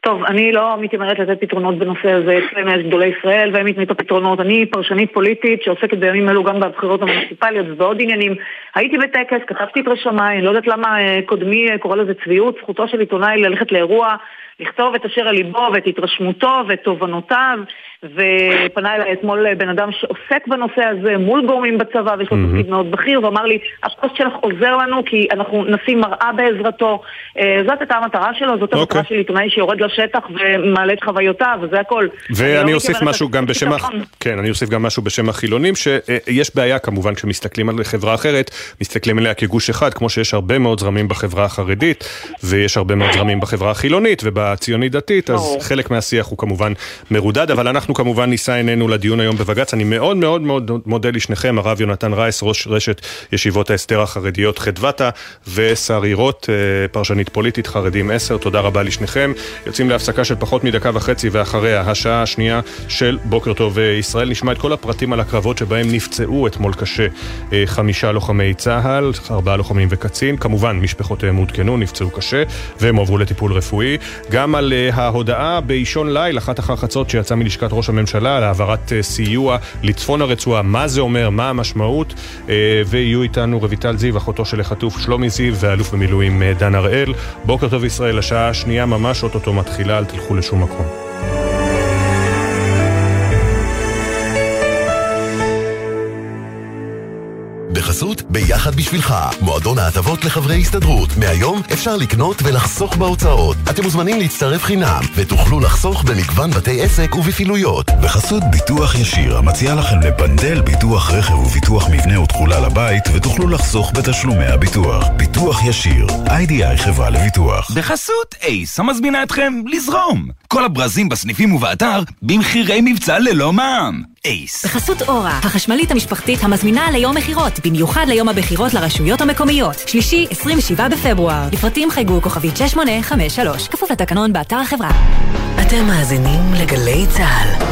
טוב, אני לא מתיימרת לתת פתרונות בנושא הזה, אצלנו יש גדולי ישראל והם ייתנו את הפתרונות. אני פרשנית פוליטית שעוסקת בימים אלו גם בבחירות המוניציפליות ובעוד עניינים. הייתי בטקס, כתבתי את רשמיי, אני לא יודעת למה אה, קודמי אה, קורא לזה צביעות, זכותו של עיתונאי ללכת לאירוע לכתוב את אשר על ליבו ואת התרשמותו ואת תובנותיו ופנה אליי אתמול בן אדם שעוסק בנושא הזה מול גורמים בצבא ויש לו mm-hmm. תפקיד מאוד בכיר ואמר לי הפוסט שלך עוזר לנו כי אנחנו נשים מראה בעזרתו אה, זאת הייתה המטרה שלו, זאת המטרה okay. של עיתונאי שיורד לשטח ומעלה את חוויותיו וזה הכל. ואני לא אוסיף משהו גם בשם, הח... כן, אני אוסיף גם משהו בשם החילונים שיש בעיה כמובן כשמסתכלים על חברה אחרת, מסתכלים עליה כגוש אחד כמו שיש הרבה מאוד זרמים בחברה החרדית ויש הרבה מאוד זרמים בחברה החילונית וב... הציונית דתית, אז חלק מהשיח הוא כמובן מרודד, אבל אנחנו כמובן נישא עינינו לדיון היום בבג"ץ. אני מאוד מאוד מאוד מודה לשניכם, הרב יונתן רייס, ראש רשת ישיבות ההסתר החרדיות חדוותה, ושרי רוט, אה, פרשנית פוליטית, חרדים 10, תודה רבה לשניכם. יוצאים להפסקה של פחות מדקה וחצי, ואחריה, השעה השנייה של בוקר טוב אה, ישראל. נשמע את כל הפרטים על הקרבות שבהם נפצעו אתמול קשה אה, חמישה לוחמי צה"ל, ארבעה לוחמים וקצין, כמובן משפחותיהם עודכנו, נפצעו קשה, והם הועברו לטיפול רפואי. גם על uh, ההודעה באישון ליל, אחת אחר חצות שיצאה מלשכת ראש הממשלה על העברת uh, סיוע לצפון הרצועה, מה זה אומר, מה המשמעות, uh, ויהיו איתנו רויטל זיו, אחותו של החטוף שלומי זיו, ואלוף במילואים דן הראל. בוקר טוב ישראל, השעה השנייה ממש אוטוטו מתחילה, אל תלכו לשום מקום. בחסות ביחד בשבילך, מועדון ההטבות לחברי הסתדרות. מהיום אפשר לקנות ולחסוך בהוצאות. אתם מוזמנים להצטרף חינם, ותוכלו לחסוך במגוון בתי עסק ובפעילויות. בחסות ביטוח ישיר, המציע לכם לפנדל ביטוח רכב וביטוח מבנה ותכולה לבית, ותוכלו לחסוך בתשלומי הביטוח. ביטוח ישיר, איי-די-איי חברה לביטוח. בחסות אייס, המזמינה אתכם לזרום. כל הברזים בסניפים ובאתר במחירי מבצע ללא מע"מ. אייס. בחסות אורה, החשמלית המשפחתית המזמינה ליום מכירות, במיוחד ליום הבחירות לרשויות המקומיות. שלישי, 27 בפברואר. לפרטים חייגו כוכבית 6853, כפוף לתקנון באתר החברה. אתם מאזינים לגלי צה"ל.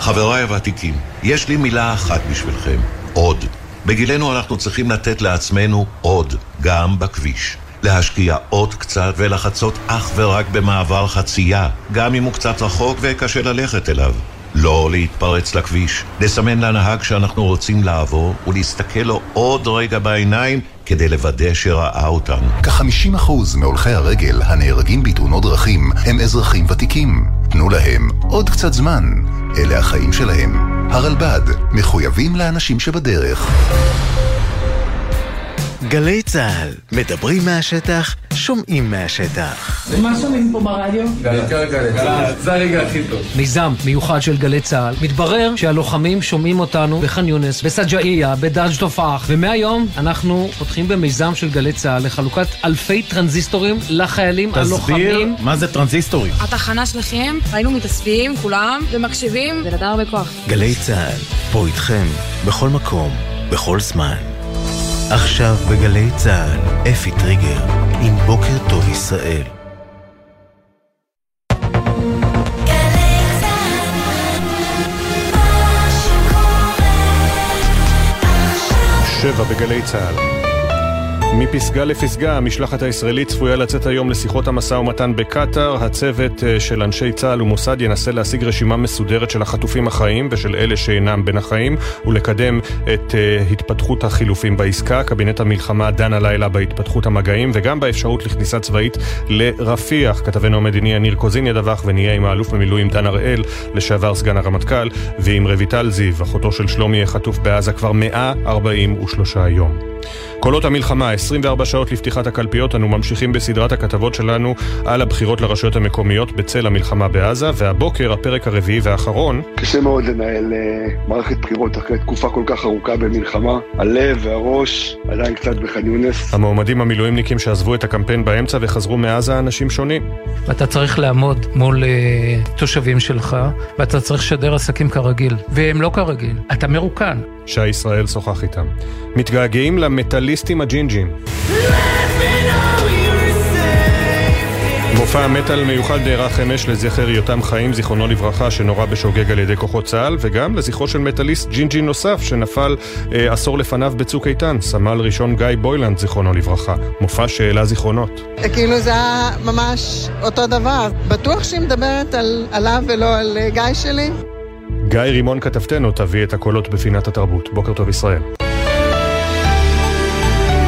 חבריי הוותיקים, יש לי מילה אחת בשבילכם, עוד. בגילנו אנחנו צריכים לתת לעצמנו עוד, גם בכביש. להשקיע עוד קצת ולחצות אך ורק במעבר חצייה, גם אם הוא קצת רחוק וקשה ללכת אליו. לא להתפרץ לכביש, לסמן לנהג שאנחנו רוצים לעבור ולהסתכל לו עוד רגע בעיניים כדי לוודא שראה אותנו. כ-50% מהולכי הרגל הנהרגים בתאונות דרכים הם אזרחים ותיקים. תנו להם עוד קצת זמן. אלה החיים שלהם. הרלב"ד, מחויבים לאנשים שבדרך. גלי צה"ל, מדברים מהשטח, שומעים מהשטח. מה שומעים פה ברדיו? בעיקר גלי צה"ל, זה הרגע הכי טוב. מיזם מיוחד של גלי צה"ל. מתברר שהלוחמים שומעים אותנו בח'אן יונס, בשג'אעיה, בדרג' תופאח, ומהיום אנחנו פותחים במיזם של גלי צה"ל לחלוקת אלפי טרנזיסטורים לחיילים הלוחמים. תסביר מה זה טרנזיסטורים. התחנה שלכם, היינו מתאספים כולם ומקשיבים, זה נתן הרבה כוח. גלי צה"ל, פה איתכם, בכל מקום, בכל זמן. עכשיו בגלי צה"ל, אפי טריגר, עם בוקר טוב ישראל. שבע בגלי צה"ל. מפסגה לפסגה, המשלחת הישראלית צפויה לצאת היום לשיחות המשא ומתן בקטאר. הצוות אה, של אנשי צה"ל ומוסד ינסה להשיג רשימה מסודרת של החטופים החיים ושל אלה שאינם בין החיים ולקדם את uh, התפתחות החילופים בעסקה. קבינט המלחמה דן הלילה בהתפתחות המגעים וגם באפשרות לכניסה צבאית לרפיח. כתבנו המדיני יניר קוזין ידווח ונהיה עם האלוף במילואים דן הראל, לשעבר סגן הרמטכ"ל, ועם רויטל זיו, אחותו של שלומי החטוף בעזה כבר 143 יום. קולות המלחמה, 24 שעות לפתיחת הקלפיות, אנו ממשיכים בסדרת הכתבות שלנו על הבחירות לרשויות המקומיות בצל המלחמה בעזה, והבוקר, הפרק הרביעי והאחרון. קשה מאוד לנהל uh, מערכת בחירות אחרי תקופה כל כך ארוכה במלחמה. הלב והראש עדיין קצת בח'אן יונס. המועמדים המילואימניקים שעזבו את הקמפיין באמצע וחזרו מעזה אנשים שונים. אתה צריך לעמוד מול uh, תושבים שלך, ואתה צריך לשדר עסקים כרגיל, והם לא כרגיל. אתה מרוקן. שי ישראל שוחח איתם. מתגעגעים למטאליסטים הג'ינג'ים. מופע מטאל מיוחד נערך אמש לזכר יותם חיים, זיכרונו לברכה, שנורה בשוגג על ידי כוחות צה"ל, וגם לזכרו של מטאליסט ג'ינג'י נוסף, שנפל אה, עשור לפניו בצוק איתן, סמל ראשון גיא בוילנד, זיכרונו לברכה. מופע שהעלה זיכרונות. כאילו זה היה ממש אותו דבר. בטוח שהיא מדברת על, עליו ולא על אה, גיא שלי? גיא רימון כתבתנו תביא את הקולות בפינת התרבות. בוקר טוב ישראל.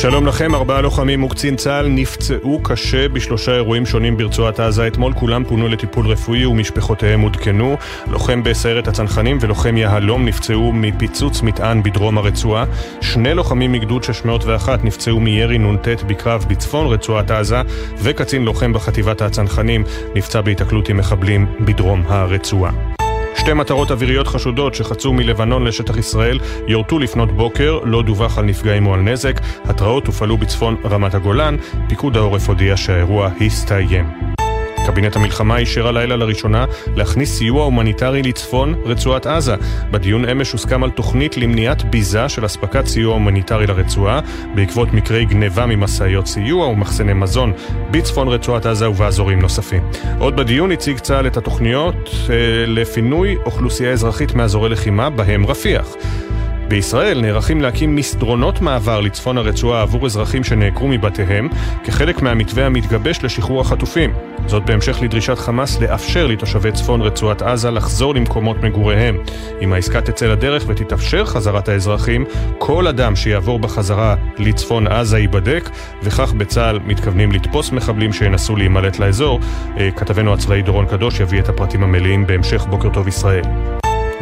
שלום לכם, ארבעה לוחמים וקצין צה"ל נפצעו קשה בשלושה אירועים שונים ברצועת עזה אתמול, כולם פונו לטיפול רפואי ומשפחותיהם עודכנו. לוחם בסיירת הצנחנים ולוחם יהלום נפצעו מפיצוץ מטען בדרום הרצועה. שני לוחמים מגדוד 601 נפצעו מירי נ"ט בקרב בצפון רצועת עזה, וקצין לוחם בחטיבת הצנחנים נפצע בהיתקלות עם מחבלים בדרום הרצועה. שתי מטרות אוויריות חשודות שחצו מלבנון לשטח ישראל יורטו לפנות בוקר, לא דווח על נפגעים או על נזק. התרעות הופעלו בצפון רמת הגולן, פיקוד העורף הודיע שהאירוע הסתיים. קבינט המלחמה אישר הלילה לראשונה להכניס סיוע הומניטרי לצפון רצועת עזה. בדיון אמש הוסכם על תוכנית למניעת ביזה של אספקת סיוע הומניטרי לרצועה בעקבות מקרי גניבה ממשאיות סיוע ומחסני מזון בצפון רצועת עזה ובאזורים נוספים. עוד בדיון הציג צה"ל את התוכניות אה, לפינוי אוכלוסייה אזרחית מאזורי לחימה בהם רפיח. בישראל נערכים להקים מסדרונות מעבר לצפון הרצועה עבור אזרחים שנעקרו מבתיהם, כחלק מהמתווה המתגבש לשחרור החטופים. זאת בהמשך לדרישת חמאס לאפשר לתושבי צפון רצועת עזה לחזור למקומות מגוריהם. אם העסקה תצא לדרך ותתאפשר חזרת האזרחים, כל אדם שיעבור בחזרה לצפון עזה ייבדק, וכך בצה"ל מתכוונים לתפוס מחבלים שינסו להימלט לאזור. אה, כתבנו הצבאי דורון קדוש יביא את הפרטים המלאים בהמשך בוקר טוב ישראל.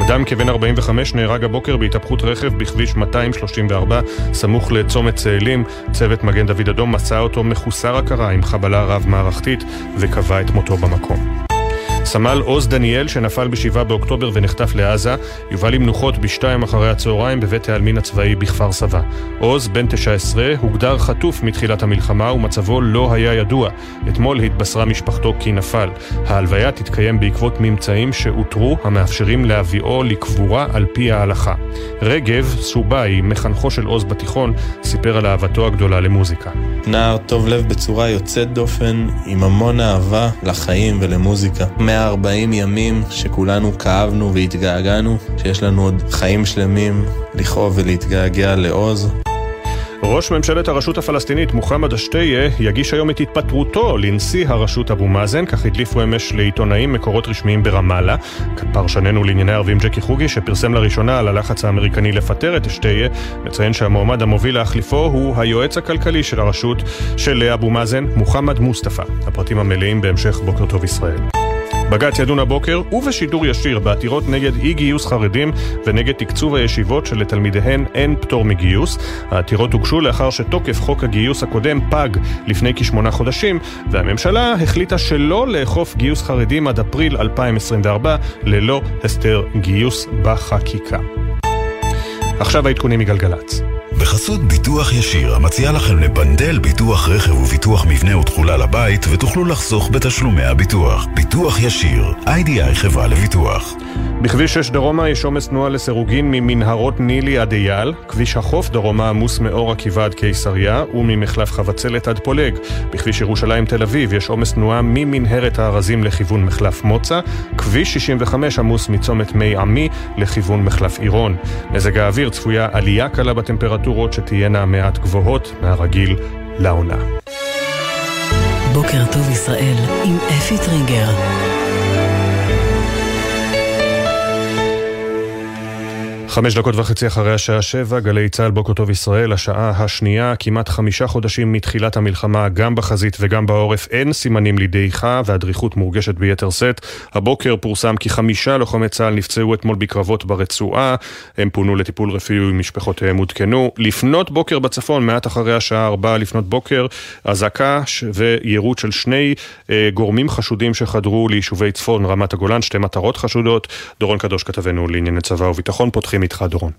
אדם כבן 45 נהרג הבוקר בהתהפכות רכב בכביש 234 סמוך לצומת צאלים. צוות מגן דוד אדום מצא אותו מחוסר הכרה עם חבלה רב-מערכתית וקבע את מותו במקום. סמל עוז דניאל, שנפל ב-7 באוקטובר ונחטף לעזה, יובא למנוחות בשתיים אחרי הצהריים בבית העלמין הצבאי בכפר סבא. עוז, בן 19, הוגדר חטוף מתחילת המלחמה ומצבו לא היה ידוע. אתמול התבשרה משפחתו כי נפל. ההלוויה תתקיים בעקבות ממצאים שאותרו המאפשרים להביאו לקבורה על פי ההלכה. רגב, סובאי, מחנכו של עוז בתיכון, סיפר על אהבתו הגדולה למוזיקה. נער טוב לב בצורה יוצאת דופן, עם המון אהבה לחיים ולמוזיקה. 140 ימים שכולנו כאבנו והתגעגענו, שיש לנו עוד חיים שלמים לכאוב ולהתגעגע לעוז. ראש ממשלת הרשות הפלסטינית מוחמד אשתיה יגיש היום את התפטרותו לנשיא הרשות אבו מאזן, כך הדליפו אמש לעיתונאים מקורות רשמיים ברמאללה. פרשננו לענייני ערבים ג'קי חוגי, שפרסם לראשונה על הלחץ האמריקני לפטר את אשתיה, מציין שהמועמד המוביל להחליפו הוא היועץ הכלכלי של הרשות של אבו מאזן, מוחמד מוסטפא. הפרטים המלאים בהמשך בוקר טוב ישראל. בג"ץ ידון הבוקר ובשידור ישיר בעתירות נגד אי גיוס חרדים ונגד תקצוב הישיבות שלתלמידיהן אין פטור מגיוס. העתירות הוגשו לאחר שתוקף חוק הגיוס הקודם פג לפני כשמונה חודשים, והממשלה החליטה שלא לאכוף גיוס חרדים עד אפריל 2024 ללא הסדר גיוס בחקיקה. עכשיו העדכונים מגלגלצ. בחסות ביטוח ישיר, המציע לכם לבנדל ביטוח רכב וביטוח מבנה ותכולה לבית, ותוכלו לחסוך בתשלומי הביטוח. ביטוח ישיר, איי-די-איי חברה לביטוח. בכביש 6 דרומה יש עומס תנועה לסירוגין ממנהרות נילי עד אייל, כביש החוף דרומה עמוס מאור עקיבא עד קיסריה וממחלף חבצלת עד פולג. בכביש ירושלים תל אביב יש עומס תנועה ממנהרת הארזים לכיוון מחלף מוצא, כביש 65 עמוס מצומת מי עמי לכיוון מחלף עירון. מזג האוויר צפויה עלייה קלה בטמפרטורות שתהיינה מעט גבוהות מהרגיל לעונה. בוקר טוב ישראל עם אפי טריגר. חמש דקות וחצי אחרי השעה שבע, גלי צה"ל בוקר טוב ישראל, השעה השנייה, כמעט חמישה חודשים מתחילת המלחמה, גם בחזית וגם בעורף, אין סימנים לדעיכה והדריכות מורגשת ביתר שאת. הבוקר פורסם כי חמישה לוחמי צה"ל נפצעו אתמול בקרבות ברצועה, הם פונו לטיפול רפואי ומשפחותיהם עודכנו. לפנות בוקר בצפון, מעט אחרי השעה ארבע לפנות בוקר, אזעקה ויירוט של שני אה, גורמים חשודים שחדרו ליישובי צפון רמת הגולן, שתי מטרות חשודות. דורון קדוש כתבנו לענייני צבא וביטחון, פותחים איתך דורון.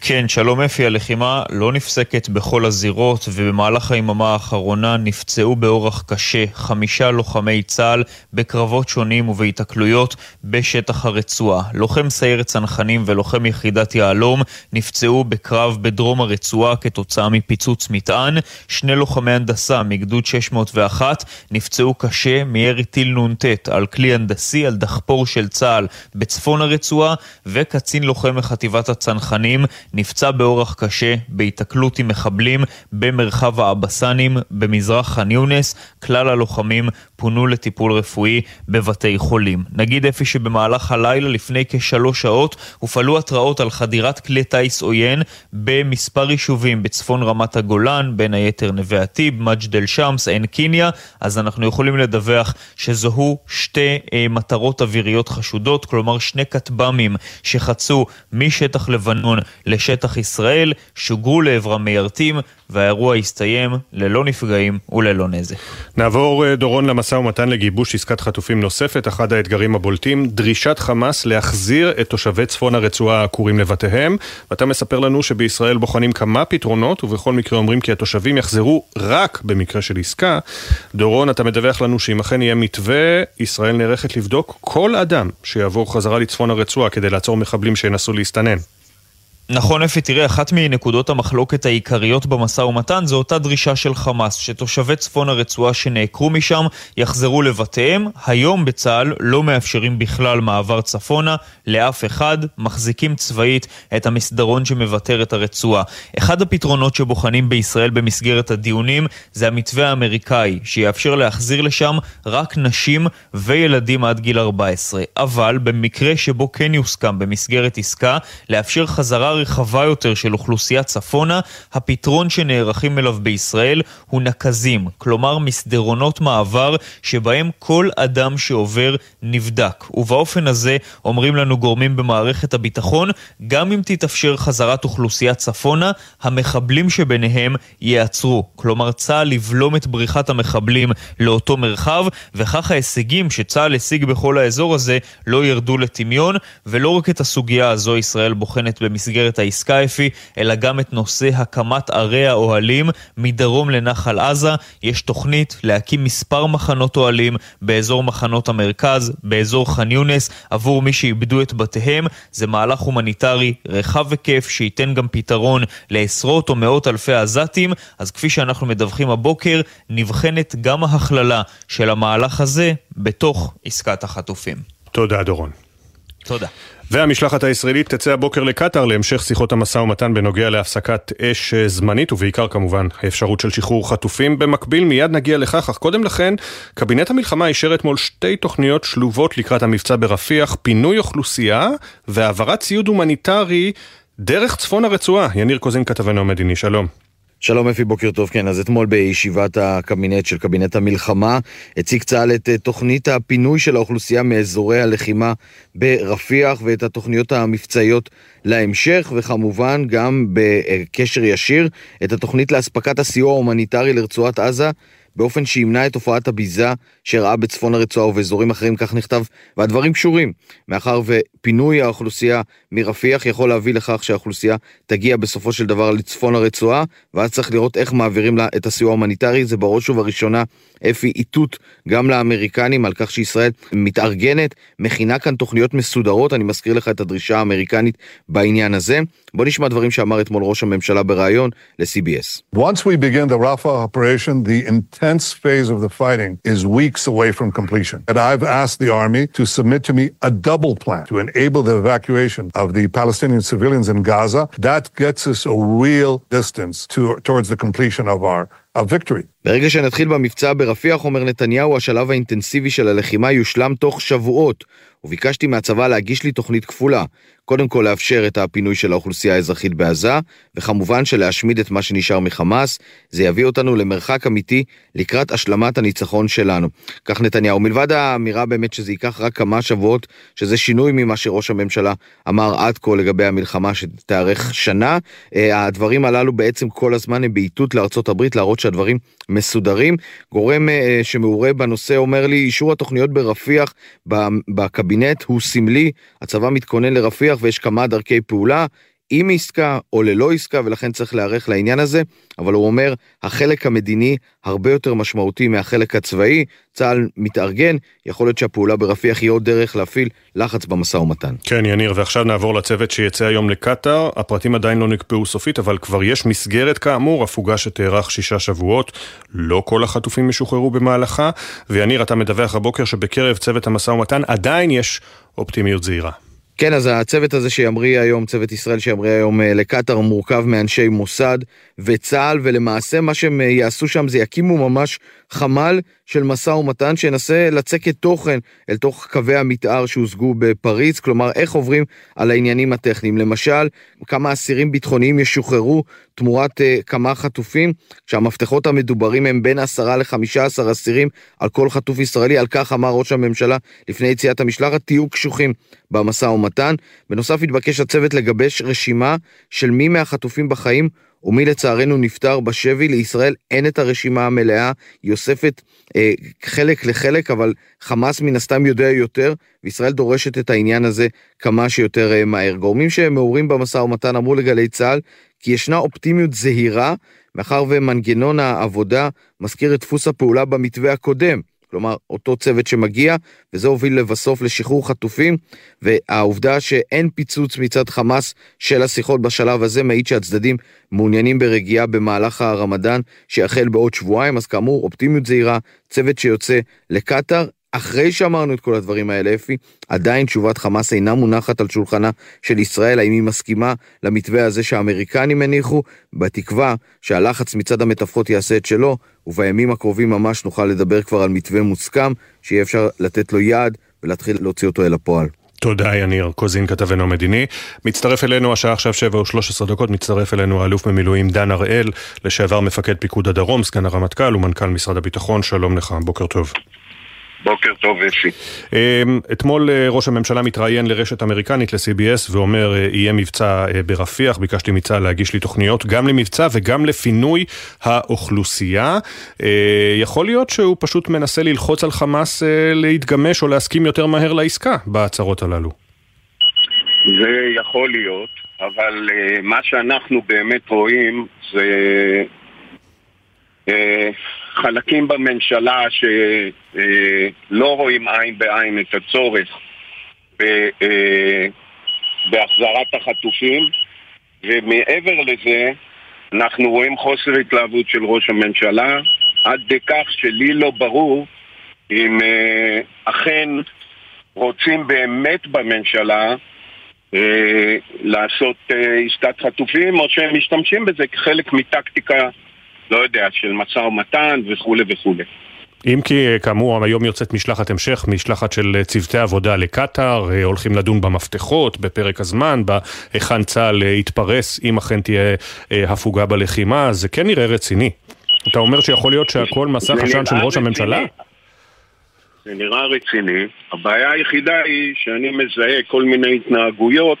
כן, שלום אפי, הלחימה לא נפסקת בכל הזירות, ובמהלך היממה האחרונה נפצעו באורח קשה חמישה לוחמי צה"ל בקרבות שונים ובהיתקלויות בשטח הרצועה. לוחם סיירת צנחנים ולוחם יחידת יהלום נפצעו בקרב בדרום הרצועה כתוצאה מפיצוץ מטען. שני לוחמי הנדסה מגדוד 601 נפצעו קשה מירי טיל נ"ט על כלי הנדסי על דחפור של צה"ל בצפון הרצועה, וקצין לוחם מחטיבת הצנחנים נפצע באורח קשה בהיתקלות עם מחבלים במרחב האבסנים במזרח ח'אן יונס. כלל הלוחמים פונו לטיפול רפואי בבתי חולים. נגיד אפי שבמהלך הלילה לפני כשלוש שעות הופעלו התראות על חדירת כלי טיס עוין במספר יישובים בצפון רמת הגולן, בין היתר נווה עתיב, מג'ד אל שמס, עין קיניה, אז אנחנו יכולים לדווח שזוהו שתי אה, מטרות אוויריות חשודות, כלומר שני כטב"מים שחצו משטח לבנון לשטח ישראל, שוגרו לעברם מיירטים, והאירוע הסתיים ללא נפגעים וללא נזק. נעבור אה, דורון למשא ומתן לגיבוש עסקת חטופים נוספת, אחד האתגרים הבולטים, דרישת חמאס להחזיר את תושבי צפון הרצועה העקורים לבתיהם. ואתה מספר לנו שבישראל בוחנים כמה פתרונות, ובכל מקרה אומרים כי התושבים יחזרו רק במקרה של עסקה. דורון, אתה מדווח לנו שאם אכן יהיה מתווה, ישראל נערכת לבדוק כל אדם שיעבור חזרה לצפון הרצועה כדי לעצור מחבלים שינסו להסתנן. נכון אפי, תראה, אחת מנקודות המחלוקת העיקריות במשא ומתן זו אותה דרישה של חמאס, שתושבי צפון הרצועה שנעקרו משם יחזרו לבתיהם. היום בצה"ל לא מאפשרים בכלל מעבר צפונה לאף אחד, מחזיקים צבאית את המסדרון שמבטר את הרצועה. אחד הפתרונות שבוחנים בישראל במסגרת הדיונים זה המתווה האמריקאי, שיאפשר להחזיר לשם רק נשים וילדים עד גיל 14. אבל במקרה שבו כן יוסכם במסגרת עסקה לאפשר חזרה רחבה יותר של אוכלוסיית צפונה, הפתרון שנערכים אליו בישראל הוא נקזים, כלומר מסדרונות מעבר שבהם כל אדם שעובר נבדק. ובאופן הזה, אומרים לנו גורמים במערכת הביטחון, גם אם תתאפשר חזרת אוכלוסיית צפונה, המחבלים שביניהם ייעצרו. כלומר, צה"ל יבלום את בריחת המחבלים לאותו מרחב, וכך ההישגים שצה"ל השיג בכל האזור הזה לא ירדו לטמיון, ולא רק את הסוגיה הזו ישראל בוחנת במסגרת העסקה אפי, אלא גם את נושא הקמת ערי האוהלים מדרום לנחל עזה. יש תוכנית להקים מספר מחנות אוהלים באזור מחנות המרכז, באזור ח'אן יונס, עבור מי שאיבדו את בתיהם. זה מהלך הומניטרי רחב היקף שייתן גם פתרון לעשרות או מאות אלפי עזתים. אז כפי שאנחנו מדווחים הבוקר, נבחנת גם ההכללה של המהלך הזה בתוך עסקת החטופים. תודה, דורון. תודה. והמשלחת הישראלית תצא הבוקר לקטאר להמשך שיחות המשא ומתן בנוגע להפסקת אש זמנית, ובעיקר כמובן האפשרות של שחרור חטופים. במקביל מיד נגיע לכך, אך קודם לכן, קבינט המלחמה אישר אתמול שתי תוכניות שלובות לקראת המבצע ברפיח, פינוי אוכלוסייה והעברת ציוד הומניטרי דרך צפון הרצועה. יניר קוזין כתבנו המדיני, שלום. שלום אפי, בוקר טוב. כן, אז אתמול בישיבת הקבינט של קבינט המלחמה הציג צה"ל את תוכנית הפינוי של האוכלוסייה מאזורי הלחימה ברפיח ואת התוכניות המבצעיות להמשך, וכמובן גם בקשר ישיר את התוכנית לאספקת הסיוע ההומניטרי לרצועת עזה באופן שימנע את תופעת הביזה שאירעה בצפון הרצועה ובאזורים אחרים, כך נכתב, והדברים קשורים, מאחר ופינוי האוכלוסייה מרפיח יכול להביא לכך שהאוכלוסייה תגיע בסופו של דבר לצפון הרצועה, ואז צריך לראות איך מעבירים לה את הסיוע ההומניטרי, זה בראש ובראשונה אפי איתות גם לאמריקנים על כך שישראל מתארגנת, מכינה כאן תוכניות מסודרות, אני מזכיר לך את הדרישה האמריקנית בעניין הזה. בוא נשמע דברים שאמר אתמול ראש הממשלה בריאיון ל-CBS. Once we begin the Rafah operation, the intense phase of the fighting is weeks away from completion. And I've asked the army to submit to me a double plan to enable the evacuation of the Palestinian civilians in Gaza. That gets us a real distance to, towards the completion of our victory. ברגע שנתחיל במבצע ברפיח, אומר נתניהו, השלב האינטנסיבי של הלחימה יושלם תוך שבועות, וביקשתי מהצבא להגיש לי תוכנית כפולה. קודם כל לאפשר את הפינוי של האוכלוסייה האזרחית בעזה, וכמובן שלהשמיד את מה שנשאר מחמאס, זה יביא אותנו למרחק אמיתי לקראת השלמת הניצחון שלנו. כך נתניהו. מלבד האמירה באמת שזה ייקח רק כמה שבועות, שזה שינוי ממה שראש הממשלה אמר עד כה לגבי המלחמה שתארך שנה, הדברים הללו בעצם כל הזמן הם באיתות לארצות הברית להראות שהדברים מסודרים. גורם שמעורה בנושא אומר לי, אישור התוכניות ברפיח בקבינט הוא סמלי, הצבא מתכונן לרפיח ויש כמה דרכי פעולה. עם עסקה או ללא עסקה ולכן צריך להיערך לעניין הזה, אבל הוא אומר החלק המדיני הרבה יותר משמעותי מהחלק הצבאי, צה"ל מתארגן, יכול להיות שהפעולה ברפיח היא עוד דרך להפעיל לחץ במשא ומתן. כן יניר, ועכשיו נעבור לצוות שיצא היום לקטאר, הפרטים עדיין לא נקבעו סופית, אבל כבר יש מסגרת כאמור, הפוגה שתארך שישה שבועות, לא כל החטופים ישוחררו במהלכה, ויניר אתה מדווח הבוקר שבקרב צוות המשא ומתן עדיין יש אופטימיות זהירה. כן, אז הצוות הזה שימריא היום, צוות ישראל שימריא היום לקטאר, מורכב מאנשי מוסד וצה"ל, ולמעשה מה שהם יעשו שם זה יקימו ממש חמ"ל של משא ומתן שינסה לצקת תוכן אל תוך קווי המתאר שהושגו בפריז, כלומר איך עוברים על העניינים הטכניים. למשל, כמה אסירים ביטחוניים ישוחררו תמורת uh, כמה חטופים, שהמפתחות המדוברים הם בין 10 ל-15 אסירים על כל חטוף ישראלי, על כך אמר ראש הממשלה לפני יציאת המשלחת, תהיו קשוחים במשא ומתן. בנוסף התבקש הצוות לגבש רשימה של מי מהחטופים בחיים ומי לצערנו נפטר בשבי, לישראל אין את הרשימה המלאה, היא אוספת אה, חלק לחלק, אבל חמאס מן הסתם יודע יותר, וישראל דורשת את העניין הזה כמה שיותר אה, מהר. גורמים שמעורים במשא ומתן אמרו לגלי צה"ל כי ישנה אופטימיות זהירה, מאחר ומנגנון העבודה מזכיר את דפוס הפעולה במתווה הקודם. כלומר אותו צוות שמגיע, וזה הוביל לבסוף לשחרור חטופים, והעובדה שאין פיצוץ מצד חמאס של השיחות בשלב הזה מעיד שהצדדים מעוניינים ברגיעה במהלך הרמדאן שיחל בעוד שבועיים, אז כאמור אופטימיות זהירה, צוות שיוצא לקטאר, אחרי שאמרנו את כל הדברים האלה, אפי, עדיין תשובת חמאס אינה מונחת על שולחנה של ישראל, האם היא מסכימה למתווה הזה שהאמריקנים הניחו, בתקווה שהלחץ מצד המתווכות יעשה את שלו, ובימים הקרובים ממש נוכל לדבר כבר על מתווה מוסכם, שיהיה אפשר לתת לו יד ולהתחיל להוציא אותו אל הפועל. תודה יניר, קוזין כתבנו המדיני. מצטרף אלינו, השעה עכשיו 7 או 13 דקות, מצטרף אלינו האלוף במילואים דן הראל, לשעבר מפקד פיקוד הדרום, סגן הרמטכ"ל ומנכ"ל משרד הביטחון, שלום לך, בוקר טוב. בוקר טוב, אפי. אמ, אתמול אה, ראש הממשלה מתראיין לרשת אמריקנית, ל-CBS, ואומר, אה, יהיה מבצע אה, ברפיח, ביקשתי מצה"ל להגיש לי תוכניות גם למבצע וגם לפינוי האוכלוסייה. יכול להיות שהוא פשוט מנסה ללחוץ על חמאס להתגמש או להסכים יותר מהר לעסקה בהצהרות הללו. זה יכול להיות, אבל מה שאנחנו באמת רואים זה חלקים בממשלה שלא רואים עין בעין את הצורך אה, בהחזרת החטופים ומעבר לזה אנחנו רואים חוסר התלהבות של ראש הממשלה עד כך שלי לא ברור אם אה, אכן רוצים באמת בממשלה אה, לעשות עסקת חטופים או שהם משתמשים בזה כחלק מטקטיקה לא יודע, של משא ומתן וכולי וכולי. אם כי כאמור היום יוצאת משלחת המשך, משלחת של צוותי עבודה לקטאר, אה, הולכים לדון במפתחות, בפרק הזמן, בהיכן צה"ל יתפרס, אם אכן תהיה אה, הפוגה בלחימה, זה כן נראה רציני. אתה אומר שיכול להיות שהכל מסך עשן של ראש הממשלה? זה נראה רציני. הבעיה היחידה היא שאני מזהה כל מיני התנהגויות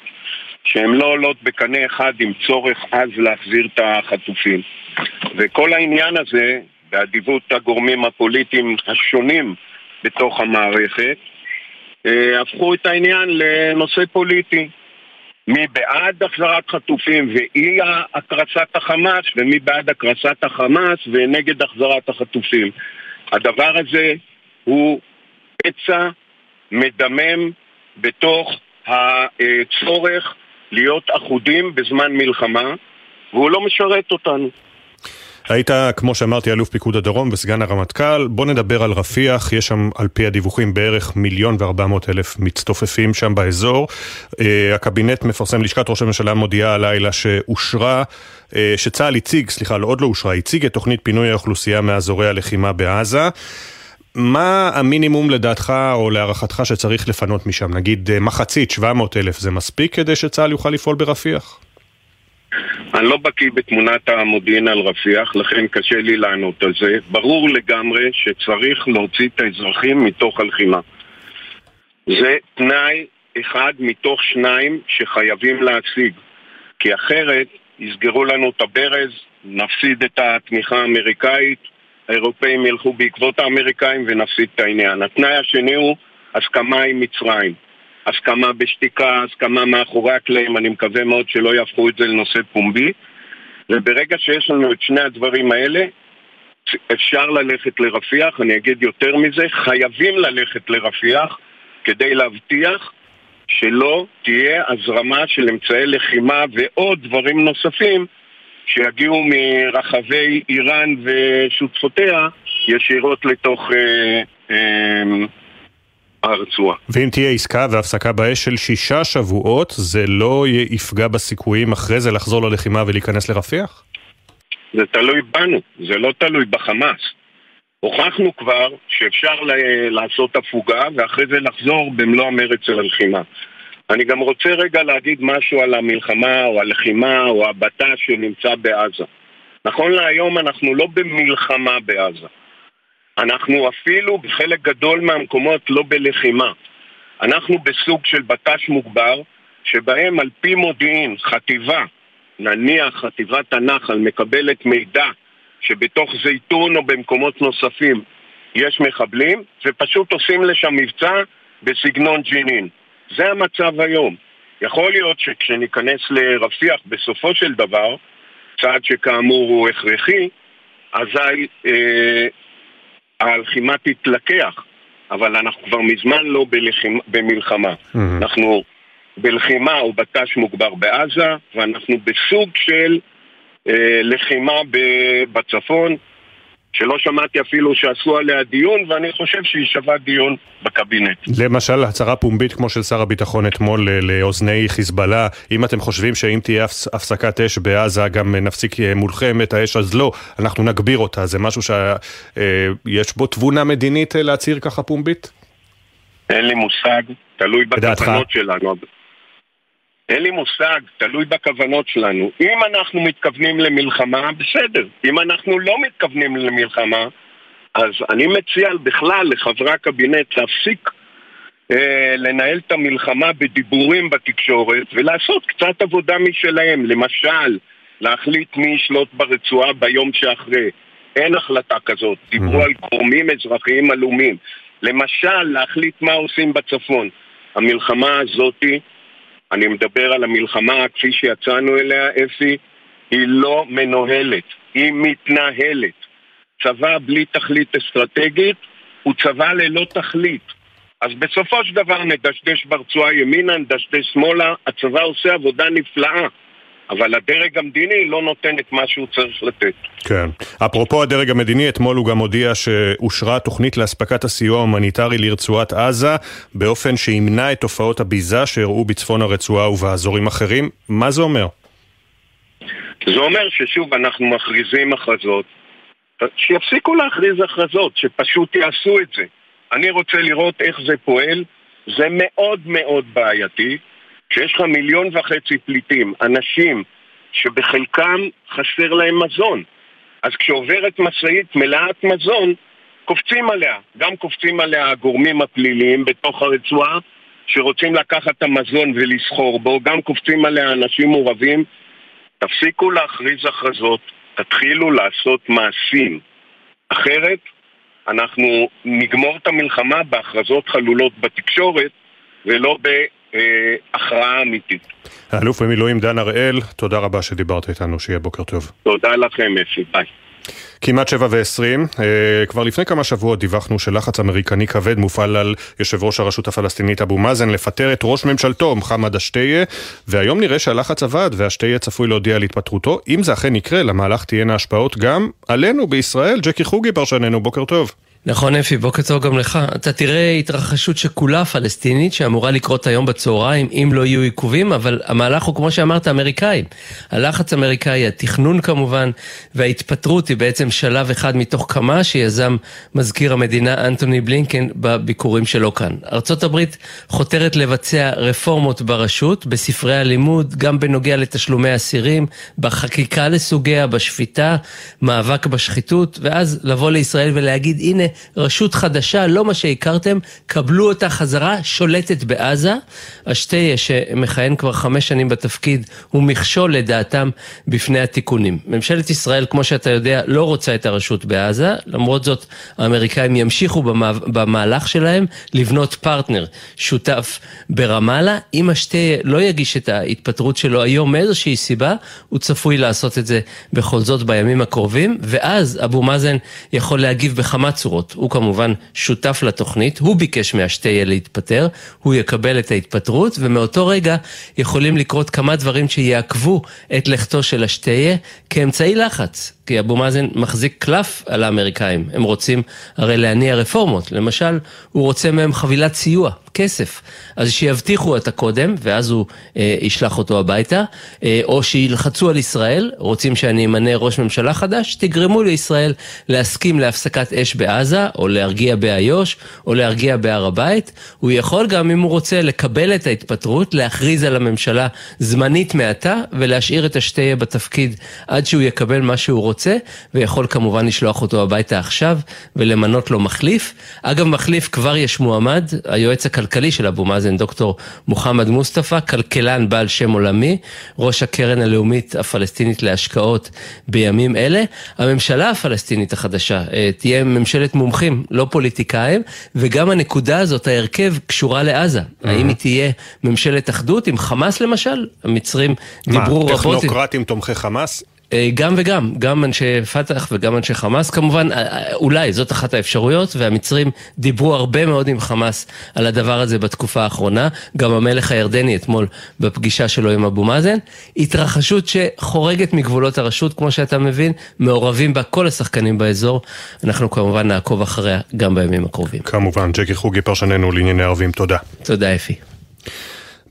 שהן לא עולות בקנה אחד עם צורך עז להחזיר את החטופים. וכל העניין הזה, באדיבות הגורמים הפוליטיים השונים בתוך המערכת, אה, הפכו את העניין לנושא פוליטי. מי בעד החזרת חטופים ואי הקרסת החמאס, ומי בעד הקרסת החמאס ונגד החזרת החטופים. הדבר הזה הוא פצע מדמם בתוך הצורך להיות אחודים בזמן מלחמה, והוא לא משרת אותנו. היית, כמו שאמרתי, אלוף פיקוד הדרום וסגן הרמטכ"ל. בוא נדבר על רפיח, יש שם על פי הדיווחים בערך מיליון וארבע מאות אלף מצטופפים שם באזור. Uh, הקבינט מפרסם, לשכת ראש הממשלה מודיעה הלילה שאושרה, uh, שצה"ל הציג, סליחה, לא, עוד לא אושרה, הציג את תוכנית פינוי האוכלוסייה מאזורי הלחימה בעזה. מה המינימום לדעתך או להערכתך שצריך לפנות משם? נגיד אה, מחצית, 700 אלף, זה מספיק כדי שצה"ל יוכל לפעול ברפיח? אני לא בקיא בתמונת המודיעין על רפיח, לכן קשה לי לענות על זה. ברור לגמרי שצריך להוציא את האזרחים מתוך הלחימה. זה תנאי אחד מתוך שניים שחייבים להשיג, כי אחרת יסגרו לנו את הברז, נפסיד את התמיכה האמריקאית, האירופאים ילכו בעקבות האמריקאים ונפסיד את העניין. התנאי השני הוא הסכמה עם מצרים. הסכמה בשתיקה, הסכמה מאחורי הקלעים, אני מקווה מאוד שלא יהפכו את זה לנושא פומבי. וברגע שיש לנו את שני הדברים האלה, אפשר ללכת לרפיח, אני אגיד יותר מזה, חייבים ללכת לרפיח כדי להבטיח שלא תהיה הזרמה של אמצעי לחימה ועוד דברים נוספים שיגיעו מרחבי איראן ושותפותיה ישירות לתוך אה, אה, הרצועה. ואם תהיה עסקה והפסקה באש של שישה שבועות, זה לא יפגע בסיכויים אחרי זה לחזור ללחימה ולהיכנס לרפיח? זה תלוי בנו, זה לא תלוי בחמאס. הוכחנו כבר שאפשר לעשות הפוגה ואחרי זה לחזור במלוא המרץ של הלחימה. אני גם רוצה רגע להגיד משהו על המלחמה או הלחימה או הבט"ש שנמצא בעזה. נכון להיום אנחנו לא במלחמה בעזה. אנחנו אפילו בחלק גדול מהמקומות לא בלחימה. אנחנו בסוג של בט"ש מוגבר, שבהם על פי מודיעין, חטיבה, נניח חטיבת הנחל, מקבלת מידע שבתוך זייתון או במקומות נוספים יש מחבלים, ופשוט עושים לשם מבצע בסגנון ג'נין. זה המצב היום. יכול להיות שכשניכנס לרפיח בסופו של דבר, צעד שכאמור הוא הכרחי, אזי אה, הלחימה תתלקח, אבל אנחנו כבר מזמן לא בלחימה, במלחמה. Mm-hmm. אנחנו בלחימה או בט"ש מוגבר בעזה, ואנחנו בסוג של אה, לחימה ב- בצפון, שלא שמעתי אפילו שעשו עליה דיון, ואני חושב שהיא שווה דיון בקבינט. למשל, הצהרה פומבית כמו של שר הביטחון אתמול ל- לאוזני חיזבאללה, אם אתם חושבים שאם תהיה הפס- הפסקת אש בעזה גם נפסיק אה, מולכם את האש, אז לא, אנחנו נגביר אותה. זה משהו שיש בו תבונה מדינית אה, להצהיר ככה פומבית? אין לי מושג, תלוי? בכוונות שלנו. אין לי מושג, תלוי בכוונות שלנו. אם אנחנו מתכוונים למלחמה, בסדר. אם אנחנו לא מתכוונים למלחמה, אז אני מציע בכלל לחברי הקבינט להפסיק אה, לנהל את המלחמה בדיבורים בתקשורת ולעשות קצת עבודה משלהם. למשל, להחליט מי ישלוט ברצועה ביום שאחרי. אין החלטה כזאת. דיברו על גורמים אזרחיים עלומים. למשל, להחליט מה עושים בצפון. המלחמה הזאתי, אני מדבר על המלחמה כפי שיצאנו אליה, אפי, היא לא מנוהלת, היא מתנהלת. צבא בלי תכלית אסטרטגית הוא צבא ללא תכלית. אז בסופו של דבר נדשדש ברצועה ימינה, נדשדש שמאלה, הצבא עושה עבודה נפלאה, אבל הדרג המדיני לא נותן את מה שהוא צריך לתת. כן. אפרופו הדרג המדיני, אתמול הוא גם הודיע שאושרה תוכנית לאספקת הסיוע ההומניטרי לרצועת עזה, באופן שימנע את תופעות הביזה שאירעו בצפון הרצועה ובאזורים אחרים. מה זה אומר? זה אומר ששוב אנחנו מכריזים הכרזות, שיפסיקו להכריז הכרזות, שפשוט יעשו את זה. אני רוצה לראות איך זה פועל, זה מאוד מאוד בעייתי, כשיש לך מיליון וחצי פליטים, אנשים שבחלקם חסר להם מזון. אז כשעוברת משאית מלאת מזון, קופצים עליה. גם קופצים עליה הגורמים הפליליים בתוך הרצועה, שרוצים לקחת את המזון ולסחור בו, גם קופצים עליה אנשים מעורבים. תפסיקו להכריז הכרזות, תתחילו לעשות מעשים. אחרת, אנחנו נגמור את המלחמה בהכרזות חלולות בתקשורת, ולא בהכרעה אמיתית. האלוף במילואים דן הראל, תודה רבה שדיברת איתנו, שיהיה בוקר טוב. תודה לכם, אפי, ביי. כמעט שבע ועשרים, אה, כבר לפני כמה שבועות דיווחנו שלחץ אמריקני כבד מופעל על יושב ראש הרשות הפלסטינית אבו מאזן לפטר את ראש ממשלתו מוחמד אשתיה, והיום נראה שהלחץ עבד ואשתיה צפוי להודיע על התפטרותו. אם זה אכן יקרה, למהלך תהיינה השפעות גם עלינו בישראל. ג'קי חוגי פרשננו, בוקר טוב. נכון אפי, בוקר טוב גם לך. אתה תראה התרחשות שכולה פלסטינית שאמורה לקרות היום בצהריים אם לא יהיו עיכובים, אבל המהלך הוא כמו שאמרת אמריקאי. הלחץ האמריקאי, התכנון כמובן, וההתפטרות היא בעצם שלב אחד מתוך כמה שיזם מזכיר המדינה אנטוני בלינקן בביקורים שלו כאן. ארצות הברית חותרת לבצע רפורמות ברשות, בספרי הלימוד, גם בנוגע לתשלומי אסירים, בחקיקה לסוגיה, בשפיטה, מאבק בשחיתות, ואז לבוא לישראל ולהגיד הנה רשות חדשה, לא מה שהכרתם, קבלו אותה חזרה, שולטת בעזה. השתיה שמכהן כבר חמש שנים בתפקיד הוא מכשול לדעתם בפני התיקונים. ממשלת ישראל, כמו שאתה יודע, לא רוצה את הרשות בעזה, למרות זאת האמריקאים ימשיכו במה, במהלך שלהם לבנות פרטנר שותף ברמאללה. אם השתיה לא יגיש את ההתפטרות שלו היום מאיזושהי סיבה, הוא צפוי לעשות את זה בכל זאת בימים הקרובים, ואז אבו מאזן יכול להגיב בכמה צורות. הוא כמובן שותף לתוכנית, הוא ביקש מהשתיה להתפטר, הוא יקבל את ההתפטרות, ומאותו רגע יכולים לקרות כמה דברים שיעכבו את לכתו של השתיה כאמצעי לחץ. כי אבו מאזן מחזיק קלף על האמריקאים, הם רוצים הרי להניע רפורמות, למשל, הוא רוצה מהם חבילת סיוע, כסף, אז שיבטיחו אותה קודם, ואז הוא אה, ישלח אותו הביתה, אה, או שילחצו על ישראל, רוצים שאני אמנה ראש ממשלה חדש, תגרמו לישראל להסכים להפסקת אש בעזה, או להרגיע באיו"ש, או להרגיע בהר הבית, הוא יכול גם, אם הוא רוצה, לקבל את ההתפטרות, להכריז על הממשלה זמנית מעתה, ולהשאיר את השתיה בתפקיד עד שהוא יקבל מה שהוא רוצה. רוצה, ויכול כמובן לשלוח אותו הביתה עכשיו ולמנות לו מחליף. אגב, מחליף כבר יש מועמד, היועץ הכלכלי של אבו מאזן, דוקטור מוחמד מוסטפא, כלכלן בעל שם עולמי, ראש הקרן הלאומית הפלסטינית להשקעות בימים אלה. הממשלה הפלסטינית החדשה אה, תהיה ממשלת מומחים, לא פוליטיקאים, וגם הנקודה הזאת, ההרכב, קשורה לעזה. האם היא תהיה ממשלת אחדות עם חמאס למשל? המצרים דיברו מה, רבות... טכנוקרטים תומכי חמאס? אה, גם וגם, גם אנשי פת"ח וגם אנשי חמאס כמובן, אה, אולי זאת אחת האפשרויות, והמצרים דיברו הרבה מאוד עם חמאס על הדבר הזה בתקופה האחרונה, גם המלך הירדני אתמול בפגישה שלו עם אבו מאזן, התרחשות שחורגת מגבולות הרשות, כמו שאתה מבין, מעורבים בה כל השחקנים באזור, אנחנו כמובן נעקוב אחריה גם בימים הקרובים. כמובן, ג'קי חוגי פרשננו לענייני ערבים, תודה. תודה אפי.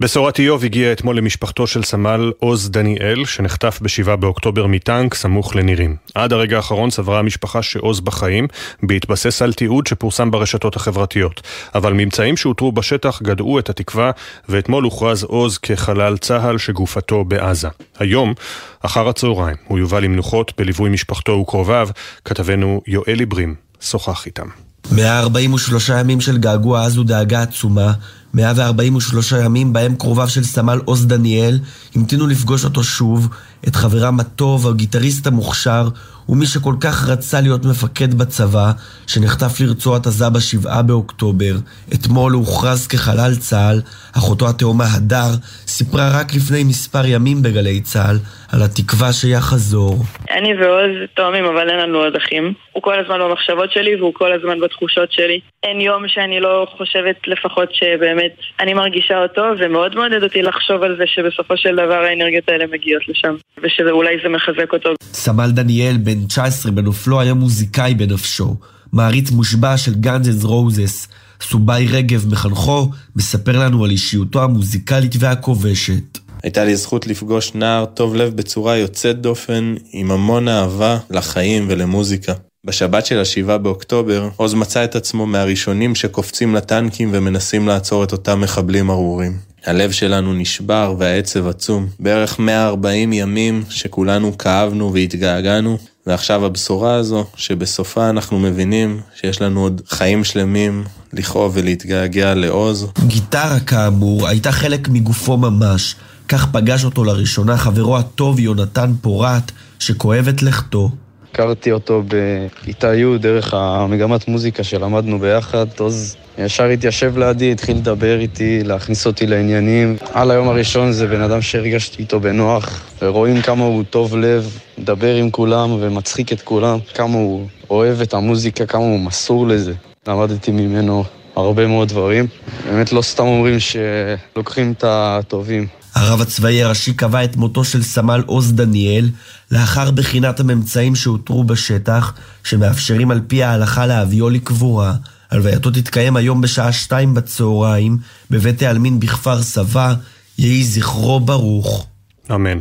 בשורת איוב הגיעה אתמול למשפחתו של סמל עוז דניאל, שנחטף ב-7 באוקטובר מטנק סמוך לנירים. עד הרגע האחרון סברה המשפחה שעוז בחיים, בהתבסס על תיעוד שפורסם ברשתות החברתיות. אבל ממצאים שהותרו בשטח גדעו את התקווה, ואתמול הוכרז עוז כחלל צה"ל שגופתו בעזה. היום, אחר הצהריים, הוא יובא למנוחות בליווי משפחתו וקרוביו, כתבנו יואל עיברים שוחח איתם. 143 ימים של געגוע עז ודאגה עצומה 143 ימים בהם קרוביו של סמל עוז דניאל המתינו לפגוש אותו שוב, את חברם הטוב, הגיטריסט המוכשר, ומי שכל כך רצה להיות מפקד בצבא, שנחטף לרצועת עזה בשבעה באוקטובר. אתמול הוא הוכרז כחלל צה"ל, אחותו התאומה הדר סיפרה רק לפני מספר ימים בגלי צה"ל על התקווה שיחזור. אני ועוז תאומים, אבל אין לנו עוד אחים. הוא כל הזמן במחשבות שלי והוא כל הזמן בתחושות שלי. אין יום שאני לא חושבת לפחות שבאמת אני מרגישה אותו, ומאוד מעודד אותי לחשוב על זה שבסופו של דבר האנרגיות האלה מגיעות לשם, ושאולי זה מחזק אותו. סמל דניאל, בן 19 בנופלו, היה מוזיקאי בנפשו. מעריץ מושבע של גאנז רוזס. סובאי רגב, מחנכו, מספר לנו על אישיותו המוזיקלית והכובשת. הייתה לי זכות לפגוש נער טוב לב בצורה יוצאת דופן, עם המון אהבה לחיים ולמוזיקה. בשבת של השבעה באוקטובר, עוז מצא את עצמו מהראשונים שקופצים לטנקים ומנסים לעצור את אותם מחבלים ארורים. הלב שלנו נשבר והעצב עצום. בערך 140 ימים שכולנו כאבנו והתגעגענו, ועכשיו הבשורה הזו, שבסופה אנחנו מבינים שיש לנו עוד חיים שלמים לכאוב ולהתגעגע לעוז. גיטרה כאמור הייתה חלק מגופו ממש. כך פגש אותו לראשונה חברו הטוב יונתן פורט, שכואבת לכתו. הכרתי אותו בכיתה י' דרך המגמת מוזיקה שלמדנו ביחד. עוז ישר התיישב לידי, התחיל לדבר איתי, להכניס אותי לעניינים. על היום הראשון זה בן אדם שהרגשתי איתו בנוח, ורואים כמה הוא טוב לב, מדבר עם כולם ומצחיק את כולם, כמה הוא אוהב את המוזיקה, כמה הוא מסור לזה. למדתי ממנו הרבה מאוד דברים. באמת לא סתם אומרים שלוקחים את הטובים. הרב הצבאי הראשי קבע את מותו של סמל עוז דניאל לאחר בחינת הממצאים שאותרו בשטח, שמאפשרים על פי ההלכה להביאו לקבורה. הלווייתו תתקיים היום בשעה שתיים בצהריים, בבית העלמין בכפר סבא, יהי זכרו ברוך. אמן.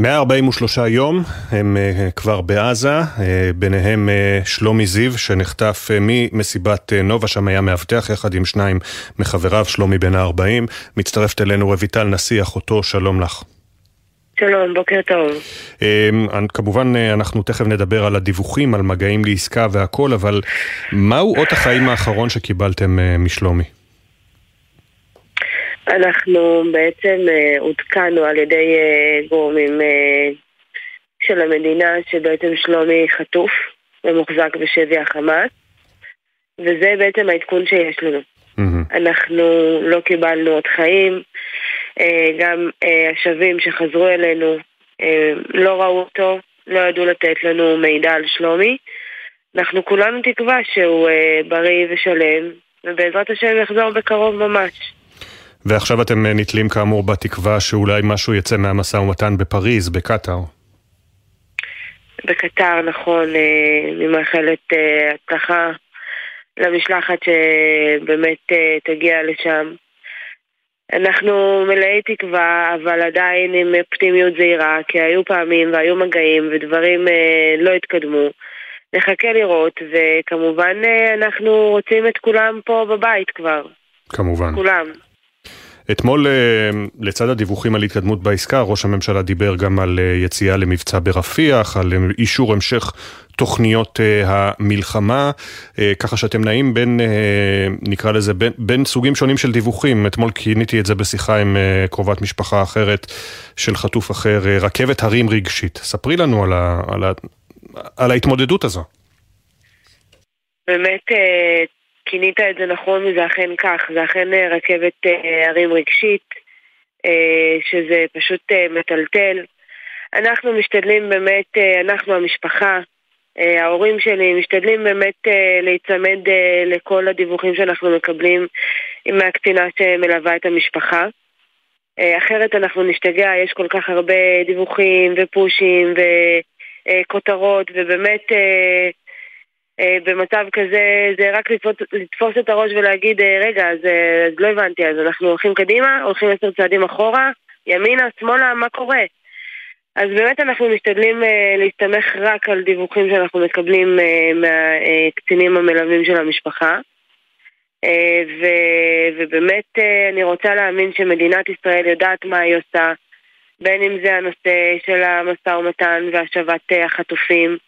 143 יום הם uh, כבר בעזה, uh, ביניהם uh, שלומי זיו שנחטף ממסיבת נובה, שם היה מאבטח יחד עם שניים מחבריו, שלומי בן ה-40. מצטרפת אלינו רויטל נשיא, אחותו, שלום לך. שלום, בוקר טוב. Uh, כמובן אנחנו תכף נדבר על הדיווחים, על מגעים לעסקה והכל, אבל מהו אות החיים האחרון שקיבלתם משלומי? אנחנו בעצם אה, עודכנו על ידי אה, גורמים אה, של המדינה שבעצם שלומי חטוף ומוחזק בשבי החמאס וזה בעצם העדכון שיש לנו. Mm-hmm. אנחנו לא קיבלנו עוד חיים, גם השבים שחזרו אלינו לא ראו אותו, לא ידעו לתת לנו מידע על שלומי. אנחנו כולנו תקווה שהוא בריא ושלם, ובעזרת השם יחזור בקרוב ממש. ועכשיו אתם אה, נתלים כאמור בתקווה שאולי משהו יצא מהמשא ומתן בפריז, בקטאר. בקטאר, נכון, אה, אני מאחלת אה, הצלחה למשלחת שבאמת תגיע לשם. אנחנו מלאי תקווה, אבל עדיין עם אופטימיות זהירה, כי היו פעמים והיו מגעים ודברים לא התקדמו. נחכה לראות, וכמובן אנחנו רוצים את כולם פה בבית כבר. כמובן. כולם. אתמול אה, לצד הדיווחים על התקדמות בעסקה, ראש הממשלה דיבר גם על אה, יציאה למבצע ברפיח, על אה, אישור המשך תוכניות המלחמה, ככה שאתם נעים בין, נקרא לזה, בין, בין סוגים שונים של דיווחים. אתמול כיניתי את זה בשיחה עם קרובת משפחה אחרת של חטוף אחר, רכבת הרים רגשית. ספרי לנו על, ה, על, ה, על ההתמודדות הזו. באמת כינית את זה נכון וזה אכן כך, זה אכן אה, רכבת אה, הרים רגשית, אה, שזה פשוט מטלטל. אנחנו משתדלים באמת, אנחנו המשפחה, ההורים שלי משתדלים באמת להיצמד לכל הדיווחים שאנחנו מקבלים מהקצינה שמלווה את המשפחה. אחרת אנחנו נשתגע, יש כל כך הרבה דיווחים ופושים וכותרות, ובאמת במצב כזה זה רק לתפוס, לתפוס את הראש ולהגיד, אה, רגע, אז, אה, אז לא הבנתי, אז אנחנו הולכים קדימה, הולכים עשר צעדים אחורה, ימינה, שמאלה, מה קורה? אז באמת אנחנו משתדלים אה, להסתמך רק על דיווחים שאנחנו מקבלים אה, מהקצינים המלווים של המשפחה. אה, ו, ובאמת אה, אני רוצה להאמין שמדינת ישראל יודעת מה היא עושה, בין אם זה הנושא של המשא ומתן והשבת אה, החטופים,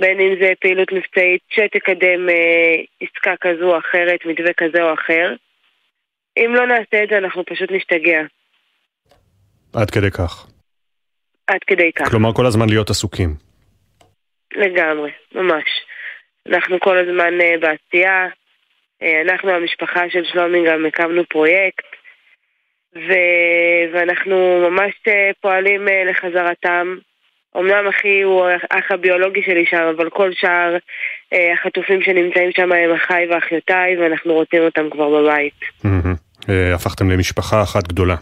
בין אם זה פעילות מבצעית שתקדם אה, עסקה כזו או אחרת, מתווה כזה או אחר. אם לא נעשה את זה אנחנו פשוט נשתגע, עד כדי כך. עד כדי כך. כלומר, כל הזמן להיות עסוקים. לגמרי, ממש. אנחנו כל הזמן אה, בעשייה, אה, אנחנו המשפחה של שלומי גם הקמנו פרויקט, ו... ואנחנו ממש אה, פועלים אה, לחזרתם. אמנם אחי הוא האח הביולוגי שלי שם, אבל כל שאר אה, החטופים שנמצאים שם הם אחיי ואחיותיי, ואנחנו רוצים אותם כבר בבית. מהמם. אה, הפכתם למשפחה אחת גדולה.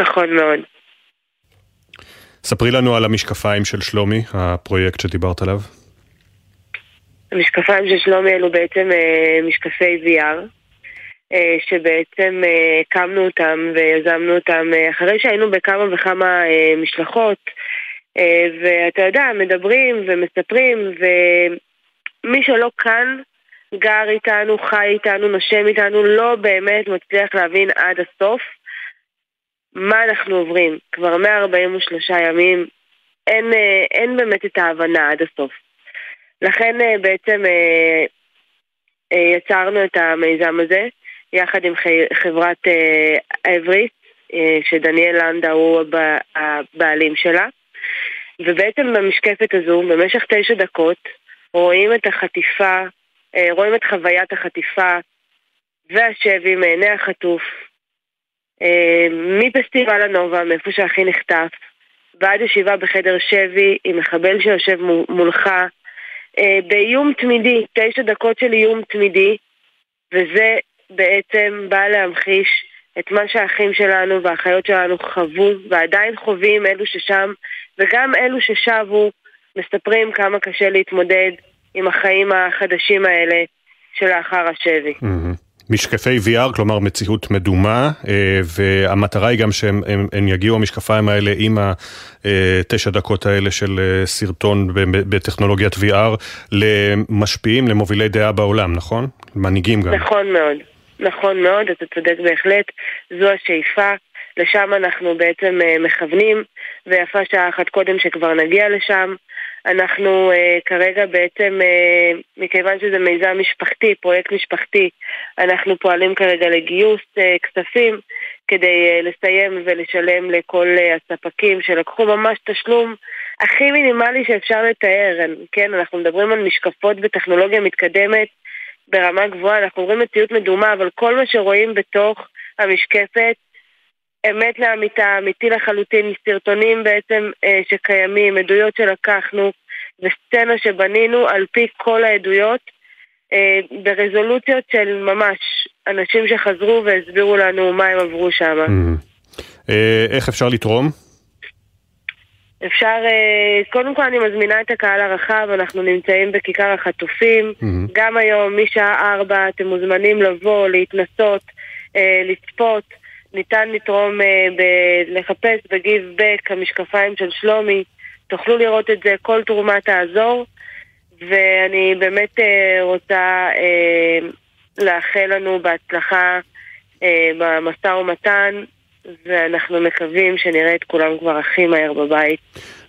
נכון מאוד. ספרי לנו על המשקפיים של שלומי, הפרויקט שדיברת עליו. המשקפיים של שלומי אלו בעצם אה, משקפי VR, אה, שבעצם אה, הקמנו אותם ויזמנו אותם אה, אחרי שהיינו בכמה וכמה אה, משלחות, ואתה יודע, מדברים ומספרים, ומי שלא כאן גר איתנו, חי איתנו, נושם איתנו, לא באמת מצליח להבין עד הסוף מה אנחנו עוברים. כבר 143 ימים, אין, אה, אין באמת את ההבנה עד הסוף. לכן אה, בעצם אה, אה, יצרנו את המיזם הזה יחד עם חברת אה, אבריס, אה, שדניאל לנדה הוא הב- הבעלים שלה. ובעצם במשקפת הזו, במשך תשע דקות, רואים את החטיפה, אה, רואים את חוויית החטיפה והשבי מעיני החטוף, אה, מפסטיבל הנובה, מאיפה שהכי נחטף, ועד ישיבה בחדר שבי עם מחבל שיושב מו- מולך, אה, באיום תמידי, תשע דקות של איום תמידי, וזה בעצם בא להמחיש את מה שהאחים שלנו והאחיות שלנו חוו ועדיין חווים, אלו ששם, וגם אלו ששבו מספרים כמה קשה להתמודד עם החיים החדשים האלה שלאחר השבי. משקפי VR, כלומר מציאות מדומה, אה, והמטרה היא גם שהם הם, הם יגיעו המשקפיים האלה עם התשע דקות האלה של אה, סרטון בטכנולוגיית VR למשפיעים, למובילי דעה בעולם, נכון? מנהיגים גם. נכון מאוד, נכון מאוד, אתה צודק בהחלט, זו השאיפה, לשם אנחנו בעצם אה, מכוונים, ויפה שעה אחת קודם שכבר נגיע לשם. אנחנו uh, כרגע בעצם, uh, מכיוון שזה מיזם משפחתי, פרויקט משפחתי, אנחנו פועלים כרגע לגיוס uh, כספים כדי uh, לסיים ולשלם לכל uh, הספקים שלקחו ממש תשלום הכי מינימלי שאפשר לתאר, כן, אנחנו מדברים על משקפות בטכנולוגיה מתקדמת ברמה גבוהה, אנחנו רואים מציאות מדומה, אבל כל מה שרואים בתוך המשקפת אמת לאמיתה, אמיתי לחלוטין, מסרטונים בעצם אה, שקיימים, עדויות שלקחנו וסצנה שבנינו על פי כל העדויות אה, ברזולוציות של ממש אנשים שחזרו והסבירו לנו מה הם עברו שם. מהמם. אה, איך אפשר לתרום? אפשר, אה, קודם כל אני מזמינה את הקהל הרחב, אנחנו נמצאים בכיכר החטופים, מהמם. גם היום משעה ארבע אתם מוזמנים לבוא, להתנסות, אה, לצפות. ניתן לתרום, אה, ב- לחפש בגיב בק, המשקפיים של שלומי, תוכלו לראות את זה, כל תרומה תעזור, ואני באמת אה, רוצה אה, לאחל לנו בהצלחה במשא ומתן, ואנחנו מקווים שנראה את כולם כבר הכי מהר בבית.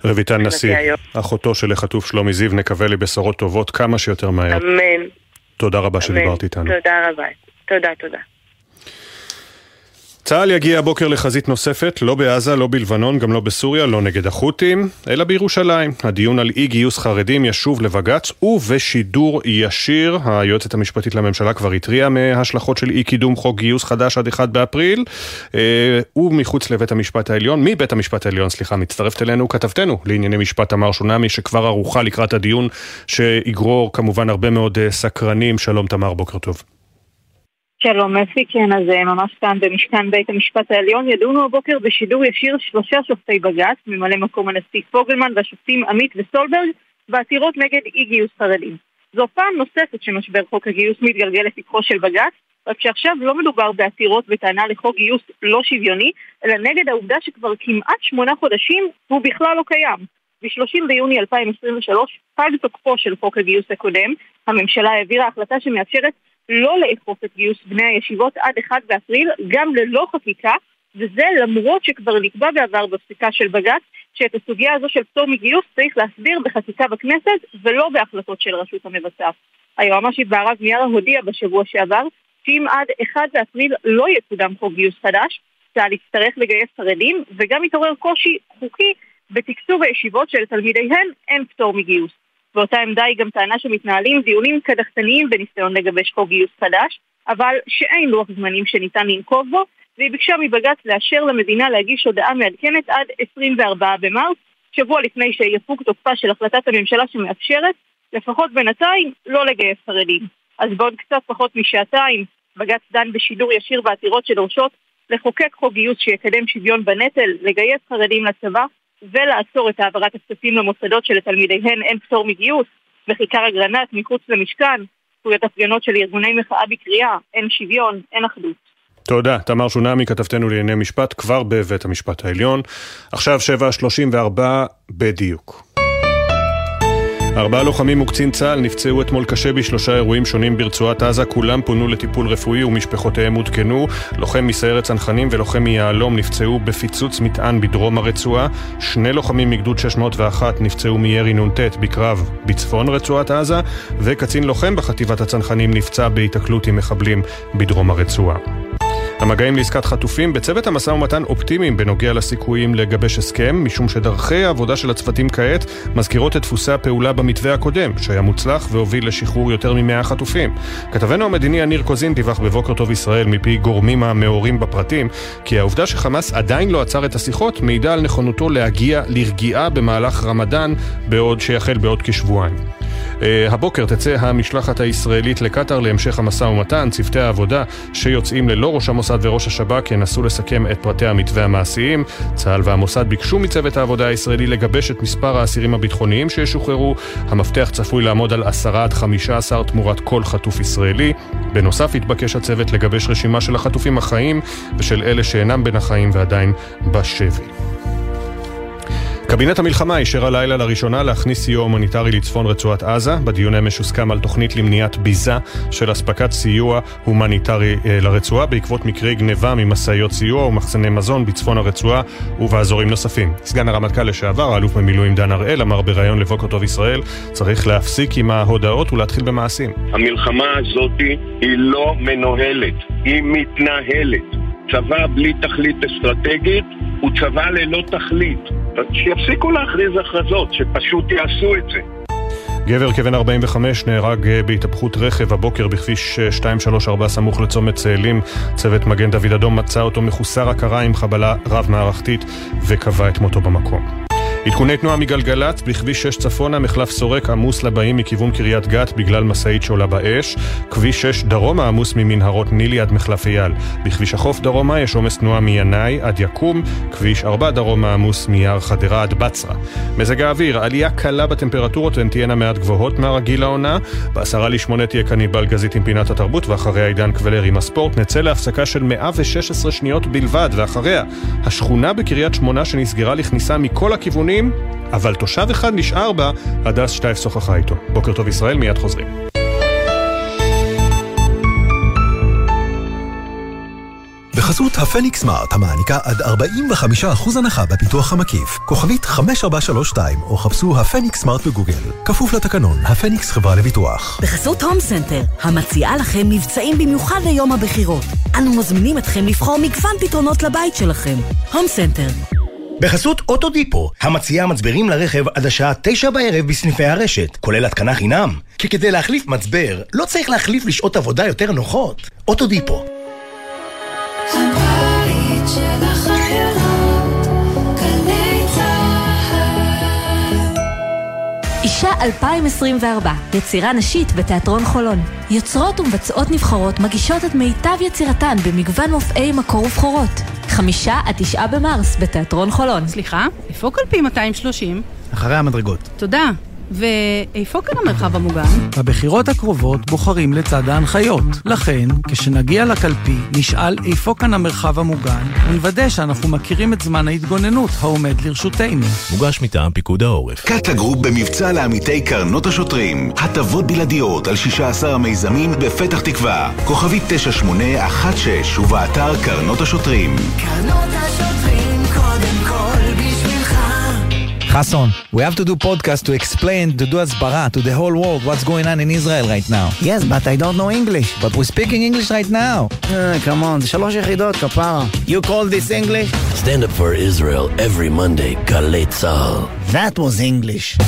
רויטל נשיא. אחותו של החטוף שלומי זיו, נקווה לבשורות טובות כמה שיותר מהר. אמן. תודה רבה אמן. שדיברת איתנו. תודה רבה. תודה, תודה. צה"ל יגיע הבוקר לחזית נוספת, לא בעזה, לא בלבנון, גם לא בסוריה, לא נגד החות'ים, אלא בירושלים. הדיון על אי גיוס חרדים ישוב לבג"ץ ובשידור ישיר. היועצת המשפטית לממשלה כבר התריעה מהשלכות של אי קידום חוק גיוס חדש עד 1 באפריל. אה, ומחוץ לבית המשפט העליון, מבית המשפט העליון, סליחה, מצטרפת אלינו כתבתנו לענייני משפט תמר שונמי, שכבר ערוכה לקראת הדיון, שיגרור כמובן הרבה מאוד אה, סקרנים. שלום תמר, בוקר טוב. שלום אפי, כן, אז אה, ממש כאן במשכן בית המשפט העליון ידונו הבוקר בשידור ישיר שלושה שופטי בג"ץ, ממלא מקום הנשיא פוגלמן והשופטים עמית וסולברג, בעתירות נגד אי גיוס חרדים. זו פעם נוספת שמשבר חוק הגיוס מתגלגל לפתחו של בג"ץ, רק שעכשיו לא מדובר בעתירות בטענה לחוק גיוס לא שוויוני, אלא נגד העובדה שכבר כמעט שמונה חודשים הוא בכלל לא קיים. ב-30 ביוני 2023 פג תוקפו של חוק הגיוס הקודם, הממשלה העבירה החלטה שמאפשרת לא לאכוף את גיוס בני הישיבות עד 1 באפריל, גם ללא חקיקה, וזה למרות שכבר נקבע בעבר בפסיקה של בג"ץ, שאת הסוגיה הזו של פטור מגיוס צריך להסביר בחקיקה בכנסת ולא בהחלטות של הרשות המבצעת. היועמ"שית בהרב מיארה הודיעה בשבוע שעבר שאם עד 1 באפריל לא יקודם חוק גיוס חדש, צה"ל יצטרך לגייס חרדים, וגם יתעורר קושי חוקי בתקצוב הישיבות שלתלמידיהן אין פטור מגיוס. באותה עמדה היא גם טענה שמתנהלים דיונים קדחתניים בניסיון לגבש חוק גיוס חדש, אבל שאין לוח זמנים שניתן לנקוב בו, והיא ביקשה מבג"ץ לאשר למדינה להגיש הודעה מעדכנת עד 24 במרס, שבוע לפני שיפוג תוקפה של החלטת הממשלה שמאפשרת, לפחות בינתיים, לא לגייס חרדים. אז בעוד קצת פחות משעתיים, בג"ץ דן בשידור ישיר בעתירות שדורשות לחוקק חוק גיוס שיקדם שוויון בנטל, לגייס חרדים לצבא ולעצור את העברת הכספים למוסדות שלתלמידיהן אין פטור מגיוס, בכיכר אגרנט מחוץ למשכן, זכויות הפגנות של ארגוני מחאה בקריאה, אין שוויון, אין אחדות. תודה. תמר שונמי, כתבתנו לענייני משפט, כבר בבית המשפט העליון. עכשיו 7.34 בדיוק. ארבעה לוחמים וקצין צה"ל נפצעו אתמול קשה בשלושה אירועים שונים ברצועת עזה, כולם פונו לטיפול רפואי ומשפחותיהם עודכנו. לוחם מסיירת צנחנים ולוחם מיהלום נפצעו בפיצוץ מטען בדרום הרצועה. שני לוחמים מגדוד 601 נפצעו מירי נ"ט בקרב בצפון רצועת עזה, וקצין לוחם בחטיבת הצנחנים נפצע בהיתקלות עם מחבלים בדרום הרצועה. המגעים לעסקת חטופים בצוות המשא ומתן אופטימיים בנוגע לסיכויים לגבש הסכם, משום שדרכי העבודה של הצוותים כעת מזכירות את דפוסי הפעולה במתווה הקודם, שהיה מוצלח והוביל לשחרור יותר ממאה חטופים. כתבנו המדיני עניר קוזין דיווח בבוקר טוב ישראל מפי גורמים המעורים בפרטים, כי העובדה שחמאס עדיין לא עצר את השיחות מעידה על נכונותו להגיע לרגיעה במהלך רמדאן, בעוד שיחל בעוד כשבועיים. Uh, הבוקר תצא המשלחת הישראלית לקטאר להמשך המשא ומתן. צוותי העבודה שיוצאים ללא ראש המוסד וראש השב"כ ינסו לסכם את פרטי המתווה המעשיים. צה"ל והמוסד ביקשו מצוות העבודה הישראלי לגבש את מספר האסירים הביטחוניים שישוחררו. המפתח צפוי לעמוד על 10 עד 15 תמורת כל חטוף ישראלי. בנוסף התבקש הצוות לגבש רשימה של החטופים החיים ושל אלה שאינם בין החיים ועדיין בשבי. קבינט המלחמה אישר הלילה לראשונה להכניס סיוע הומניטרי לצפון רצועת עזה. בדיון אמש הוסכם על תוכנית למניעת ביזה של אספקת סיוע הומניטרי אה, לרצועה בעקבות מקרי גניבה ממשאיות סיוע ומחסני מזון בצפון הרצועה ובאזורים נוספים. סגן הרמטכ"ל לשעבר, האלוף במילואים דן הראל, אמר בריאיון לבוקר טוב ישראל, צריך להפסיק עם ההודעות ולהתחיל במעשים. המלחמה הזאת היא לא מנוהלת, היא מתנהלת. צבא בלי תכלית אסטרטגית הוא צבא ללא תכלית. שיפסיקו להכריז הכרזות, שפשוט יעשו את זה. גבר כבן 45 נהרג בהתהפכות רכב הבוקר בכביש 234 אה, סמוך לצומת צאלים. צוות מגן דוד אדום מצא אותו מחוסר הכרה עם חבלה רב-מערכתית וקבע את מותו במקום. עדכוני תנועה מגלגלצ, בכביש 6 צפונה, מחלף סורק עמוס לבאים מכיוון קריית גת בגלל משאית שעולה באש. כביש 6 דרומה עמוס ממנהרות נילי עד מחלף אייל. בכביש החוף דרומה יש עומס תנועה מינאי עד יקום. כביש 4 דרומה עמוס מיער חדרה עד בצרה. מזג האוויר, עלייה קלה בטמפרטורות הן תהיינה מעט גבוהות מהרגיל לעונה. בעשרה לשמונה תהיה כאן ענבל גזית עם פינת התרבות ואחריה עידן קבלר עם הספורט. נצא להפסקה של 116 שניות בלבד ואחריה השכונה בקריית שמונה שנסגרה לכניסה מכל הכיוונים שנים, אבל תושב אחד נשאר בה, הדס שטייף שוחחה איתו. בוקר טוב ישראל, מיד חוזרים. בחסות הפניקס סמארט, המעניקה עד 45% הנחה בפיתוח המקיף. כוכבית 5432, או חפשו הפניקס סמארט בגוגל. כפוף לתקנון, הפניקס חברה לביטוח. בחסות הום סנטר, המציעה לכם מבצעים במיוחד ליום הבחירות. אנו מזמינים אתכם לבחור מגוון פתרונות לבית שלכם. הום סנטר. בחסות אוטו דיפו, המציעה מצברים לרכב עד השעה תשע בערב בסניפי הרשת, כולל התקנה חינם. כי כדי להחליף מצבר, לא צריך להחליף לשעות עבודה יותר נוחות. אוטו דיפו. 2024, יצירה נשית בתיאטרון חולון. יוצרות ומבצעות נבחרות מגישות את מיטב יצירתן במגוון מופעי מקור ובכורות. חמישה עד תשעה במרס בתיאטרון חולון. סליחה, איפה קלפי 230? אחרי המדרגות. תודה. ואיפה כאן המרחב המוגן? בבחירות הקרובות בוחרים לצד ההנחיות. לכן, כשנגיע לקלפי, נשאל איפה כאן המרחב המוגן, ונוודא שאנחנו מכירים את זמן ההתגוננות העומד לרשותנו. מוגש מטעם פיקוד העורף. קטגרופ במבצע לעמיתי קרנות השוטרים. הטבות בלעדיות על 16 מיזמים בפתח תקווה. כוכבית 9816 ובאתר קרנות השוטרים. קרנות השוטרים Hassan, we have to do podcast to explain, to do הסברה to the whole world what's going on in Israel right now. Yes, but I don't know English. But we're speaking English right now. Uh, come on, זה שלוש יחידות, כפרה. You call this English? Stand up for Israel every Monday, גלי צה"ל. That was English.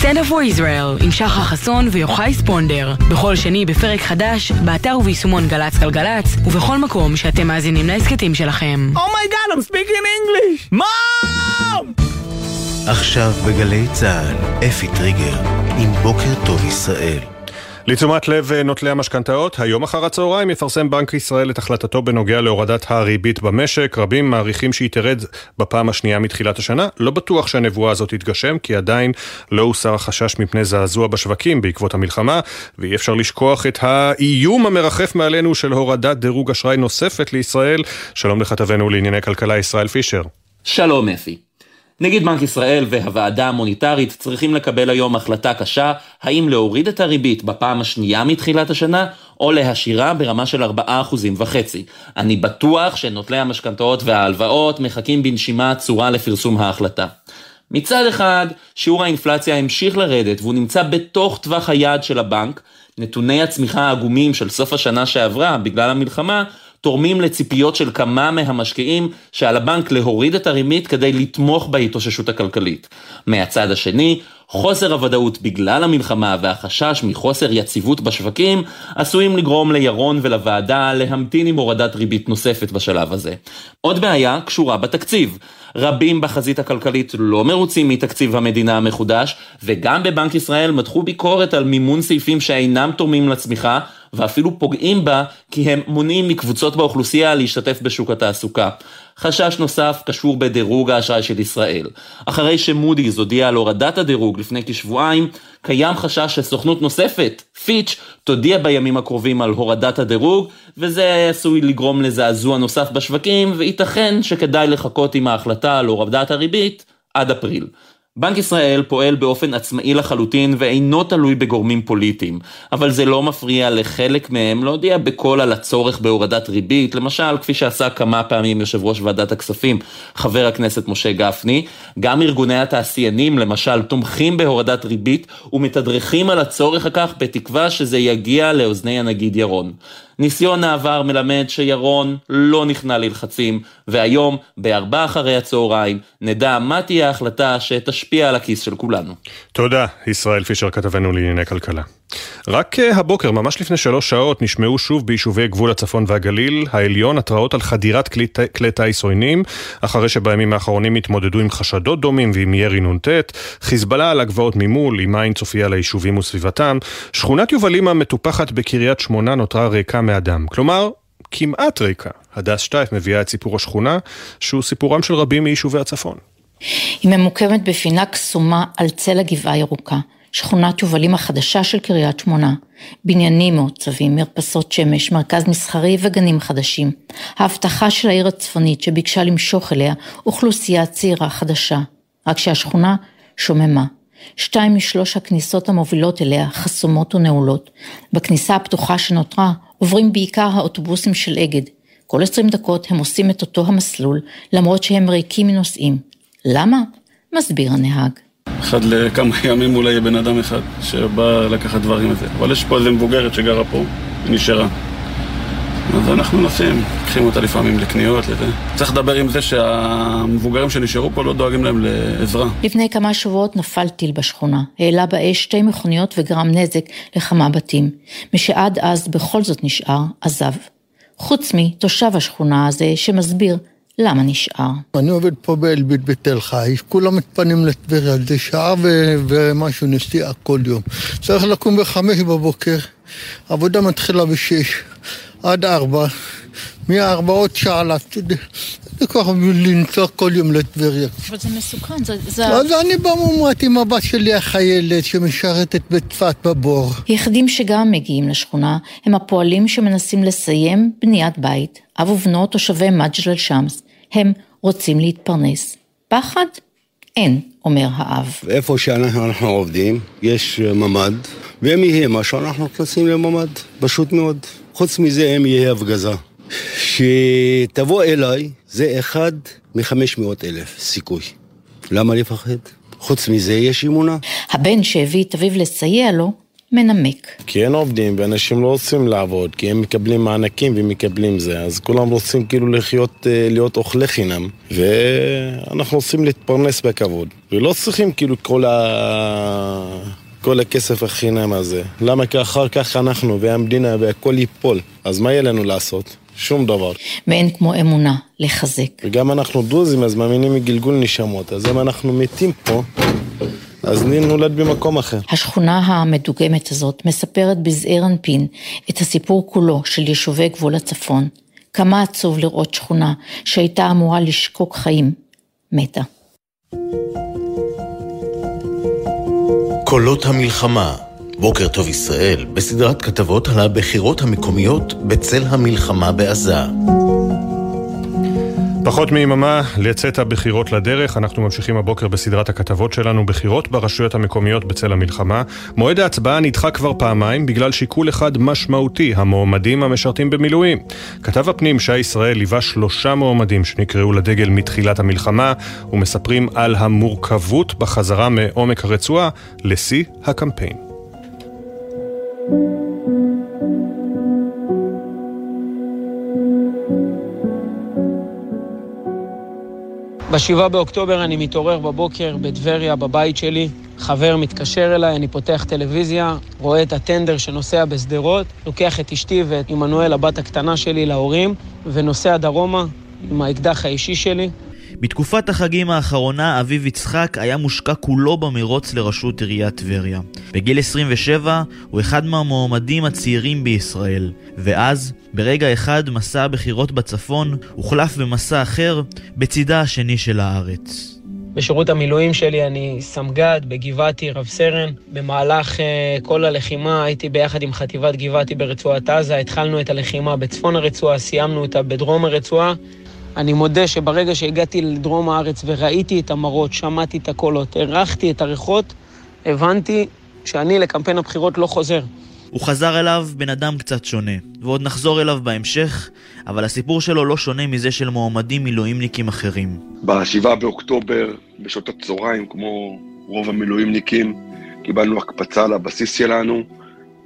Stand up for Israel עם שחר חסון ויוחאי ספונדר. בכל שני בפרק חדש, באתר וביישומון גל"צ גלגלצ, ובכל מקום שאתם מאזינים להסכתים שלכם. Oh my god, I'm speaking English! Mom! עכשיו בגלי צה"ל, אפי טריגר, עם בוקר טוב ישראל. לתשומת לב נוטלי המשכנתאות, היום אחר הצהריים יפרסם בנק ישראל את החלטתו בנוגע להורדת הריבית במשק. רבים מעריכים שהיא תרד בפעם השנייה מתחילת השנה. לא בטוח שהנבואה הזאת תתגשם, כי עדיין לא הוסר החשש מפני זעזוע בשווקים בעקבות המלחמה, ואי אפשר לשכוח את האיום המרחף מעלינו של הורדת דירוג אשראי נוספת לישראל. שלום לכתבנו לענייני כלכלה ישראל פישר. שלום אפי. נגיד בנק ישראל והוועדה המוניטרית צריכים לקבל היום החלטה קשה האם להוריד את הריבית בפעם השנייה מתחילת השנה או להשאירה ברמה של 4.5%. אני בטוח שנוטלי המשכנתאות וההלוואות מחכים בנשימה עצורה לפרסום ההחלטה. מצד אחד, שיעור האינפלציה המשיך לרדת והוא נמצא בתוך טווח היעד של הבנק, נתוני הצמיחה העגומים של סוף השנה שעברה בגלל המלחמה תורמים לציפיות של כמה מהמשקיעים שעל הבנק להוריד את הריבית כדי לתמוך בהתאוששות הכלכלית. מהצד השני, חוסר הוודאות בגלל המלחמה והחשש מחוסר יציבות בשווקים עשויים לגרום לירון ולוועדה להמתין עם הורדת ריבית נוספת בשלב הזה. עוד בעיה קשורה בתקציב. רבים בחזית הכלכלית לא מרוצים מתקציב המדינה המחודש, וגם בבנק ישראל מתחו ביקורת על מימון סעיפים שאינם תורמים לצמיחה, ואפילו פוגעים בה כי הם מונעים מקבוצות באוכלוסייה להשתתף בשוק התעסוקה. חשש נוסף קשור בדירוג האשראי של ישראל. אחרי שמודי'ס הודיע על הורדת הדירוג לפני כשבועיים, קיים חשש שסוכנות נוספת, פיץ', תודיע בימים הקרובים על הורדת הדירוג, וזה עשוי לגרום לזעזוע נוסף בשווקים, וייתכן שכדאי לחכות עם ההחלטה על הורדת הריבית עד אפריל. בנק ישראל פועל באופן עצמאי לחלוטין ואינו תלוי בגורמים פוליטיים, אבל זה לא מפריע לחלק מהם להודיע בקול על הצורך בהורדת ריבית, למשל כפי שעשה כמה פעמים יושב ראש ועדת הכספים, חבר הכנסת משה גפני, גם ארגוני התעשיינים למשל תומכים בהורדת ריבית ומתדרכים על הצורך הכך בתקווה שזה יגיע לאוזני הנגיד ירון. ניסיון העבר מלמד שירון לא נכנע ללחצים, והיום, בארבע אחרי הצהריים, נדע מה תהיה ההחלטה שתשפיע על הכיס של כולנו. תודה, ישראל פישר כתבנו לענייני כלכלה. רק הבוקר, ממש לפני שלוש שעות, נשמעו שוב ביישובי גבול הצפון והגליל העליון התראות על חדירת כלי טיס עוינים, אחרי שבימים האחרונים התמודדו עם חשדות דומים ועם ירי נ"ט, חיזבאללה על הגבעות ממול, עם עין צופייה ליישובים וסביבתם, שכונת יובלים המטופחת בקריית שמונה נותרה ריקה מאדם. כלומר, כמעט ריקה. הדס שטייף מביאה את סיפור השכונה, שהוא סיפורם של רבים מיישובי הצפון. היא ממוקמת בפינה קסומה על צל הגבעה הירוקה. שכונת יובלים החדשה של קריית שמונה, בניינים מעוצבים, מרפסות שמש, מרכז מסחרי וגנים חדשים. ההבטחה של העיר הצפונית שביקשה למשוך אליה אוכלוסייה צעירה חדשה, רק שהשכונה שוממה. שתיים משלוש הכניסות המובילות אליה חסומות ונעולות. בכניסה הפתוחה שנותרה עוברים בעיקר האוטובוסים של אגד, כל 20 דקות הם עושים את אותו המסלול, למרות שהם ריקים מנוסעים. למה? מסביר הנהג. אחד לכמה ימים אולי יהיה בן אדם אחד שבא לקחת דברים הזה. אבל יש פה איזה מבוגרת שגרה פה, היא נשארה. אז אנחנו נוסעים, לוקחים אותה לפעמים לקניות, לזה. צריך לדבר עם זה שהמבוגרים שנשארו פה לא דואגים להם לעזרה. לפני כמה שבועות נפל טיל בשכונה, העלה באש שתי מכוניות וגרם נזק לכמה בתים. משעד אז בכל זאת נשאר, עזב. חוץ מתושב השכונה הזה שמסביר למה נשאר. אני עובד פה באלביט בתל חי, כולם מתפנים לטבריה, זה שעה ו- ומשהו נסיעה כל יום. צריך לקום בחמש בבוקר, עבודה מתחילה בשש, עד ארבע, מארבע עוד שעה. זה ככה לנסוע כל יום לטבריה. אבל זה מסוכן, זה... זה... אז אני במומרת עם הבת שלי החיילת שמשרתת בצפת בבור. היחידים שגם מגיעים לשכונה הם הפועלים שמנסים לסיים בניית בית. אב ובנו תושבי מג'דל שמס. הם רוצים להתפרנס. פחד? אין, אומר האב. איפה שאנחנו אנחנו עובדים, יש ממ"ד, ואם יהיה משהו, אנחנו נכנסים לממ"ד, פשוט מאוד. חוץ מזה, אם יהיה הפגזה. שתבוא אליי, זה אחד מחמש מאות אלף סיכוי. למה לפחד? חוץ מזה, יש אמונה. הבן שהביא את אביו לסייע לו, מנמק. כי אין עובדים ואנשים לא רוצים לעבוד, כי הם מקבלים מענקים ומקבלים זה, אז כולם רוצים כאילו לחיות, אה, להיות אוכלי חינם, ואנחנו רוצים להתפרנס בכבוד, ולא צריכים כאילו כל ה... כל הכסף החינם הזה. למה כי אחר כך אנחנו והמדינה והכל ייפול, אז מה יהיה לנו לעשות? שום דבר. ואין כמו אמונה לחזק. וגם אנחנו דרוזים, אז מאמינים מגלגול נשמות, אז אם אנחנו מתים פה, אז אני נולד במקום אחר. השכונה המדוגמת הזאת מספרת בזעיר אנפין את הסיפור כולו של יישובי גבול הצפון. כמה עצוב לראות שכונה שהייתה אמורה לשקוק חיים, מתה. קולות המלחמה, בוקר טוב ישראל, בסדרת כתבות על הבחירות המקומיות בצל המלחמה בעזה. פחות מיממה לצאת הבחירות לדרך, אנחנו ממשיכים הבוקר בסדרת הכתבות שלנו, בחירות ברשויות המקומיות בצל המלחמה. מועד ההצבעה נדחה כבר פעמיים בגלל שיקול אחד משמעותי, המועמדים המשרתים במילואים. כתב הפנים שי ישראל ליווה שלושה מועמדים שנקראו לדגל מתחילת המלחמה, ומספרים על המורכבות בחזרה מעומק הרצועה לשיא הקמפיין. בשבעה באוקטובר אני מתעורר בבוקר בטבריה, בבית שלי. חבר מתקשר אליי, אני פותח טלוויזיה, רואה את הטנדר שנוסע בשדרות, לוקח את אשתי ואת עמנואל, הבת הקטנה שלי, להורים, ונוסע דרומה עם האקדח האישי שלי. בתקופת החגים האחרונה אביב יצחק היה מושקע כולו במרוץ לראשות עיריית טבריה. בגיל 27 הוא אחד מהמועמדים הצעירים בישראל, ואז, ברגע אחד מסע הבחירות בצפון הוחלף במסע אחר בצידה השני של הארץ. בשירות המילואים שלי אני סמג"ד בגבעתי, רב סרן. במהלך uh, כל הלחימה הייתי ביחד עם חטיבת גבעתי ברצועת עזה. התחלנו את הלחימה בצפון הרצועה, סיימנו אותה בדרום הרצועה. אני מודה שברגע שהגעתי לדרום הארץ וראיתי את המראות, שמעתי את הקולות, הרחתי את הריחות, הבנתי שאני לקמפיין הבחירות לא חוזר. הוא חזר אליו בן אדם קצת שונה, ועוד נחזור אליו בהמשך, אבל הסיפור שלו לא שונה מזה של מועמדים מילואימניקים אחרים. ב-7 באוקטובר, בשעות הצהריים, כמו רוב המילואימניקים, קיבלנו הקפצה לבסיס שלנו,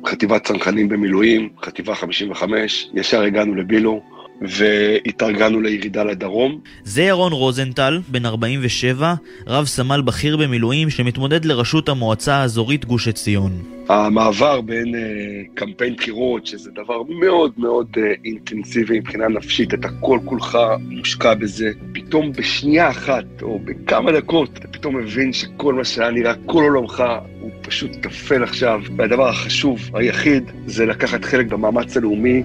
חטיבת צנחנים במילואים, חטיבה 55, ישר הגענו לבילו. והתארגנו לירידה לדרום. זה ירון רוזנטל, בן 47, רב סמל בכיר במילואים שמתמודד לראשות המועצה האזורית גוש עציון. המעבר בין uh, קמפיין בחירות, שזה דבר מאוד מאוד uh, אינטנסיבי מבחינה נפשית, אתה כל כולך מושקע בזה, פתאום בשנייה אחת, או בכמה דקות, אתה פתאום מבין שכל מה שהיה נראה כל עולמך הוא פשוט טפל עכשיו, והדבר החשוב, היחיד, זה לקחת חלק במאמץ הלאומי.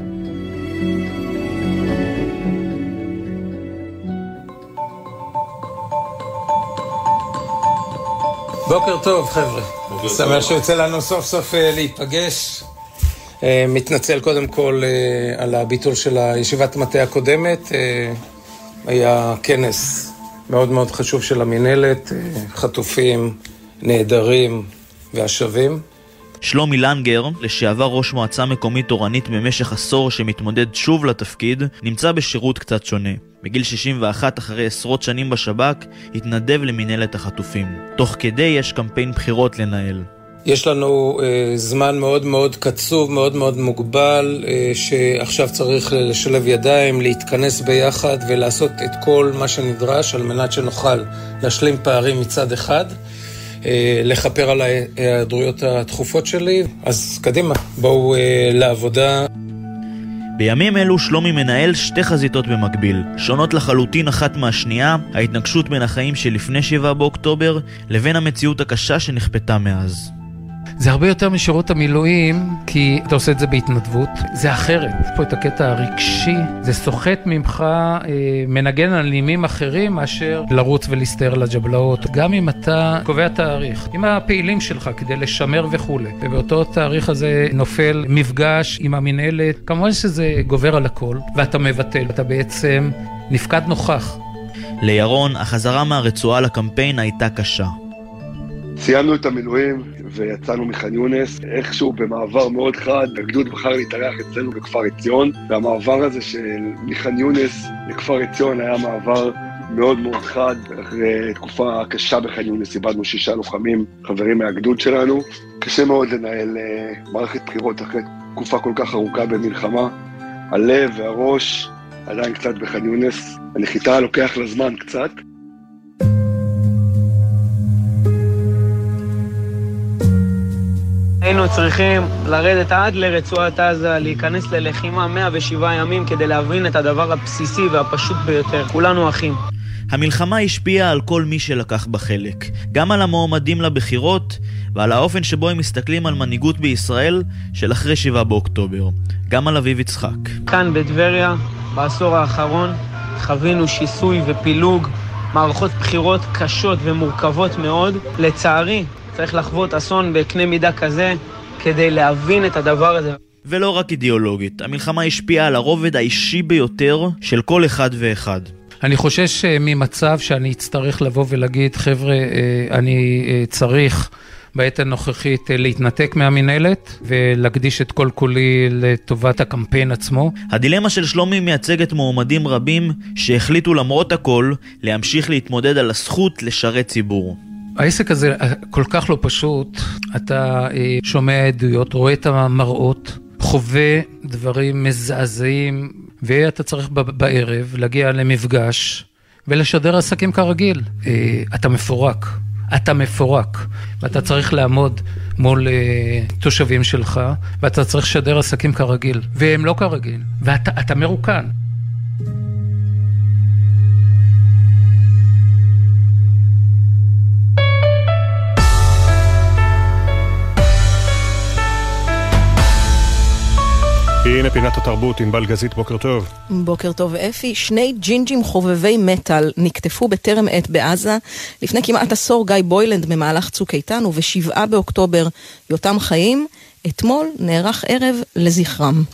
בוקר טוב, חבר'ה. שמח שיוצא לנו סוף סוף אה, להיפגש. אה, מתנצל קודם כל אה, על הביטול של הישיבת מטה הקודמת. היה כנס מאוד מאוד חשוב של המינהלת, חטופים, נעדרים והשבים. שלומי לנגר, לשעבר ראש מועצה מקומית תורנית במשך עשור שמתמודד שוב לתפקיד, נמצא בשירות קצת שונה. בגיל 61, אחרי עשרות שנים בשב"כ, התנדב למינהלת החטופים. תוך כדי יש קמפיין בחירות לנהל. יש לנו אה, זמן מאוד מאוד קצוב, מאוד מאוד מוגבל, אה, שעכשיו צריך לשלב ידיים, להתכנס ביחד ולעשות את כל מה שנדרש על מנת שנוכל להשלים פערים מצד אחד, לכפר על ההיעדרויות התכופות שלי. אז קדימה, בואו אה, לעבודה. בימים אלו שלומי מנהל שתי חזיתות במקביל, שונות לחלוטין אחת מהשנייה, ההתנגשות בין החיים שלפני 7 באוקטובר לבין המציאות הקשה שנכפתה מאז. זה הרבה יותר משירות המילואים, כי אתה עושה את זה בהתנדבות. זה אחרת. יש פה את הקטע הרגשי, זה סוחט ממך, אה, מנגן על נימים אחרים מאשר לרוץ ולהסתער על הג'בלאות. גם אם אתה קובע תאריך, עם הפעילים שלך כדי לשמר וכולי, ובאותו תאריך הזה נופל מפגש עם המינהלת, כמובן שזה גובר על הכל, ואתה מבטל, אתה בעצם נפקד נוכח. לירון, החזרה מהרצועה לקמפיין הייתה קשה. סיימנו את המילואים ויצאנו מח'אן יונס, איכשהו במעבר מאוד חד, הגדוד בחר להתארח אצלנו בכפר עציון, והמעבר הזה של מח'אן יונס לכפר עציון היה מעבר מאוד מאוד חד, אחרי תקופה קשה בח'אן יונס איבדנו שישה לוחמים, חברים מהגדוד שלנו. קשה מאוד לנהל uh, מערכת בחירות אחרי תקופה כל כך ארוכה במלחמה. הלב והראש עדיין קצת בח'אן יונס, הנחיתה לוקח לה זמן קצת. היינו צריכים לרדת עד לרצועת עזה, להיכנס ללחימה 107 ימים כדי להבין את הדבר הבסיסי והפשוט ביותר. כולנו אחים. המלחמה השפיעה על כל מי שלקח בה חלק, גם על המועמדים לבחירות ועל האופן שבו הם מסתכלים על מנהיגות בישראל של אחרי 7 באוקטובר, גם על אביב יצחק. כאן בטבריה, בעשור האחרון, חווינו שיסוי ופילוג, מערכות בחירות קשות ומורכבות מאוד. לצערי, צריך לחוות אסון בקנה מידה כזה כדי להבין את הדבר הזה. ולא רק אידיאולוגית, המלחמה השפיעה על הרובד האישי ביותר של כל אחד ואחד. אני חושש אה, ממצב שאני אצטרך לבוא ולהגיד, חבר'ה, אה, אני אה, צריך בעת הנוכחית להתנתק מהמינהלת ולהקדיש את כל כולי לטובת הקמפיין עצמו. הדילמה של שלומי מייצגת מועמדים רבים שהחליטו למרות הכל להמשיך להתמודד על הזכות לשרת ציבור. העסק הזה אה, כל כך לא פשוט, אתה אה, שומע עדויות, רואה את המראות, חווה דברים מזעזעים, ואתה צריך בערב להגיע למפגש ולשדר עסקים כרגיל. אה, אתה מפורק, אתה מפורק, ואתה צריך לעמוד מול תושבים שלך, ואתה צריך לשדר עסקים כרגיל, והם לא כרגיל, ואתה אתה מרוקן. הנה פינת התרבות, ענבל גזית, בוקר טוב. בוקר טוב אפי, שני ג'ינג'ים חובבי מטאל נקטפו בטרם עת בעזה לפני כמעט עשור גיא בוילנד במהלך צוק איתן ובשבעה באוקטובר יותם חיים, אתמול נערך ערב לזכרם.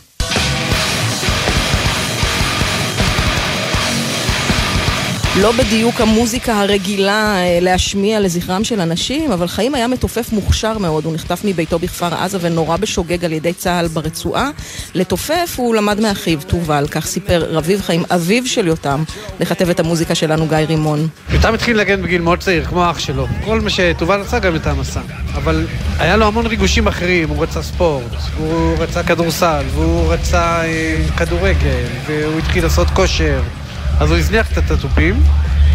לא בדיוק המוזיקה הרגילה אה, להשמיע לזכרם של אנשים, אבל חיים היה מתופף מוכשר מאוד, הוא נחטף מביתו בכפר עזה ונורא בשוגג על ידי צה"ל ברצועה. לתופף הוא למד מאחיו, תובל, כך סיפר רביב חיים, אביו של יותם, לכתב את המוזיקה שלנו גיא רימון. יותם התחיל לנגן בגיל מאוד צעיר, כמו אח שלו. כל מה שתובל עשה גם יותם עשה. אבל היה לו המון ריגושים אחרים, הוא רצה ספורט, הוא רצה כדורסל, והוא רצה אה, כדורגל, והוא התחיל לעשות כושר. אז הוא הזניח את התופים,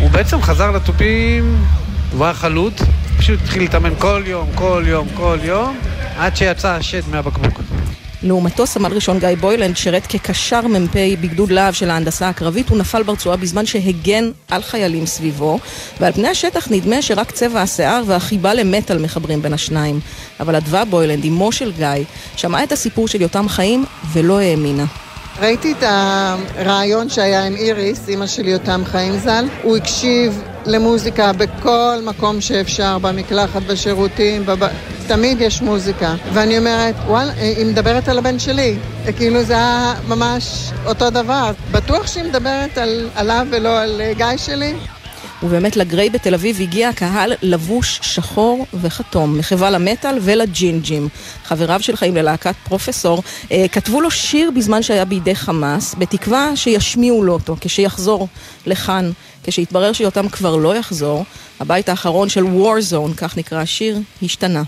הוא בעצם חזר לתופים, הוא היה חלוט, פשוט התחיל להתאמן כל יום, כל יום, כל יום, עד שיצא השד מהבקבוק. לעומתו, סמל ראשון גיא בוילנד שירת כקשר מ"פ בגדוד להב של ההנדסה הקרבית, הוא נפל ברצועה בזמן שהגן על חיילים סביבו, ועל פני השטח נדמה שרק צבע השיער והחיבה למטאל מחברים בין השניים. אבל אדווה בוילנד, אמו של גיא, שמעה את הסיפור של יותם חיים ולא האמינה. ראיתי את הרעיון שהיה עם איריס, אימא של יותם חיים ז"ל. הוא הקשיב למוזיקה בכל מקום שאפשר, במקלחת, בשירותים, בב... תמיד יש מוזיקה. ואני אומרת, וואלה, היא מדברת על הבן שלי. כאילו זה היה ממש אותו דבר. בטוח שהיא מדברת על, עליו ולא על אה, גיא שלי? ובאמת לגריי בתל אביב הגיע קהל לבוש שחור וכתום, מחווה למטאל ולג'ינג'ים. חבריו של חיים ללהקת פרופסור אה, כתבו לו שיר בזמן שהיה בידי חמאס, בתקווה שישמיעו לו אותו כשיחזור לכאן. כשהתברר שיותם כבר לא יחזור, הבית האחרון של Warzone, כך נקרא השיר, השתנה.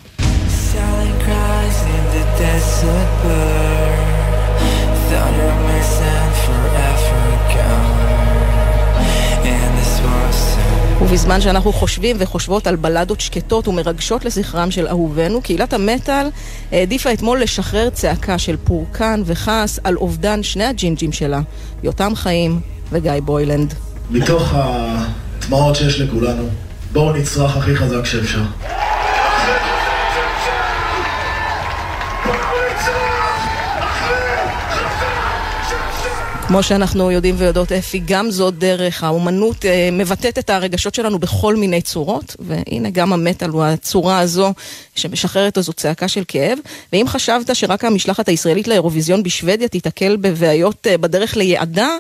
ובזמן שאנחנו חושבים וחושבות על בלדות שקטות ומרגשות לזכרם של אהובינו, קהילת המטאל העדיפה אתמול לשחרר צעקה של פורקן וכעס על אובדן שני הג'ינג'ים שלה, יותם חיים וגיא בוילנד. מתוך הדמעות שיש לכולנו, בואו נצרח הכי חזק שאפשר. כמו שאנחנו יודעים ויודעות, אפי, גם זאת דרך, האומנות אה, מבטאת את הרגשות שלנו בכל מיני צורות, והנה גם המטאל הוא הצורה הזו שמשחררת איזו צעקה של כאב. ואם חשבת שרק המשלחת הישראלית לאירוויזיון בשוודיה תיתקל בבעיות אה, בדרך ליעדה,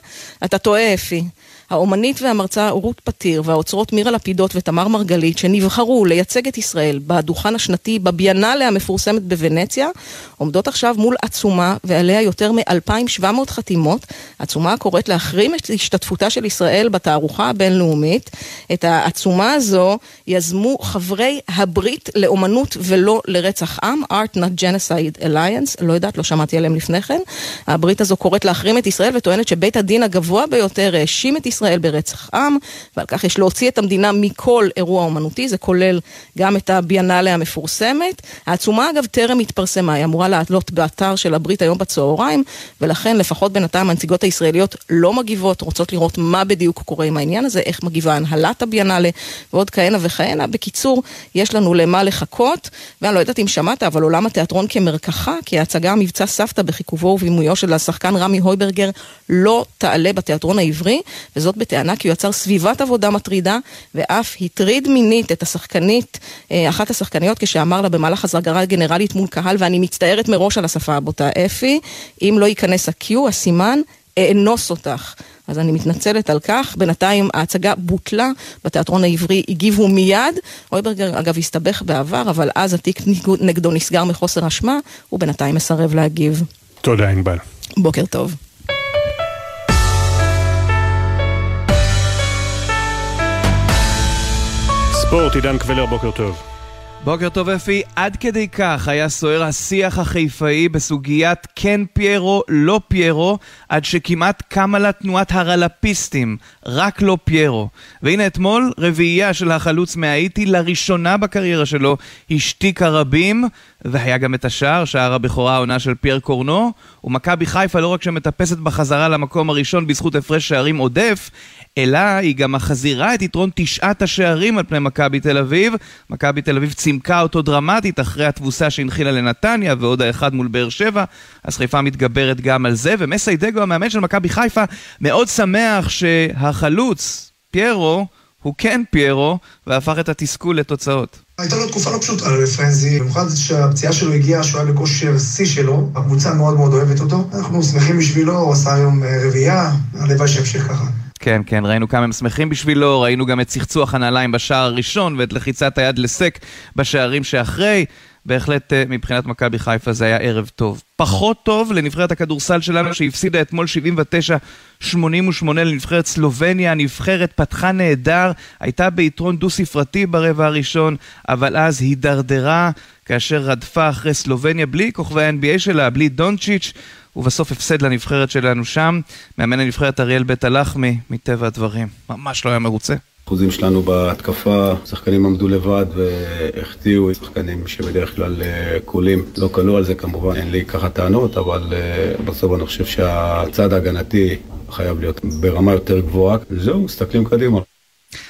אתה טועה, אפי. האומנית והמרצה רות פתיר והאוצרות מירה לפידות ותמר מרגלית שנבחרו לייצג את ישראל בדוכן השנתי בביאנלה המפורסמת בוונציה עומדות עכשיו מול עצומה ועליה יותר מ-2,700 חתימות. עצומה הקוראת להחרים את השתתפותה של ישראל בתערוכה הבינלאומית. את העצומה הזו יזמו חברי הברית לאומנות ולא לרצח עם Art Not Genocide Alliance. לא יודעת, לא שמעתי עליהם לפני כן. הברית הזו קוראת להחרים את ישראל וטוענת שבית הדין הגבוה ביותר האשים את ישראל ישראל ברצח עם, ועל כך יש להוציא את המדינה מכל אירוע אומנותי, זה כולל גם את הביאנלה המפורסמת. העצומה אגב טרם התפרסמה, היא אמורה לעלות באתר של הברית היום בצהריים, ולכן לפחות בינתיים הנציגות הישראליות לא מגיבות, רוצות לראות מה בדיוק קורה עם העניין הזה, איך מגיבה הנהלת הביאנלה, ועוד כהנה וכהנה. בקיצור, יש לנו למה לחכות, ואני לא יודעת אם שמעת, אבל עולם התיאטרון כמרקחה, כי ההצגה המבצע סבתא בחיכובו ובימויו של השחקן רמי הויברגר לא תעלה בתיאטרון העברי, וזו וזאת בטענה כי הוא יצר סביבת עבודה מטרידה, ואף הטריד מינית את השחקנית, אה, אחת השחקניות, כשאמר לה במהלך הזרגרה גנרלית מול קהל, ואני מצטערת מראש על השפה הבוטה, אפי, אם לא ייכנס ה-Q, הסימן, אאנוס אותך. אז אני מתנצלת על כך. בינתיים ההצגה בוטלה בתיאטרון העברי, הגיבו מיד. אויברגר אגב הסתבך בעבר, אבל אז התיק נגדו נסגר מחוסר אשמה, הוא בינתיים מסרב להגיב. תודה ענבל. בוקר טוב. ספורט, עידן קבלר, בוקר טוב. בוקר טוב אפי, עד כדי כך היה סוער השיח החיפאי בסוגיית כן פיירו, לא פיירו, עד שכמעט קמה לה תנועת הרלפיסטים, רק לא פיירו. והנה אתמול, רביעייה של החלוץ מהאיטי, לראשונה בקריירה שלו, השתיקה רבים, והיה גם את השער, שער הבכורה העונה של פייר קורנו, ומכבי חיפה לא רק שמטפסת בחזרה למקום הראשון בזכות הפרש שערים עודף, אלא היא גם מחזירה את יתרון תשעת השערים על פני מכבי תל אביב. מכבי תל אביב צימקה אותו דרמטית אחרי התבוסה שהנחילה לנתניה ועוד האחד מול באר שבע, אז חיפה מתגברת גם על זה, ומסיידגו המאמן של מכבי חיפה מאוד שמח שהחלוץ, פיירו, הוא כן פיירו, והפך את התסכול לתוצאות. הייתה לו תקופה לא פשוטה לפרנזי, במיוחד שהפציעה שלו הגיעה, שהוא היה בכושר שיא שלו, הקבוצה מאוד מאוד אוהבת אותו. אנחנו שמחים בשבילו, הוא עשה היום אה, רביעייה, הלוואי שימשיך ככה. כן, כן, ראינו כמה הם שמחים בשבילו, ראינו גם את צחצוח הנעליים בשער הראשון ואת לחיצת היד לסק בשערים שאחרי. בהחלט אה, מבחינת מכבי חיפה זה היה ערב טוב. פחות טוב לנבחרת הכדורסל שלנו שהפסידה אתמול 79-88 לנבחרת סלובניה. הנבחרת פתחה נהדר, הייתה ביתרון דו-ספרתי ברבע הראשון, אבל אז הידרדרה כאשר רדפה אחרי סלובניה בלי כוכבי ה-NBA שלה, בלי דונצ'יץ'. ובסוף הפסד לנבחרת שלנו שם. מאמן הנבחרת אריאל בית הלחמי, מטבע הדברים. ממש לא היה מרוצה. אחוזים שלנו בהתקפה, שחקנים עמדו לבד והחטיאו שחקנים שבדרך כלל אה, קולים. לא קלו על זה כמובן, אין לי ככה טענות, אבל אה, בסוף אני חושב שהצד ההגנתי חייב להיות ברמה יותר גבוהה. זהו, מסתכלים קדימה.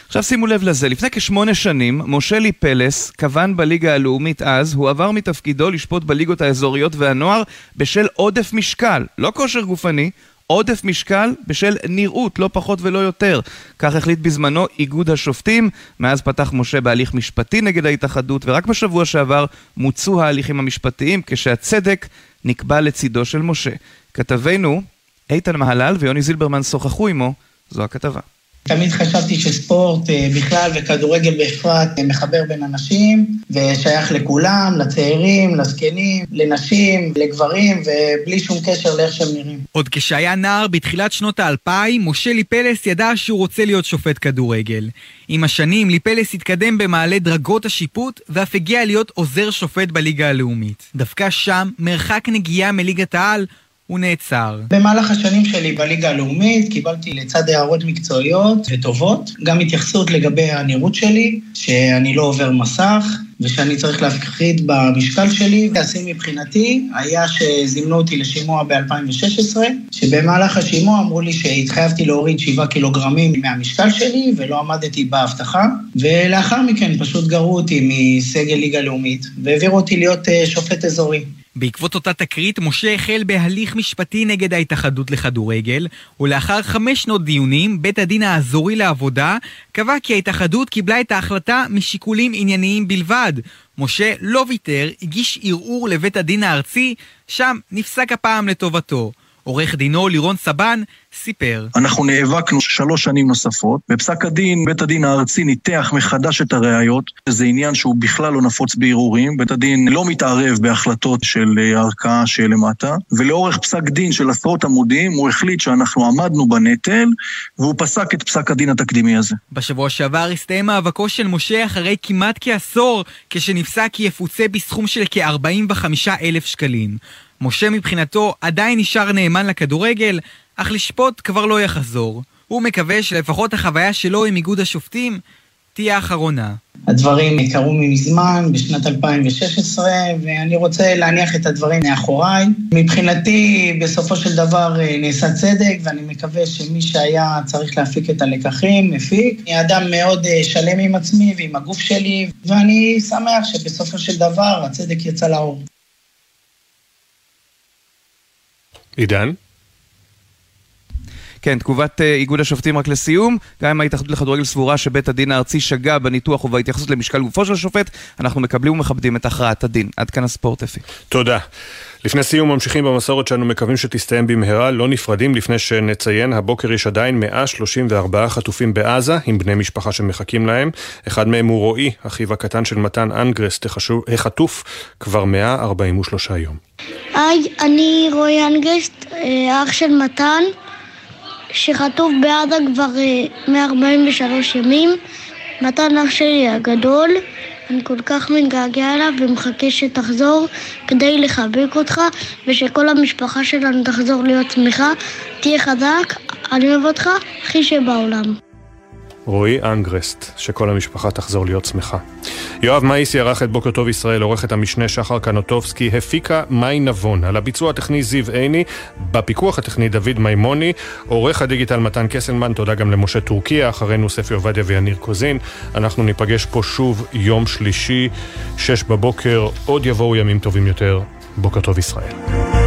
עכשיו שימו לב לזה, לפני כשמונה שנים, משה לי פלס, כוון בליגה הלאומית אז, הוא עבר מתפקידו לשפוט בליגות האזוריות והנוער בשל עודף משקל, לא כושר גופני, עודף משקל בשל נראות, לא פחות ולא יותר. כך החליט בזמנו איגוד השופטים. מאז פתח משה בהליך משפטי נגד ההתאחדות, ורק בשבוע שעבר מוצו ההליכים המשפטיים כשהצדק נקבע לצידו של משה. כתבינו, איתן מהלל ויוני זילברמן שוחחו עמו, זו הכתבה. תמיד חשבתי שספורט אה, בכלל וכדורגל בפרט אה, מחבר בין אנשים ושייך לכולם, לצעירים, לזקנים, לנשים, לגברים, ובלי שום קשר לאיך שהם נראים. עוד כשהיה נער בתחילת שנות האלפיים, משה ליפלס ידע שהוא רוצה להיות שופט כדורגל. עם השנים ליפלס התקדם במעלה דרגות השיפוט ואף הגיע להיות עוזר שופט בליגה הלאומית. דווקא שם, מרחק נגיעה מליגת העל הוא נעצר. במהלך השנים שלי בליגה הלאומית קיבלתי לצד הערות מקצועיות וטובות, גם התייחסות לגבי הנראות שלי, שאני לא עובר מסך, ושאני צריך להפחיד במשקל שלי. השיא מבחינתי היה שזימנו אותי לשימוע ב-2016, שבמהלך השימוע אמרו לי שהתחייבתי להוריד 7 קילוגרמים מהמשקל שלי ולא עמדתי בהבטחה, ולאחר מכן פשוט גרו אותי מסגל ליגה לאומית והעבירו אותי להיות אה, שופט אזורי. בעקבות אותה תקרית, משה החל בהליך משפטי נגד ההתאחדות לכדורגל, ולאחר חמש שנות דיונים, בית הדין האזורי לעבודה קבע כי ההתאחדות קיבלה את ההחלטה משיקולים ענייניים בלבד. משה לא ויתר, הגיש ערעור לבית הדין הארצי, שם נפסק הפעם לטובתו. עורך דינו לירון סבן סיפר. אנחנו נאבקנו שלוש שנים נוספות. בפסק הדין, בית הדין הארצי ניתח מחדש את הראיות. זה עניין שהוא בכלל לא נפוץ בערעורים. בית הדין לא מתערב בהחלטות של אה, ערכאה שלמטה. ולאורך פסק דין של עשרות עמודים, הוא החליט שאנחנו עמדנו בנטל, והוא פסק את פסק הדין התקדימי הזה. בשבוע שעבר הסתיים מאבקו של משה אחרי כמעט כעשור, כשנפסק כי יפוצה בסכום של כ-45 אלף שקלים. משה מבחינתו עדיין נשאר נאמן לכדורגל, אך לשפוט כבר לא יחזור. הוא מקווה שלפחות החוויה שלו עם איגוד השופטים תהיה האחרונה. הדברים קרו מזמן, בשנת 2016, ואני רוצה להניח את הדברים מאחוריי. מבחינתי, בסופו של דבר אה, נעשה צדק, ואני מקווה שמי שהיה צריך להפיק את הלקחים, מפיק. אני אדם מאוד אה, שלם עם עצמי ועם הגוף שלי, ואני שמח שבסופו של דבר הצדק יצא לאור. עידן? כן, תגובת אה, איגוד השופטים רק לסיום. גם אם ההתאחדות לכדורגל סבורה שבית הדין הארצי שגה בניתוח ובהתייחסות למשקל גופו של השופט, אנחנו מקבלים ומכבדים את הכרעת הדין. עד כאן הספורט אפי. תודה. לפני סיום ממשיכים במסורת שאנו מקווים שתסתיים במהרה, לא נפרדים לפני שנציין, הבוקר יש עדיין 134 חטופים בעזה עם בני משפחה שמחכים להם. אחד מהם הוא רועי, אחיו הקטן של מתן אנגרסט, החטוף כבר 143 יום. היי, אני רועי אנגרסט, אה, אח של מתן. שחטוף בעזה כבר 143 אה, ימים. מתן אח שלי הגדול, אני כל כך מתגעגע אליו ומחכה שתחזור כדי לחבק אותך ושכל המשפחה שלנו תחזור להיות שמחה. תהיה חזק, אני אוהב אותך, הכי שבעולם. רועי אנגרסט, שכל המשפחה תחזור להיות שמחה. יואב מאיסי ערך את בוקר טוב ישראל, עורכת המשנה שחר קנוטובסקי, הפיקה מאי נבון, על הביצוע הטכני זיו עיני, בפיקוח הטכני דוד מימוני, עורך הדיגיטל מתן קסלמן, תודה גם למשה טורקיה, אחרינו ספי עובדיה ויניר קוזין. אנחנו ניפגש פה שוב יום שלישי, שש בבוקר, עוד יבואו ימים טובים יותר. בוקר טוב ישראל.